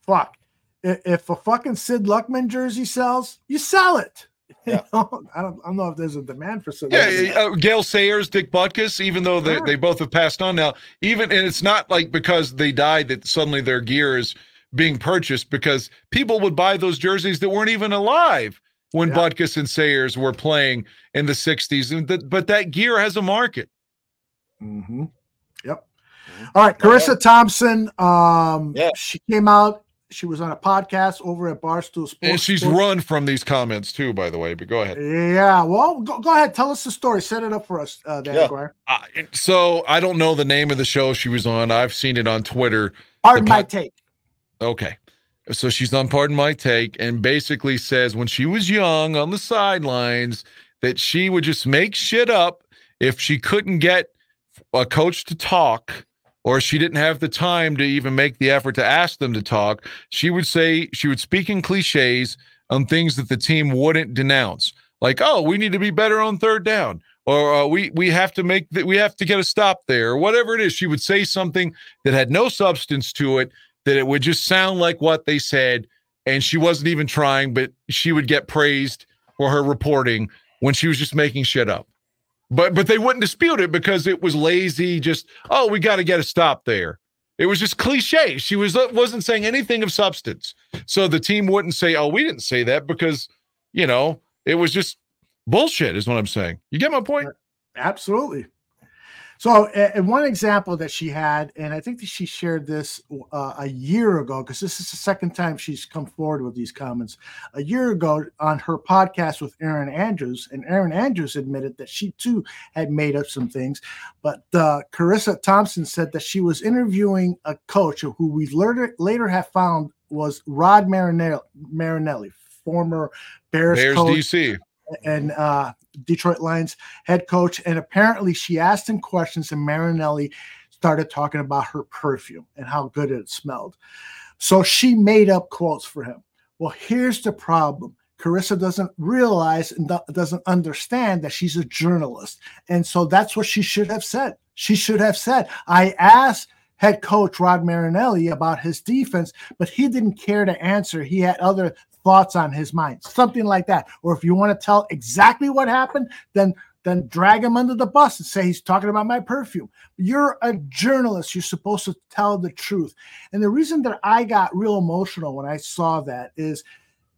fuck. I- If a fucking Sid Luckman jersey sells, you sell it. <laughs> You know? I don't. I don't know if there's a demand for Sid. Yeah, Luckman. uh, Gale Sayers, Dick Butkus, even though they, Sure. they both have passed on now, even and it's not like because they died that suddenly their gear is being purchased because people would buy those jerseys that weren't even alive when Yeah. Butkus and Sayers were playing in the 60s. And th- but that gear has a market. Mm-hmm. Yep. All right, Charissa Thompson. Um, Yeah. she came out. She was on a podcast over at Barstool Sports. And she's Sports- run from these comments too, by the way. But go ahead. Yeah. Well, go, go ahead. Tell us the story. Set it up for us, uh, Dan Yeah. McGuire. So I don't know the name of the show she was on. I've seen it on Twitter. Pardon The my take. Okay. So she's on Pardon My Take and basically says when she was young on the sidelines that she would just make shit up if she couldn't get a coach to talk or she didn't have the time to even make the effort to ask them to talk. She would say, she would speak in cliches on things that the team wouldn't denounce. Like, oh, we need to be better on third down, or uh, we we have to make that we have to get a stop there, or whatever it is. She would say something that had no substance to it, that it would just sound like what they said, and she wasn't even trying, but she would get praised for her reporting when she was just making shit up. But but they wouldn't dispute it because it was lazy. Just oh, we got to get a stop there. It was just cliche. She was uh, wasn't saying anything of substance. So the team wouldn't say, "Oh, we didn't say that," because you know it was just bullshit. Is what I'm saying. You get my point? Absolutely. So, and one example that she had, and I think that she shared this uh, a year ago, because this is the second time she's come forward with these comments. A year ago on her podcast with Erin Andrews, and Erin Andrews admitted that she too had made up some things. But uh, Charissa Thompson said that she was interviewing a coach who we later later have found was Rod Marinelli, Marinelli former Bears, Bears coach DC. and uh, Detroit Lions head coach. And apparently, she asked him questions, and Marinelli started talking about her perfume and how good it smelled. So she made up quotes for him. Well, here's the problem. Charissa doesn't realize and doesn't understand that she's a journalist. And so that's what she should have said. She should have said, I asked head coach Rod Marinelli about his defense, but he didn't care to answer. He had other thoughts on his mind, something like that. Or if you want to tell exactly what happened, then then drag him under the bus and say he's talking about my perfume. You're a journalist. You're supposed to tell the truth. And the reason that I got real emotional when I saw that is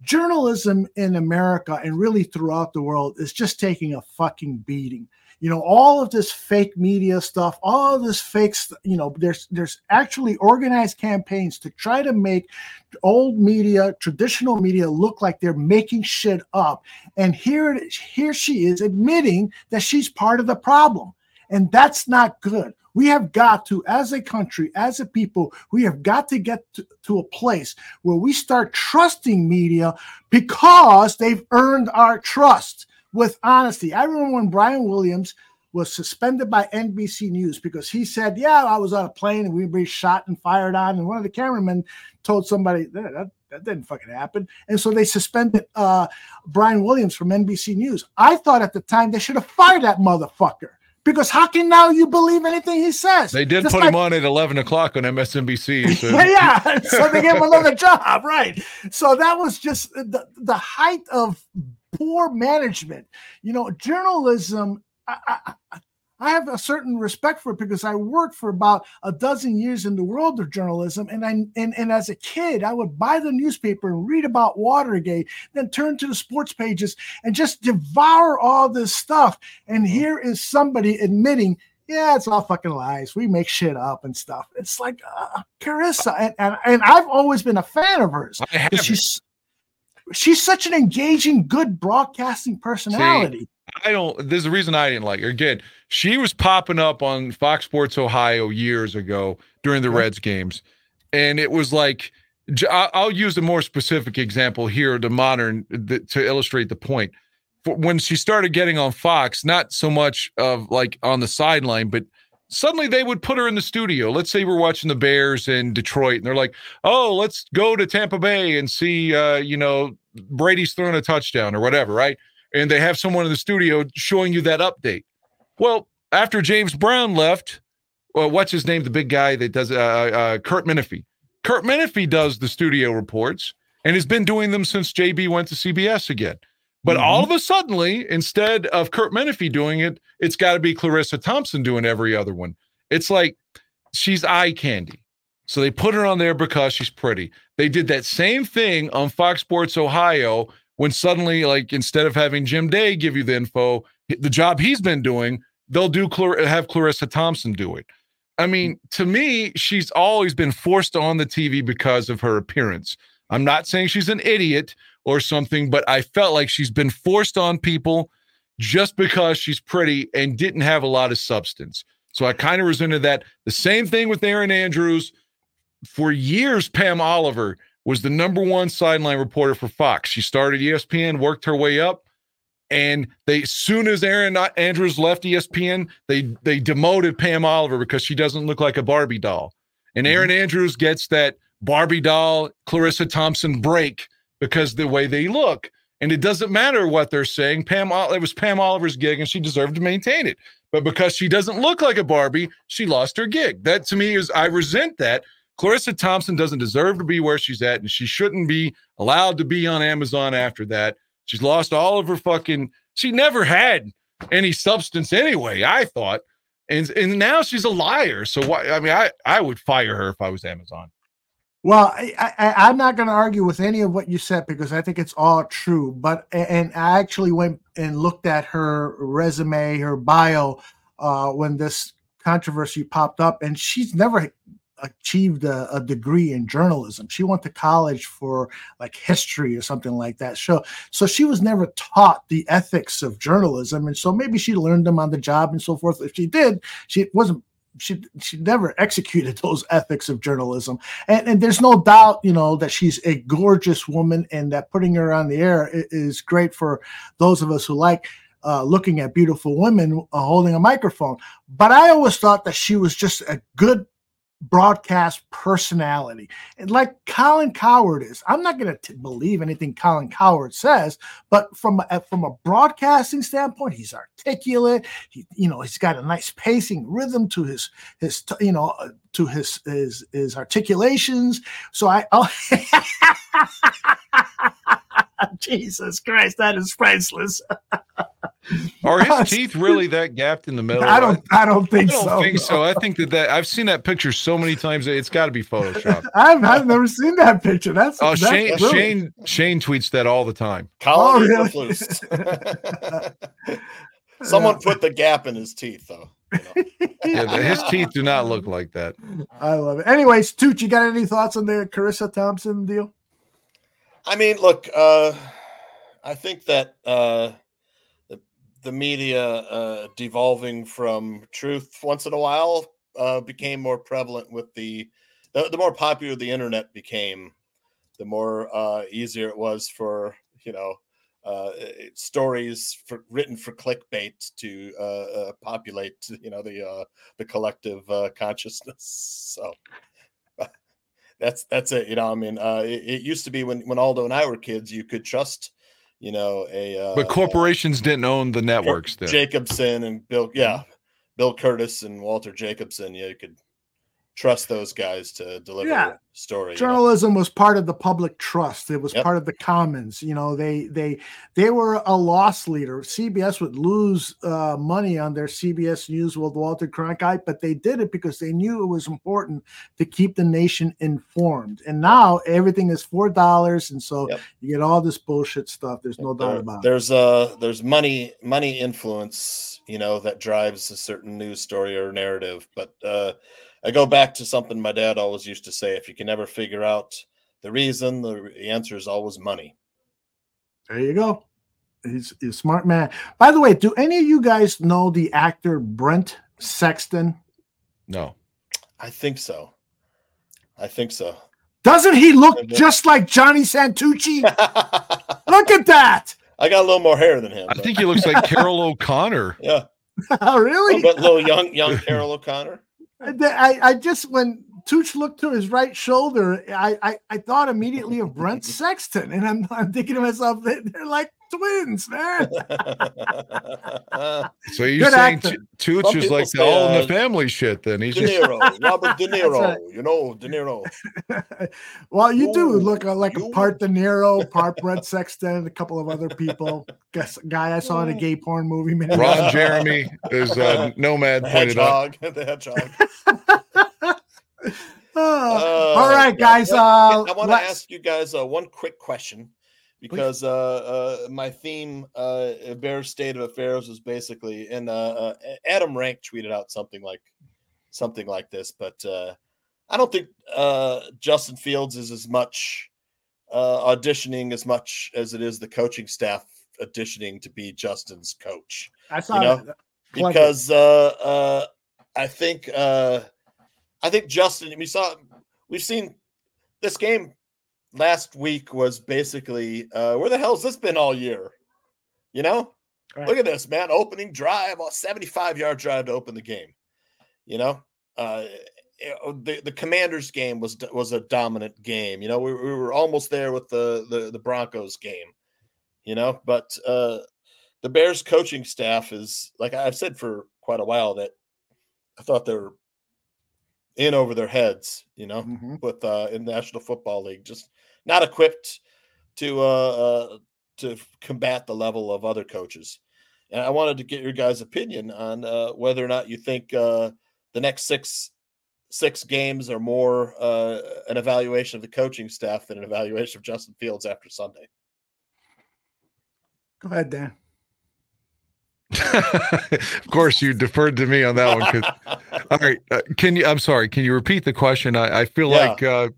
journalism in America and really throughout the world is just taking a fucking beating. You know, all of this fake media stuff, all of this fake, st- you know, there's there's actually organized campaigns to try to make old media, traditional media look like they're making shit up. And here it is, here she is admitting that she's part of the problem. And that's not good. We have got to, as a country, as a people, we have got to get to, to a place where we start trusting media because they've earned our trust with honesty. I remember when Brian Williams was suspended by NBC News because he said, Yeah, I was on a plane and we were shot and fired on. And one of the cameramen told somebody that, that, that didn't fucking happen. And so they suspended uh, Brian Williams from NBC News. I thought at the time they should have fired that motherfucker because how can now you believe anything he says? They did Just put like- him on at 11 o'clock on MSNBC. So <laughs> yeah, so they gave him another <laughs> job, right? So that was just the, the height of poor management. You know, journalism. I, I, I have a certain respect for it because I worked for about a dozen years in the world of journalism, and I and, and as a kid, I would buy the newspaper and read about Watergate, then turn to the sports pages and just devour all this stuff. And here is somebody admitting yeah, it's all fucking lies. We make shit up and stuff. It's like uh, Charissa, and, and and I've always been a fan of hers. 'cause She's she's such an engaging, good broadcasting personality. See, I don't. There's a reason I didn't like her. Again, she was popping up on Fox Sports Ohio years ago during the Reds games, and it was like I'll use a more specific example here, the modern, to illustrate the point. When she started getting on Fox, not so much of like on the sideline, but suddenly they would put her in the studio. Let's say we're watching the Bears in Detroit, and they're like, "Oh, let's go to Tampa Bay and see, uh, you know, Brady's throwing a touchdown or whatever, right?" And they have someone in the studio showing you that update. Well, after James Brown left, well, what's his name? The big guy that does uh, uh, Kurt Menefee. Kurt Menefee does the studio reports and has been doing them since JB went to CBS again. But all mm-hmm. of a suddenly, instead of Kurt Menefee doing it, it's got to be Clarissa Thompson doing every other one. It's like she's eye candy. So they put her on there because she's pretty. They did that same thing on Fox Sports Ohio when suddenly, like, instead of having Jim Day give you the info, the job he's been doing, they'll do have Clarissa Thompson do it. I mean, mm. to me, she's always been forced on the TV because of her appearance. I'm not saying she's an idiot or something, but I felt like she's been forced on people just because she's pretty and didn't have a lot of substance. So I kind of resented that. The same thing with Erin Andrews. For years, Pam Oliver was the number one sideline reporter for Fox. She started ESPN, worked her way up, and they soon as Erin Andrews left ESPN, they they demoted Pam Oliver because she doesn't look like a Barbie doll. And mm-hmm. Erin Andrews gets that Barbie doll, Clarissa Thompson break because the way they look. And it doesn't matter what they're saying. Pam, it was Pam Oliver's gig, and she deserved to maintain it. But because she doesn't look like a Barbie, she lost her gig. That to me is I resent that. Clarissa Thompson doesn't deserve to be where she's at, and she shouldn't be allowed to be on Amazon after that. She's lost all of her fucking. She never had any substance anyway. I thought, and and now she's a liar. So why? I mean, I I would fire her if I was Amazon. Well, I, I'm not going to argue with any of what you said because I think it's all true. But and I actually went and looked at her resume, her bio, uh, when this controversy popped up, and she's never achieved a, a, degree in journalism. She went to college for like history or something like that. So, so she was never taught the ethics of journalism, and so maybe she learned them on the job and so forth. If she did, she wasn't she she never executed <laughs> those ethics of journalism. And, and there's no doubt you know that she's a gorgeous woman and that putting her on the air is great for those of us who like uh, looking at beautiful women uh, holding a microphone. But i always thought that she was just a good broadcast personality. And like Colin Cowherd is i'm not going to believe anything Colin Cowherd says but from a, from a broadcasting standpoint he's articulate. He you know he's got a nice pacing rhythm to his his you know to his his his articulations. So i oh <laughs> jesus christ that is priceless <laughs> Are his <laughs> teeth really that gapped in the middle? I don't. I don't think so. I don't so. think so. I think that that I've seen that picture so many times. It's got to be photoshopped. <laughs> I've, I've never seen that picture. That's Oh, that's Shane, brilliant. Shane, Shane tweets that all the time. Oh, really? <laughs> Someone put the gap in his teeth, though. Yeah, the- his teeth do not look like that. I love it. Anyways, Tooch, you got any thoughts on the Charissa Thompson deal? I mean, look, uh, I think that uh, the, media uh, devolving from truth once in a while uh, became more prevalent with the, the the more popular the internet became, the more uh, easier it was for you know uh, stories for, written for clickbait to uh, uh, populate you know the the collective consciousness. <laughs> So <laughs> that's that's it. You know, I mean, it, it used to be when when Aldo and I were kids, you could trust, you know, a uh, But corporations didn't own the networks then. Jacobson and Bill, yeah, Bill Kurtis and Walter Jacobson. Yeah, you could trust those guys to deliver Yeah. story. you know? Journalism was part of the public trust. It was Yep. part of the commons. You know, they they they were a loss leader. CBS would lose uh, money on their CBS News with Walter Cronkite, but they did it because they knew it was important to keep the nation informed. And now everything is four dollars, and so you get all this bullshit stuff. There's no doubt There- about it. there's uh there's money money influence you know that drives a certain news story or narrative but uh i go back to something my dad always used to say if you can never figure out the reason the answer is always money There you go. He's, he's a smart man. By the way, do any of you guys know the actor Brent Sexton? No. i think so i think so Doesn't he look uh, just like Johnny Santucci? <laughs> look at that. i got a little more hair than him I think he looks like <laughs> Carroll O'Connor. yeah Oh, <laughs> really? but little young young Carroll O'Connor I, I just when Tooch looked to his right shoulder, I, I, I thought immediately of Brent <laughs> Sexton, and I'm, I'm thinking to myself, they, <laughs> they're like twins, man. <laughs> So you're Good saying actor. T- Tooch is like the say, all in uh, the family shit then. He's de just niro <laughs> robert de niro right. you know de niro <laughs> Well, you do look uh, like a part De Niro, part Brent Sexton, and a couple of other people. Guess guy I saw in a gay porn movie. many years Ron. Jeremy is uh, Nomad the pointed out. hedgehog the hedgehog Oh, all right, yeah. guys. Uh, I want to ask you guys uh, one quick question because uh, uh, my theme, uh, Bears State of Affairs, was basically, and uh, uh, Adam Rank tweeted out something like something like this. But uh, I don't think uh, Justin Fields is as much uh, auditioning as much as it is the coaching staff auditioning to be Justin's coach. I saw you know? because uh, uh, I think uh, I think Justin. We saw we've seen this game last week was basically uh, where the hell's this been all year? You know, Right. look at this man opening drive, a seventy-five yard drive to open the game. You know, uh, eh, the the Commanders game was was a dominant game. You know, we, we were almost there with the the, the Broncos game. You know, but uh, the Bears coaching staff is like I've said for quite a while that I thought they were in over their heads, you know, with uh in the National Football League, just not equipped to uh, uh to combat the level of other coaches. And I wanted to get your guys' opinion on uh whether or not you think uh the next six six games are more uh an evaluation of the coaching staff than an evaluation of Justin Fields after Sunday. Go ahead, Dan. <laughs> of course, you deferred to me on that one. <laughs> all right, uh, can you? I'm sorry. Can you repeat the question? I, I feel Yeah. like uh,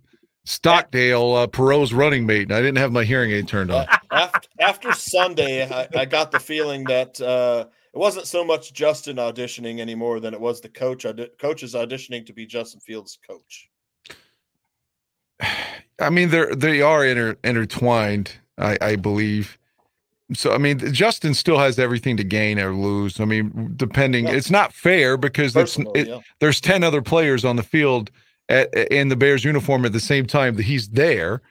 Stockdale, uh, Perot's running mate, and I didn't have my hearing aid turned on. <laughs> after, after Sunday, I, I got the feeling that uh, it wasn't so much Justin auditioning anymore than it was the coach audi- coaches auditioning to be Justin Fields' coach. <sighs> I mean, they're they are inter, intertwined. I, I believe. So I mean, Justin still has everything to gain or lose. I mean, depending, it's not fair because it, yeah. there's ten other players on the field at, in the Bears uniform at the same time that he's there.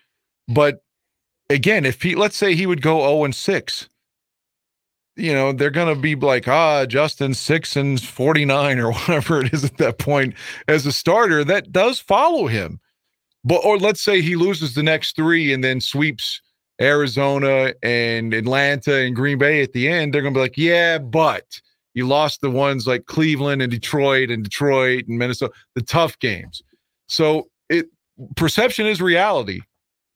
But again, if he let's say he would go zero and six, you know, they're gonna be like, ah, Justin six and forty nine or <laughs> whatever it is at that point as a starter. That does follow him. But or let's say he loses the next three and then sweeps Arizona and Atlanta and Green Bay at the end, they're gonna be like, yeah, but you lost the ones like Cleveland and Detroit and Detroit and Minnesota, the tough games. So it perception is reality.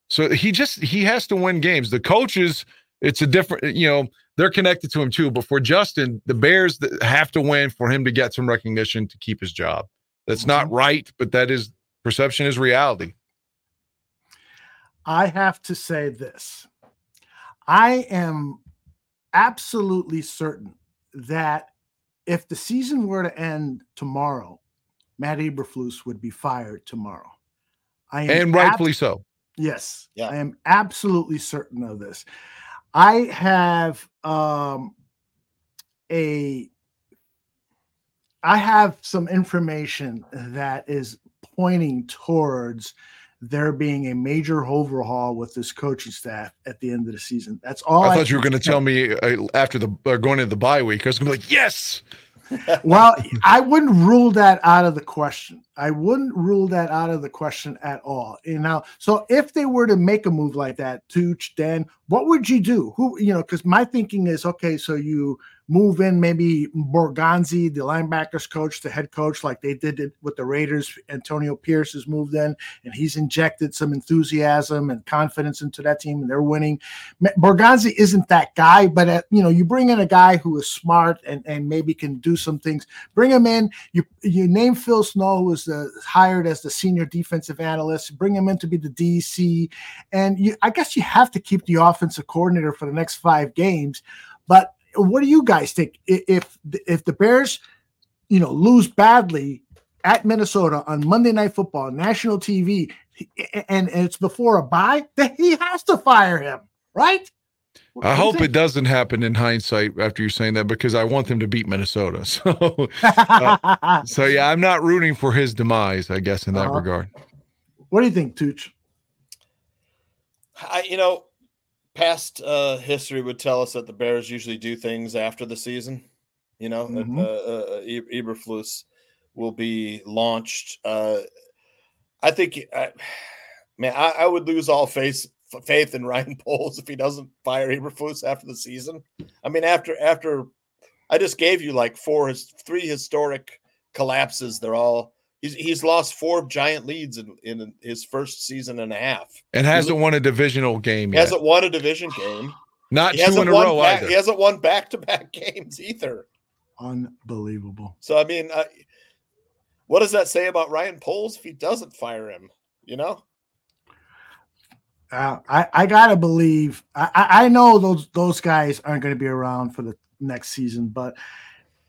So he just he has to win games. The coaches, it's a different, you know, they're connected to him too. But for Justin, the Bears have to win for him to get some recognition to keep his job. That's not mm-hmm. right, but that is perception is reality. I have to say this. I am absolutely certain that if the season were to end tomorrow, Matt Eberflus would be fired tomorrow. I am And rightfully so. Yes, I am absolutely certain of this. I have um, a I have some information that is pointing towards there being a major overhaul with this coaching staff at the end of the season. That's all. I thought you were going to tell me uh, after the uh, going into the bye week. I was going to be like, yes. <laughs> well, I wouldn't rule that out of the question. I wouldn't rule that out of the question at all. You know, so if they were to make a move like that, Tooch, Dan, what would you do? Who, you know, because my thinking is okay, so you move in maybe Borgonzi, the linebackers coach, the head coach, like they did it with the Raiders. Antonio Pierce has moved in and he's injected some enthusiasm and confidence into that team, and they're winning. Borgonzi isn't that guy, but uh, you know, you bring in a guy who is smart and, and maybe can do some things. Bring him in. You you name Phil Snow, who was the, hired as the senior defensive analyst. Bring him in to be the DC, and you, I guess you have to keep the offensive coordinator for the next five games. But what do you guys think? If if the Bears, you know, lose badly at Minnesota on Monday Night Football, national TV, and, and it's before a bye, then he has to fire him, right? I hope it doesn't happen in hindsight after you're saying that because I want them to beat Minnesota. <laughs> So, uh, <laughs> so yeah, I'm not rooting for his demise. I guess in that Uh-huh. regard. What do you think, Tooch? I, you know, past uh, history would tell us that the Bears usually do things after the season. You know, Mhm. uh, uh, uh, Eberflus will be launched. Uh, I think, I, man, I, I would lose all faith faith in <laughs> Ryan Poles if he doesn't fire Eberflus after the season. I mean, after after I just gave you like four, three historic collapses. They're all he's he's lost four giant leads in, in his first season and a half. And hasn't lo- won a divisional game yet. hasn't won a division game. Not He two hasn't in a won row back- either. He hasn't won back to back games either. Unbelievable. So I mean, I, what does that say about Ryan Poles if he doesn't fire him? You know, Uh, I I gotta believe. I I I know those those guys aren't going to be around for the next season, but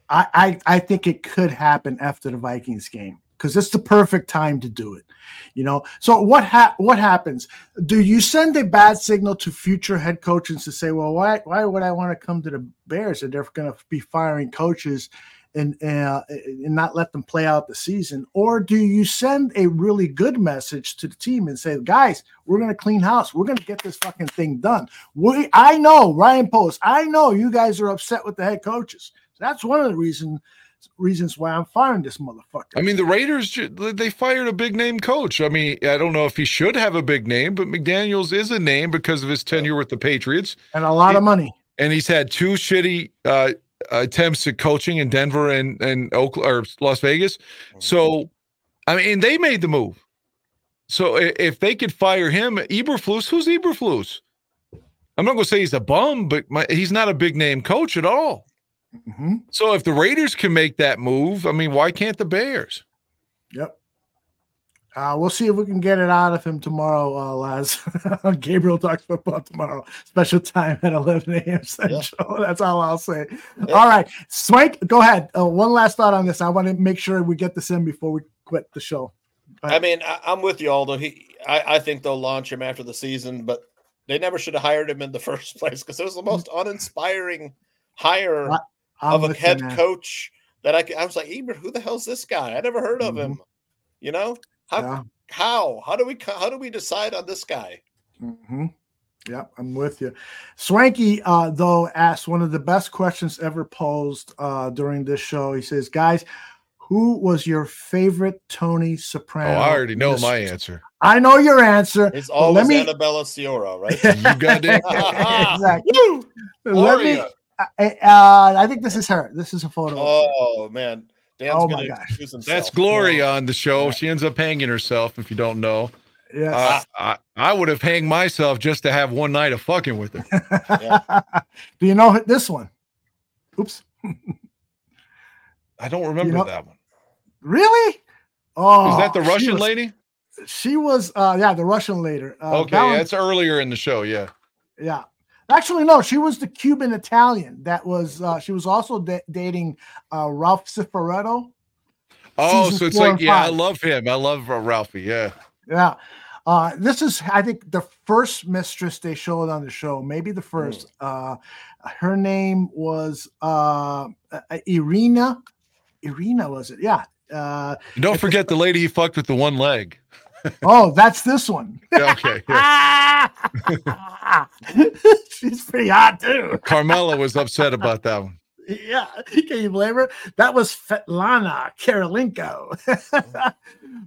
I I, I think it could happen after the Vikings game because it's the perfect time to do it. You know. So what ha- what happens? Do you send a bad signal to future head coaches to say, well, why why would I want to come to the Bears and they're going to be firing coaches? and uh, and not let them play out the season, or do you send a really good message to the team and say, guys, we're going to clean house, we're going to get this fucking thing done. We, I know Ryan Poles, I know you guys are upset with the head coaches. That's one of the reasons reasons why I'm firing this motherfucker. I mean, the Raiders they fired a big name coach. I mean, I don't know if he should have a big name, but McDaniels is a name because of his tenure with the Patriots and a lot of money. And he's had two shitty uh, attempts at coaching in Denver and and Oakland or Las Vegas. So, I mean, they made the move. So if they could fire him, Eberflus, who's Eberflus? I'm not going to say he's a bum, but my, he's not a big name coach at all. Mm-hmm. So if the Raiders can make that move, I mean, why can't the Bears? Yep. Uh, we'll see if we can get it out of him tomorrow, uh, Laz. <laughs> Gabriel talks football tomorrow. Special time at 11 a.m. Central. <laughs> That's all I'll say. All right. Swank, go ahead. Uh, one last thought on this. I want to make sure we get this in before we quit the show. I mean, I, I'm with you, Aldo. He, I, I think they'll launch him after the season, but they never should have hired him in the <laughs> first place because it was the most uninspiring hire I- I'm of a head man. coach that I, I was like, Eber, who the hell's this guy? I never heard of him. You know how Yeah. how how do we how do we decide on this guy? hmm Yep, I'm with you. Swanky, uh, though, asked one of the best questions ever posed uh, during this show. He says, "Guys, who was your favorite Tony Soprano?" Oh, I already know this- my answer. I know your answer. It's but always let me Annabella Sciorra, right? You got it. <laughs> exactly. <laughs> Let me. Gloria. I, uh, I think this is her. This is a photo. Oh man, Dan's Oh, my gosh. That's Gloria on the show. She ends up hanging herself. If you don't know, yeah, Uh, I, I would have hanged myself just to have one night of fucking with her. <laughs> Do you know this one? Oops. I don't remember know- that one. Really? Oh, Is that the she Russian was- lady? She was. Uh, yeah, the Russian lady. Uh, okay, Valen- that's earlier in the show. Yeah. Yeah. Actually, no, she was the Cuban Italian. That was uh, she was also da- dating uh, Ralph Cifaretto. Oh, so it's like, yeah, I love him. I love uh, Ralphie. Yeah. Yeah. Uh, this is, I think, the first mistress they showed on the show. Maybe the first. Uh, her name was uh, uh, Irina. Irina was it? Yeah. Uh, Don't forget the lady he fucked with the one leg. Oh, that's this one. <laughs> Yeah, okay. yeah. <laughs> She's pretty hot too. Carmela was upset about that one. Yeah, can you blame her? That was Svetlana Kirilenko. <laughs>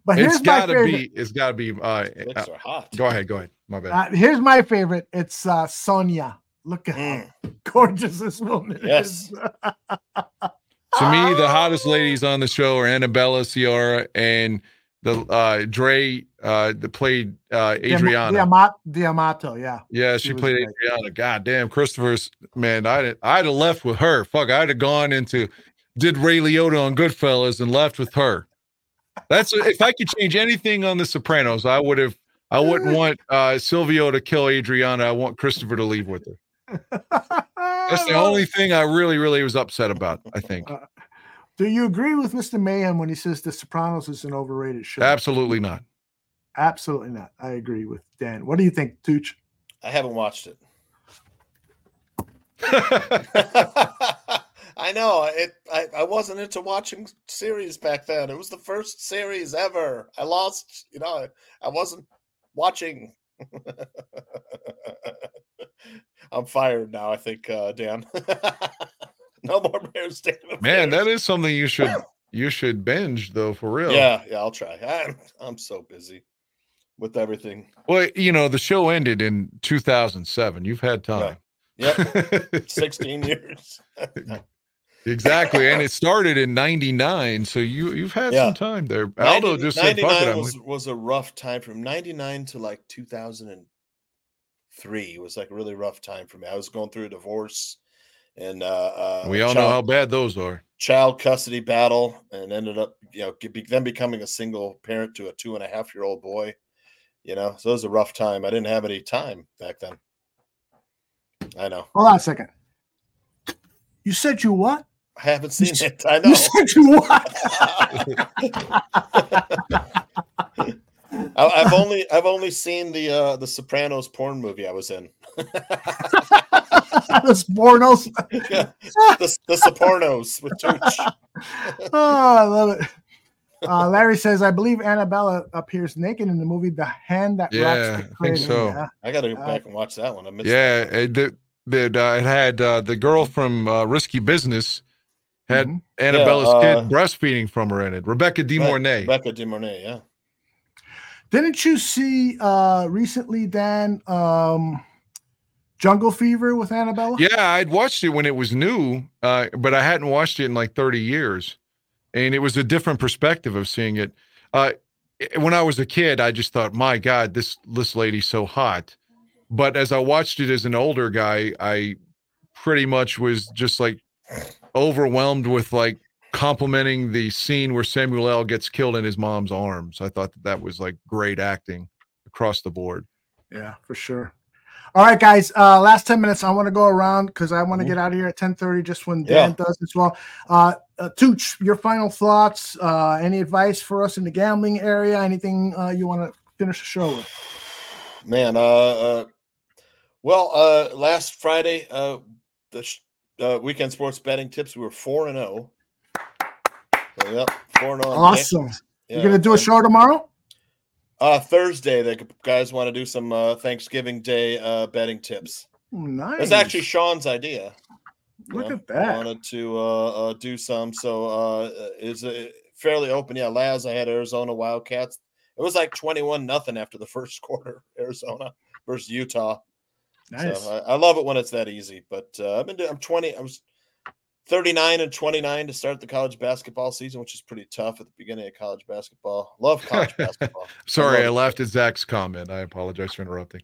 but here's It's my gotta favorite. be. It's gotta be. Uh, Lips uh, are hot. go ahead. Go ahead. My bad. Uh, here's my favorite. It's uh, Sonia. Look at how gorgeous this woman Yes. is. to me, the hottest ladies on the show are Annabella Sciorra and the uh, Dre uh, that played uh, Adriana. Diama- Diamato, yeah. Yeah, she, was played great. Adriana. God damn, Christopher's man. I'd I'd have left with her. Fuck, I'd have gone into did Ray Liotta on Goodfellas and left with her. That's if I could change anything on The Sopranos, I would have. I wouldn't <laughs> want uh, Silvio to kill Adriana. I want Christopher to leave with her. That's the <laughs> only thing I really, really was upset about. I think Do you agree with Mr. Mayhem when he says The Sopranos is an overrated show? absolutely not. Absolutely not. I agree with Dan. What do you think, Tooch? I haven't watched it. <laughs> <laughs> I know it. I, I wasn't into watching series back then. It was the first series ever. I lost. You know, I, I wasn't watching. <laughs> I'm fired now. I think, uh, Dan. <laughs> no more Bears. Day of Man, that Affairs. something you should you should binge though for real. Yeah, yeah. I'll try. I'm I'm so busy with everything. Well, you know, the show ended in 2007. You've had time. Yep. <laughs> 16 years. <laughs> Exactly, and it started in '99, so you you've had Yeah. some time there. Aldo 90 just said, "Fuck 99 I'm was, like, was a rough time from 99 to like 2003 It was like a really rough time for me. I was going through a divorce and uh, uh, We all know how bad those are. child custody battle, and ended up you know be- then becoming a single parent to a two and a half year old boy. You know, so it was a rough time. I didn't have any time back then. I know. Hold on a second. You said you what? I haven't seen it. I know. You said you what? <laughs> I, I've only I've only seen the uh the Sopranos porn movie I was in. <laughs> <laughs> the pornos. yeah, the, the Sopranos with Tooch. <laughs> oh, I love it. Uh, Larry says, I believe Annabella appears naked in the movie The Hand That Yeah, Rocks the I think so. Yeah. I got to go Uh, back and watch that one. I missed Yeah, it, the, the, uh, it had uh, the girl from uh, Risky Business had Annabella's Mm-hmm. Yeah, uh, kid breastfeeding from her in it. Rebecca De Right, Mornay. Rebecca De Mornay, yeah. Didn't you see uh, recently, Dan, um, Jungle Fever with Annabella? Yeah, I'd watched it when it was new, uh, but I hadn't watched it in like 30 years. And it was a different perspective of seeing it. Uh, when I was a kid, I just thought, my God, this this lady's so hot. But as I watched it as an older guy, I pretty much was just like overwhelmed with like complimenting the scene where Samuel L. gets killed in his mom's arms. I thought that that was like great acting across the board. Yeah, for sure. All right, guys. Uh, last ten minutes. I want to go around because I Mm-hmm. want to get out of here at ten thirty, just when Dan Yeah. does as well. Uh, uh, Tooch, your final thoughts. Uh, any advice for us in the gambling area? Anything uh, you want to finish the show with? Man, uh, uh well, uh last Friday, uh the sh- uh, weekend sports betting tips, we were four and zero. Yep, four and zero. Awesome. games. You're gonna do a show tomorrow? Uh, Thursday, the guys want to do some uh, Thanksgiving Day uh, betting tips. Nice. It's actually Sean's idea. Look know, at that. I Wanted to uh, uh, do some, so uh, is fairly open. Yeah, Laz, I had Arizona Wildcats. It was like twenty-one nothing after the <laughs> first quarter. Arizona versus Utah. Nice. So I, I love it when it's that easy. But uh, I've been doing. I'm twenty. I was thirty-nine and twenty-nine to start the college basketball season, which is pretty tough at the beginning of college basketball. Love college <laughs> basketball. Sorry, I love it. laughed at Zach's comment. I apologize for interrupting.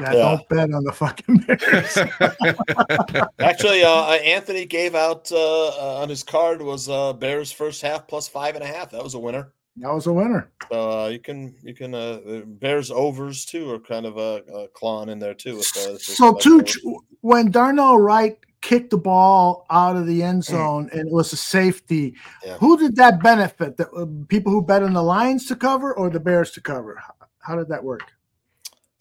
Yeah, Yeah. don't bet on the fucking <laughs> Bears. <laughs> Actually, uh, uh, Anthony gave out uh, uh, on his card was uh, Bears first half plus five and a half. That was a winner. that was a winner. So uh, you can you can uh, Bears overs too are kind of a clawing in there too. With, uh, So, those Tooch, overs. when Darnell Wright kicked the ball out of the end zone and it was a safety, Yeah. who did that benefit? The uh, people who bet on the Lions to cover or the Bears to cover? How, how did that work?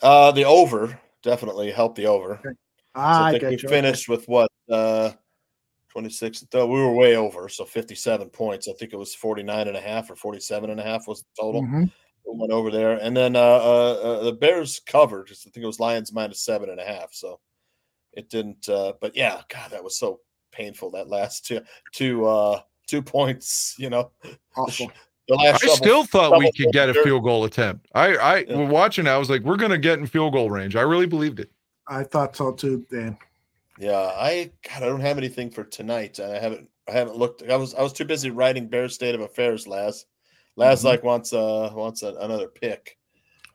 Uh, the over definitely helped the over. So Ah, I I think we you. Finished with what uh 26 though we were way over so 57 points i think it was 49 and a half or 47 and a half was the total Mhm. we went over there and then uh, uh, uh the bears covered i think it was lions minus seven and a half so it didn't uh but yeah god that was so painful that last two two uh two points you know Awful. the last I double- still thought we could get a field goal attempt. I, I Yeah. when watching, I was like, we're gonna get in field goal range. I really believed it. I thought so too, Dan. Yeah, I God, I don't have anything for tonight, and I haven't I haven't looked. I was I was too busy writing Bears State of Affairs. last. Laz Mhm. like wants uh wants a, another pick.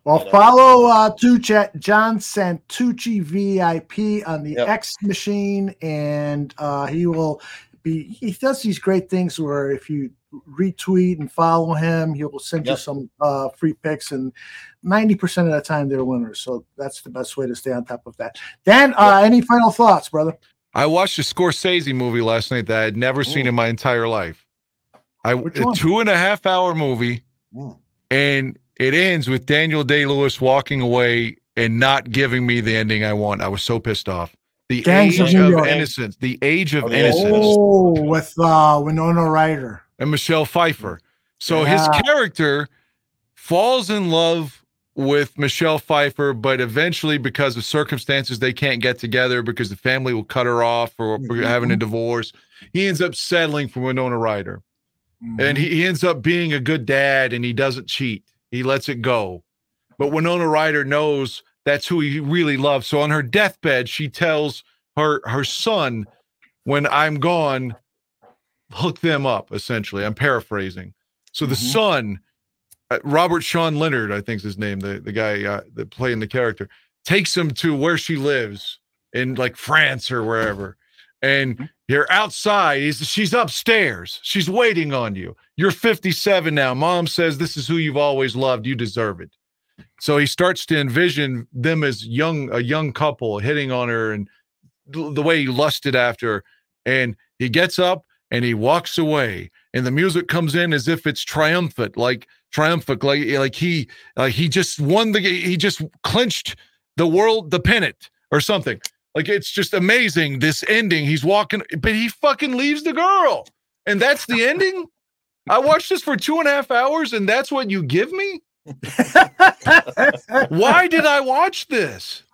Well, follow uh, Tooch at John Santucci VIP on the Yep. X machine, and uh, he will be. He does these great things where if you retweet and follow him, he will send you some uh, free picks, and ninety percent of the time they're winners. So that's the best way to stay on top of that. Dan, uh, any final thoughts, brother? I watched a Scorsese movie last night that I had never seen in my entire life. I Which a one? two and a half hour movie, Mm. and it ends with Daniel Day Lewis walking away and not giving me the ending I want. I was so pissed off. The Gangs age New of innocence. The age of Oh, innocence. Oh, with uh, Winona Ryder. and Michelle Pfeiffer. So his character falls in love with Michelle Pfeiffer, but eventually, because of circumstances, they can't get together because the family will cut her off or Mm-hmm. having a divorce. He ends up settling for Winona Ryder, Mm-hmm. and he, he ends up being a good dad, and he doesn't cheat. He lets it go. But Winona Ryder knows that's who he really loves. So on her deathbed, she tells her her son, "When I'm gone, hook them up." Essentially, I'm paraphrasing. So the Mhm. son, uh, Robert Sean Leonard, I think is his name, the the guy uh, that playing the character, takes him to where she lives in like France or wherever, and you're outside. He's, she's upstairs. She's waiting on you. You're 57 now. Mom says this is who you've always loved. You deserve it. So he starts to envision them as young, a young couple hitting on her and the way he lusted after her. And he gets up and he walks away. And the music comes in as if it's triumphant, like triumphant, like like he like he just won the he just clinched the world the pennant or something. Like it's just amazing. This ending. He's walking, but he fucking leaves the girl, and that's the ending. I watched this for two and a half hours, and that's what you give me. Why did I watch this?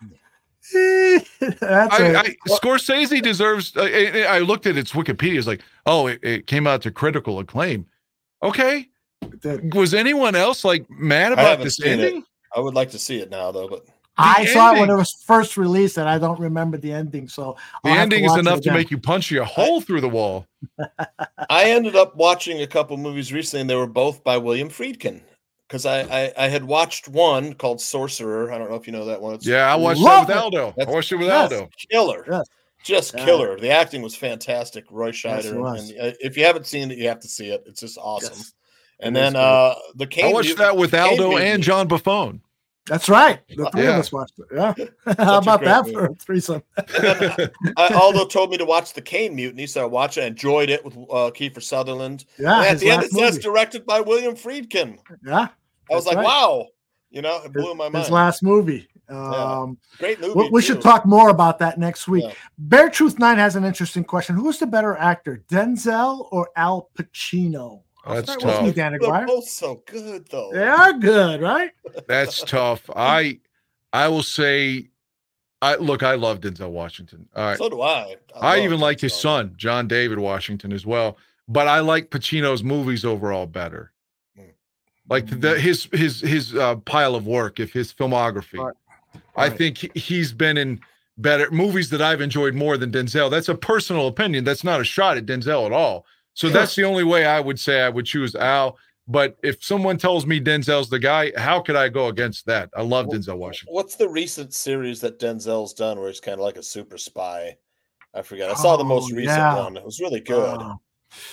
That's I, a- I, Scorsese deserves. I, I I looked at its Wikipedia. It's like, oh, it, it came out to critical acclaim. Okay. Was anyone else like mad about haven't this ending? it. I would like to see it now, though. But I saw it when it was first released, and I don't remember the ending. So The I'll ending is enough to make you punch you a hole through the wall. <laughs> I ended up watching a couple movies recently, and they were both by William Friedkin. Because I, I I had watched one called Sorcerer. I don't know if you know that one. It's Yeah, I watched Love that with it. Aldo. I That's- watched it with yes, Aldo. Killer. Just Yeah. killer. The acting was fantastic. Roy Yes, Scheider. it was. and, uh, if you haven't seen it, you have to see it. It's just awesome. Yes. And It is then uh the Caine I watched that with Caine Aldo and John Buffone. That's right. The three Yeah. of us watched it. Yeah. <laughs> <laughs> How about that movie. for a threesome? <laughs> Aldo told me to watch the Caine Mutiny, so I watched it. I enjoyed it with uh, Kiefer Sutherland. Yeah, And at the end, it last says directed by William Friedkin. Yeah. I was like, right. wow. You know, it blew my mind. His last movie. Um, Great movie. we, we should talk more about that next week. Yeah. Bear Truth Nine has an interesting question. Who's the better actor, Denzel or Al Pacino? I'll That's start with you, tough. They're both so good, though. They are good, right? That's tough. I I will say, I look. I love Denzel Washington. All right. So do I. I, love even like his son, John David Washington, as well. But I like Pacino's movies overall better. Hmm. Like the his his his uh, pile of work, if his filmography. Right. I Right. think he's been in better movies that I've enjoyed more than Denzel. That's a personal opinion. That's not a shot at Denzel at all. So Sure. that's the only way I would say I would choose Al. But if someone tells me Denzel's the guy, how could I go against that? I love Denzel Washington. What's the recent series that Denzel's done where he's kind of like a super spy? I forget. I saw the most Oh, recent yeah. one. It was really good. Oh.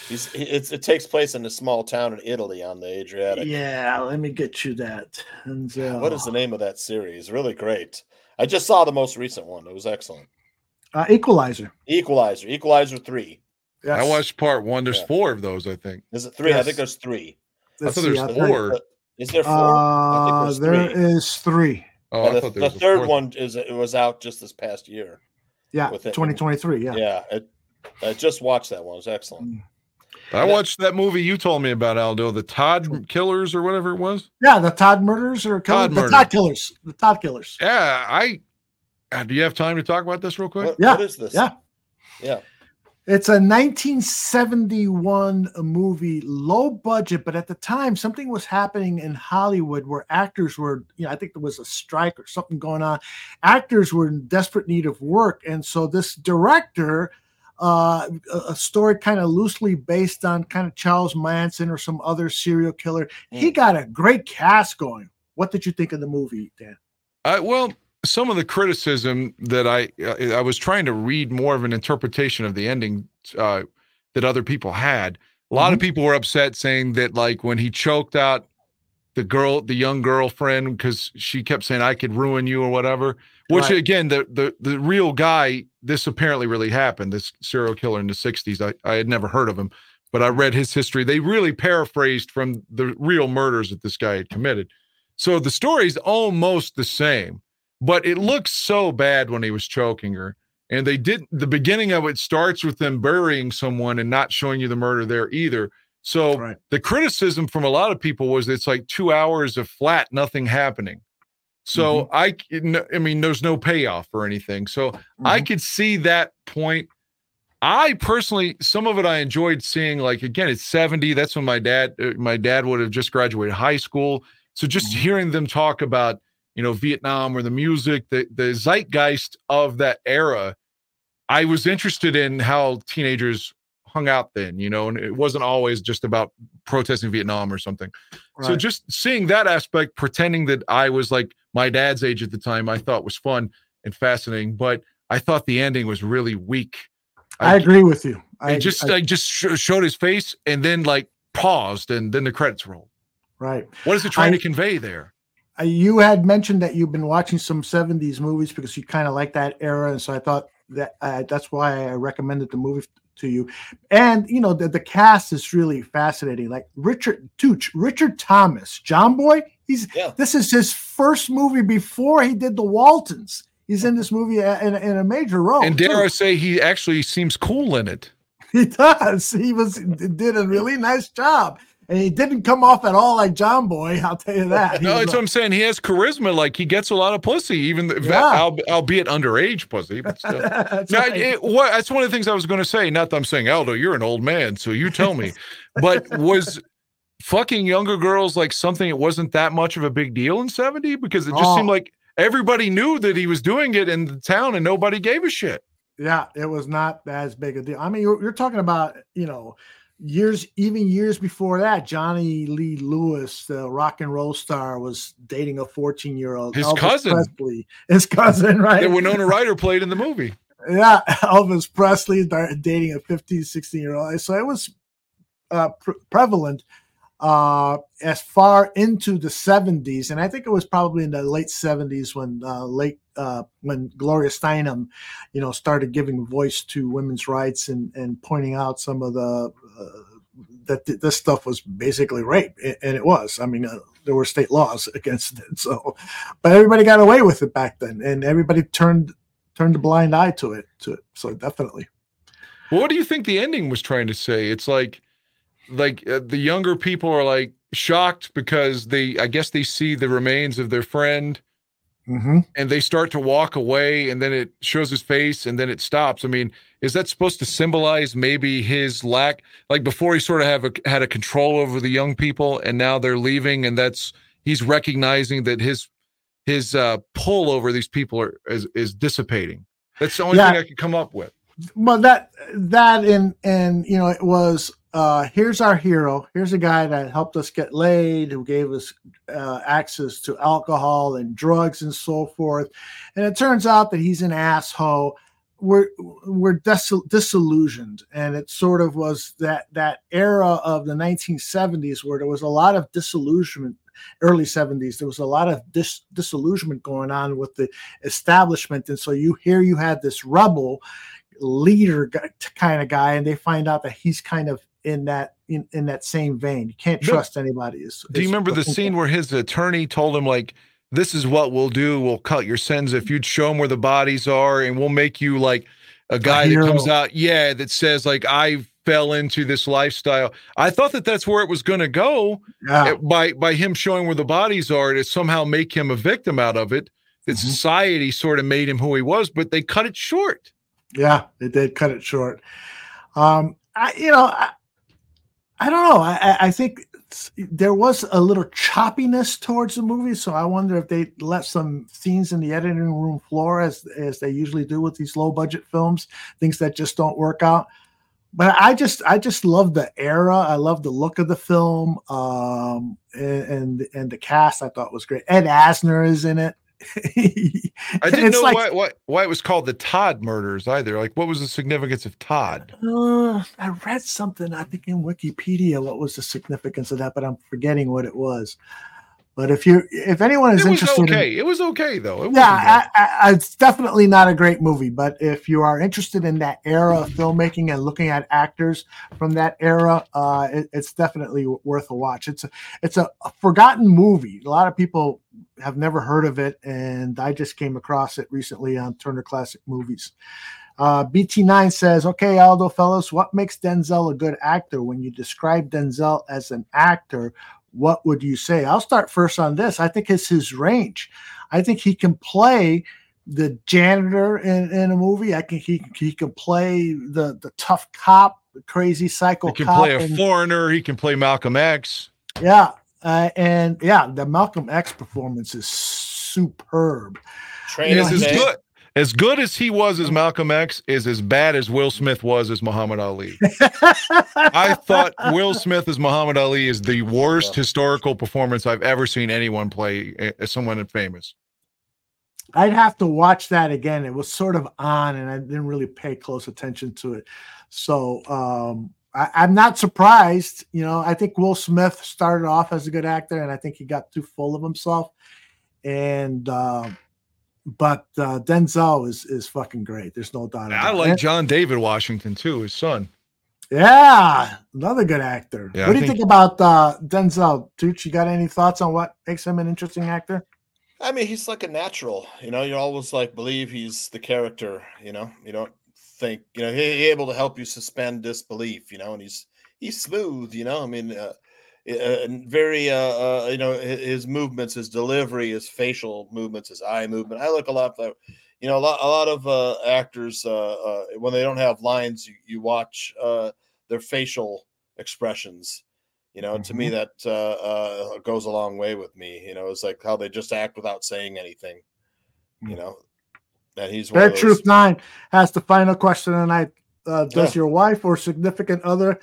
He's he- it's, it takes place in a small town in Italy on the Adriatic. Yeah, let me get you that. Denzel. What is the name of that series? Really great. I just saw the most recent one. It was excellent. Uh, Equalizer. Equalizer. Equalizer three. I watched part one. There's Yeah. four of those, I think. Is it three? I think there's three. Let's thought there see, was I'll tell you. four. Is there four? I think Uh, there's there three. is three. Oh, Yeah, I the thought there the was third one is it was out just this past year. Yeah, with it. 2023. Yeah. Yeah, it, I just watched that one. It was excellent. I watched that movie you told me about, Aldo, the Todd Killers or whatever it was. Yeah, the Todd murders or killers, Todd the murder. Todd killers. The Todd killers. Yeah, I. uh, do you have time to talk about this real quick? What, Yeah, what is this? yeah. Yeah. It's a 1971 movie, low budget, but at the time something was happening in Hollywood where actors were, you know, I think there was a strike or something going on. Actors were in desperate need of work, and so this director, uh, a, story kind of loosely based on kind of Charles Manson or some other serial killer, he got a great cast going. What did you think of the movie, Dan? I, well, some of the criticism that I uh, I was trying to read more of an interpretation of the ending uh, that other people had. A lot of people were upset, saying that like when he choked out the girl, the young girlfriend, because she kept saying I could ruin you or whatever. Which Right. again, the the the real guy, this apparently really happened. This serial killer in the '60s. I I had never heard of him, but I read his history. They really paraphrased from the real murders that this guy had committed. So the story's almost the same, but it looks so bad when he was choking her. And they did the beginning of it starts with them burying someone and not showing you the murder there either. So Right. the criticism from a lot of people was it's like two hours of flat, nothing happening. So mm-hmm. I, I mean, there's no payoff or anything. So I mm-hmm. could see that point. I personally, some of it I enjoyed seeing. Like again, it's 70. That's when my dad, uh, my dad would have just graduated high school. So just mm-hmm. hearing them talk about, you know, Vietnam or the music, the the zeitgeist of that era, I was interested in how teenagers hung out then, you know, and it wasn't always just about protesting Vietnam or something. So just seeing that aspect, pretending that I was like my dad's age at the time, I thought was fun and fascinating. But I thought the ending was really weak. I agree with you. I I just I- like just sh- showed his face and then like paused and then the credits rolled. right. What is it trying I- to convey there? You had mentioned that you've been watching some 70s movies because you kind of like that era and so i thought that uh, that's why i recommended the movie to you and you know the, the cast is really fascinating like richard Tooch, richard thomas john boy he's this is his first movie before he did the waltons he's in this movie uh, in, in a major role and dare too. I say he actually seems cool in it. He does. He was did a really nice job, and he didn't come off at all like John Boy. I'll tell you that. He No, that's a- what I'm saying. He has charisma. Like he gets a lot of pussy, even Yeah. al- albeit underage pussy. But <laughs> still, That's Now, right. it- what, that's one of the things I was going to say. Not that I'm saying Aldo, you're an old man, so you tell me. but <laughs> was fucking younger girls like something that wasn't that much of a big deal in '70? Because it just Oh. seemed like everybody knew that he was doing it in the town, and nobody gave a shit. Yeah, it was not as big a deal. I mean, you're, you're talking about, you know, years, even years before that, Johnny Lee Lewis, the rock and roll star, was dating a 14 year old. His cousin. Presley, his cousin, <laughs> right? That Winona Ryder played in the movie. yeah, Elvis Presley started dating a 15, 16 year old. So it was uh, pre- prevalent uh, as far into the 70s. And I think it was probably in the late 70s when uh, late uh, when Gloria Steinem, you know, started giving voice to women's rights and, and pointing out some of the uh, that th- this stuff was basically rape, and it was. I mean, uh, there were state laws <laughs> against it. So, but everybody got away with it back then, and everybody turned turned a blind eye to it. To it. So definitely. What do you think the ending was trying to say? It's like, like uh, the younger people are like shocked because they, I guess, they see the remains of their friend, Mm-hmm. and they start to walk away, and then it shows his face, and then it stops. I mean, is that supposed to symbolize maybe his lack? Like before, he sort of have a, had a control over the young people, and now they're leaving, and that's he's recognizing that his his uh, pull over these people are is, is dissipating. That's the only Yeah. thing I could come up with. well that that and and you know it was uh here's our hero. Here's a guy that helped us get laid who gave us uh, access to alcohol and drugs and so forth. And it turns out that he's an asshole. We're we're dis- disillusioned. And it sort of was that that era of the 1970s where there was a lot of disillusionment early 70s there was a lot of dis- disillusionment going on with the establishment. And so you here you had this rebel leader kind of guy and they find out that he's kind of in that in, in that same vein you can't trust anybody is, Do you remember the scene where his attorney told him like, "This is what we'll do. We'll cut your sins if you'd show him where the bodies are, and we'll make you like a guy that comes out, yeah, that says like I fell into this lifestyle." I thought that that's where it was going to go Yeah. uh, by by him showing where the bodies are to somehow make him a victim out of it. That Mm-hmm. society sort of made him who he was, but they cut it short. Yeah, they did cut it short. Um, I, you know, I, I don't know. I, I- think there was a little choppiness towards the movie, so I wonder if they let some scenes in the editing room floor, as as they usually do with these low budget films, things that just don't work out. But I just, I just love the era. I love the look of the film, um, and and, and the cast. I thought was great. Ed Asner is in it. <laughs> I didn't know like- why, why why it was called the Todd murders either. Like, what was the significance of Todd? Uh, I read something, I think in Wikipedia, what was the significance of that, but I'm forgetting what it was. But if you, if anyone is It was interested, okay. in, It was okay though. It yeah, I, I, it's definitely not a great movie. But if you are interested in that era of filmmaking and looking at actors from that era, uh, it, it's definitely worth a watch. It's a, it's a, a forgotten movie. A lot of people have never heard of it, and I just came across it recently on Turner Classic Movies. Uh, BT9 says, okay, Aldo fellas, what makes Denzel a good actor? When you describe Denzel as an actor, what would you say? I'll start first on this. I think it's his range. I think he can play the janitor in, in a movie. I think he he can play the the tough cop, the crazy psycho He can cop. play a and- foreigner. He can play Malcolm X. yeah, uh, and yeah, the Malcolm X performance is superb. Train You know, As he's- good, as good as he was as Malcolm X is as bad as Will Smith was as Muhammad Ali. <laughs> I thought Will Smith as Muhammad Ali is the worst historical performance I've ever seen anyone play as someone famous. I'd have to watch that again. It was sort of on, and I didn't really pay close attention to it. So um, I, am not surprised. You know, I think Will Smith started off as a good actor, and I think he got too full of himself. And uh, but uh, Denzel is is fucking great. There's no doubt. I like it. John David Washington too, his son. Yeah, another good actor. Yeah, what do I you think- think about uh, Denzel? Tooch, you got any thoughts on what makes him an interesting actor? I mean, he's like a natural. You know, you always like believe he's the character. You know, you don't think you know he, he able to help you suspend disbelief. You know, and he's he's smooth. You know, I mean, uh, uh, and very uh, uh, you know his movements, his delivery, his facial movements, his eye movement. I look a lot for you know a lot a lot of uh, actors uh, uh, when they don't have lines, you, you watch uh, their facial expressions. You know, to me that uh, uh, goes a long way with me. You know, it's like how they just act without saying anything. You know, and he's those- Truth Nine has the final question tonight. Uh, does Yeah. your wife or significant other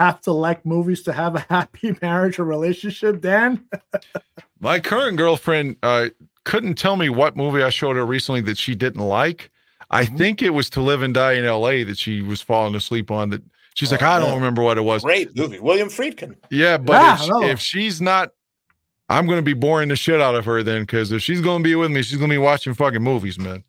have to like movies to have a <laughs> happy marriage or relationship? Dan, <laughs> My current girlfriend uh, couldn't tell me what movie I showed her recently that she didn't like. I Mm-hmm. think it was To Live and Die in L.A. that she was falling asleep on. That she's like, I don't yeah. remember what it was. Great movie, William Friedkin. Yeah, but Yeah, if, I if she's not, I'm going to be boring the shit out of her then because if she's going to be with me, she's going to be watching fucking movies, man.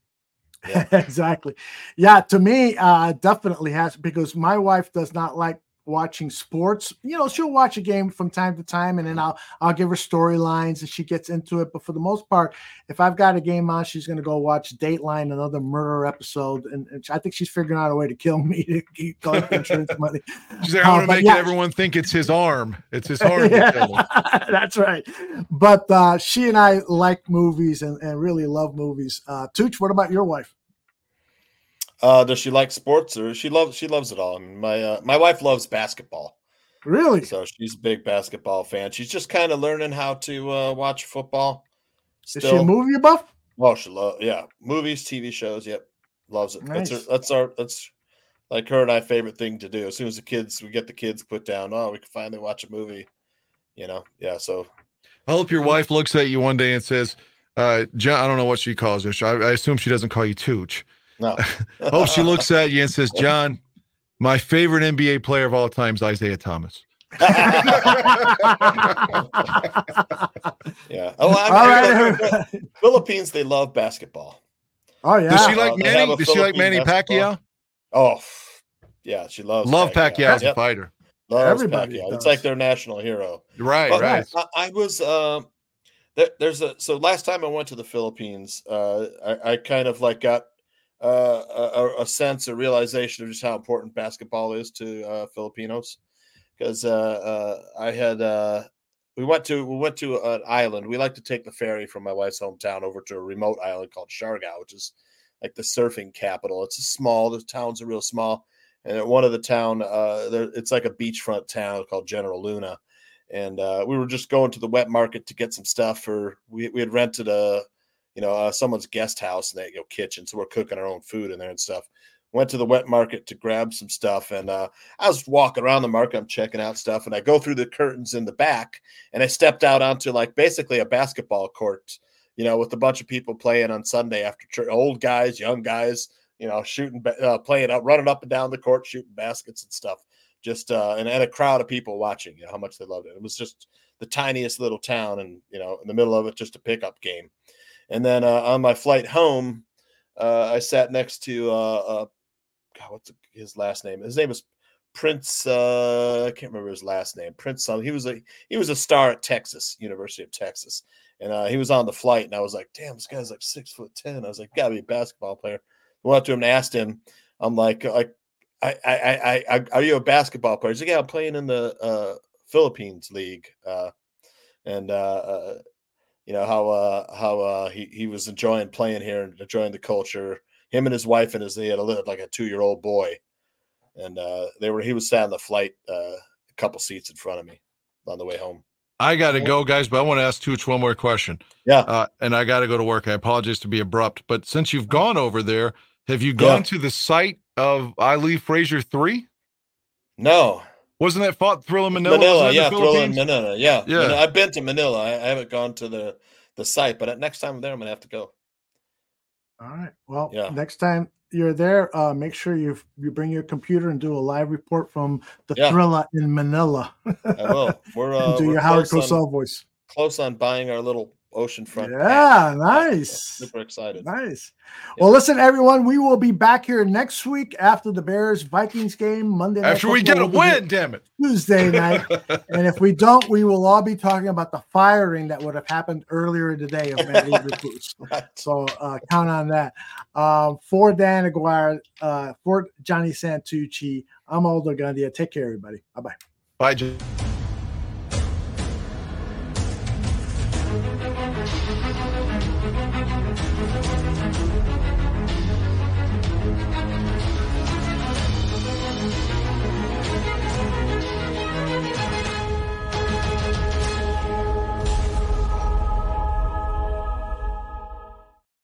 <laughs> exactly. Yeah, to me, uh, definitely has because my wife does not like watching sports. You know, she'll watch a game from time to time, and then I'll I'll give her storylines, and she gets into it. But for the most part, if I've got a game on, she's going to go watch Dateline, another murder episode, and, and I think she's figuring out a way to kill me to keep collect insurance <laughs> money. She's like, I Uh, want to but make yeah, everyone think it's his arm. It's his <laughs> arm. him. <laughs> That's right. But uh, she and I like movies and, and really love movies. Uh, Tooch, what about your wife? Uh, does she like sports or she loves she loves it all? I mean, my uh, my wife loves basketball. Really? So she's a big basketball fan. She's just kind of learning how to uh, watch football. Is she a movie buff? Oh, she love yeah, movies, TV shows. Yep, loves it. That's her, that's our that's like her and I favorite thing to do. As soon as the kids we get the kids put down, oh, we can finally watch a movie. You know, yeah. So I hope your wife looks at you one day and says, uh, John, I don't know what she calls you. I, I assume she doesn't call you Tooch. No, <laughs> hope she looks at you and says, John, my favorite NBA player of all time is Isiah Thomas. <laughs> yeah. Oh, I All mean, right. Philippines they love basketball. Oh yeah. Does she like Uh, Manny? have Does she like Manny basketball- Pacquiao? Oh, yeah, she loves Love Pacquiao as a Yep. fighter. Loves Everybody Pacquiao. does. It's like their national hero. Right, But right. I, I was um there, there's a so last time I went to the Philippines, uh, I, I kind of like got uh, a, a sense, a realization of just how important basketball is to uh, Filipinos. Because uh, uh, I had uh, we went to we went to an island. We like to take the ferry from my wife's hometown over to a remote island called Siargao, which is like the surfing capital. It's a small. The towns are real small, and at one of the town, uh, there, it's like a beachfront town called General Luna and we were just going to the wet market to get some stuff for we, we had rented a you know uh, someone's guest house and they kitchen so we're cooking our own food in there and stuff. Went to the wet market to grab some stuff and uh, i was walking around the market i'm checking out stuff and i go through the curtains in the back and i stepped out onto like basically a basketball court you know with a bunch of people playing on sunday after church old guys young guys you know shooting uh, playing up running up and down the court shooting baskets and stuff. Just uh and, and a crowd of people watching you know how much they loved it. It was just the tiniest little town and you know in the middle of it just a pickup game and then uh, on my flight home uh i sat next to uh, uh god what's his last name? His name is prince uh i can't remember his last name. Prince something he was a he was a star at texas university of texas. And he was on the flight and i was like damn this guy's like six foot ten. I was like gotta be a basketball player. Went up to him and asked him i'm like like I, I, I, I, are you a basketball player? He's like, yeah, I'm playing in the uh, Philippines league, uh, and you know how uh, how uh, he he was enjoying playing here and enjoying the culture. Him and his wife and his they had a little like a two year old boy, and uh, they were he was sat on the flight uh, a couple seats in front of me on the way home. I got to go, guys, but I want to ask Tooch one more question. Yeah. Uh, and I got to go to work. I apologize to be abrupt, but since you've gone over there, have you gone Yeah. to the site of Ali-Frazier 3? No. Wasn't that fought Thrilla Manila? Manila, yeah, the Thrilla in Manila, yeah, Yeah. Manila- I've been to Manila. I, I haven't gone to the the site, but next time I'm there, I'm gonna have to go. All right. Well, Yeah. next time you're there, uh, make sure you you bring your computer and do a live report from the Yeah. Thrilla in Manila. I will. <laughs> We're uh, do we're your Howard Cosell voice. Close on buying our little oceanfront. Yeah, pad. nice. Super excited. Nice. Well, listen, everyone, we will be back here next week after the Bears Vikings game Monday night. After we get a Football. We'll be win, damn it. Tuesday night. <laughs> and if we don't, we will all be talking about the firing that would have happened earlier today of Matt Eberflus. <laughs> So uh, count on that. Um, for Dan Aguirre, uh, for Johnny Santucci, I'm Aldo Gandia. Take care, everybody. Bye bye. Bye, Jim.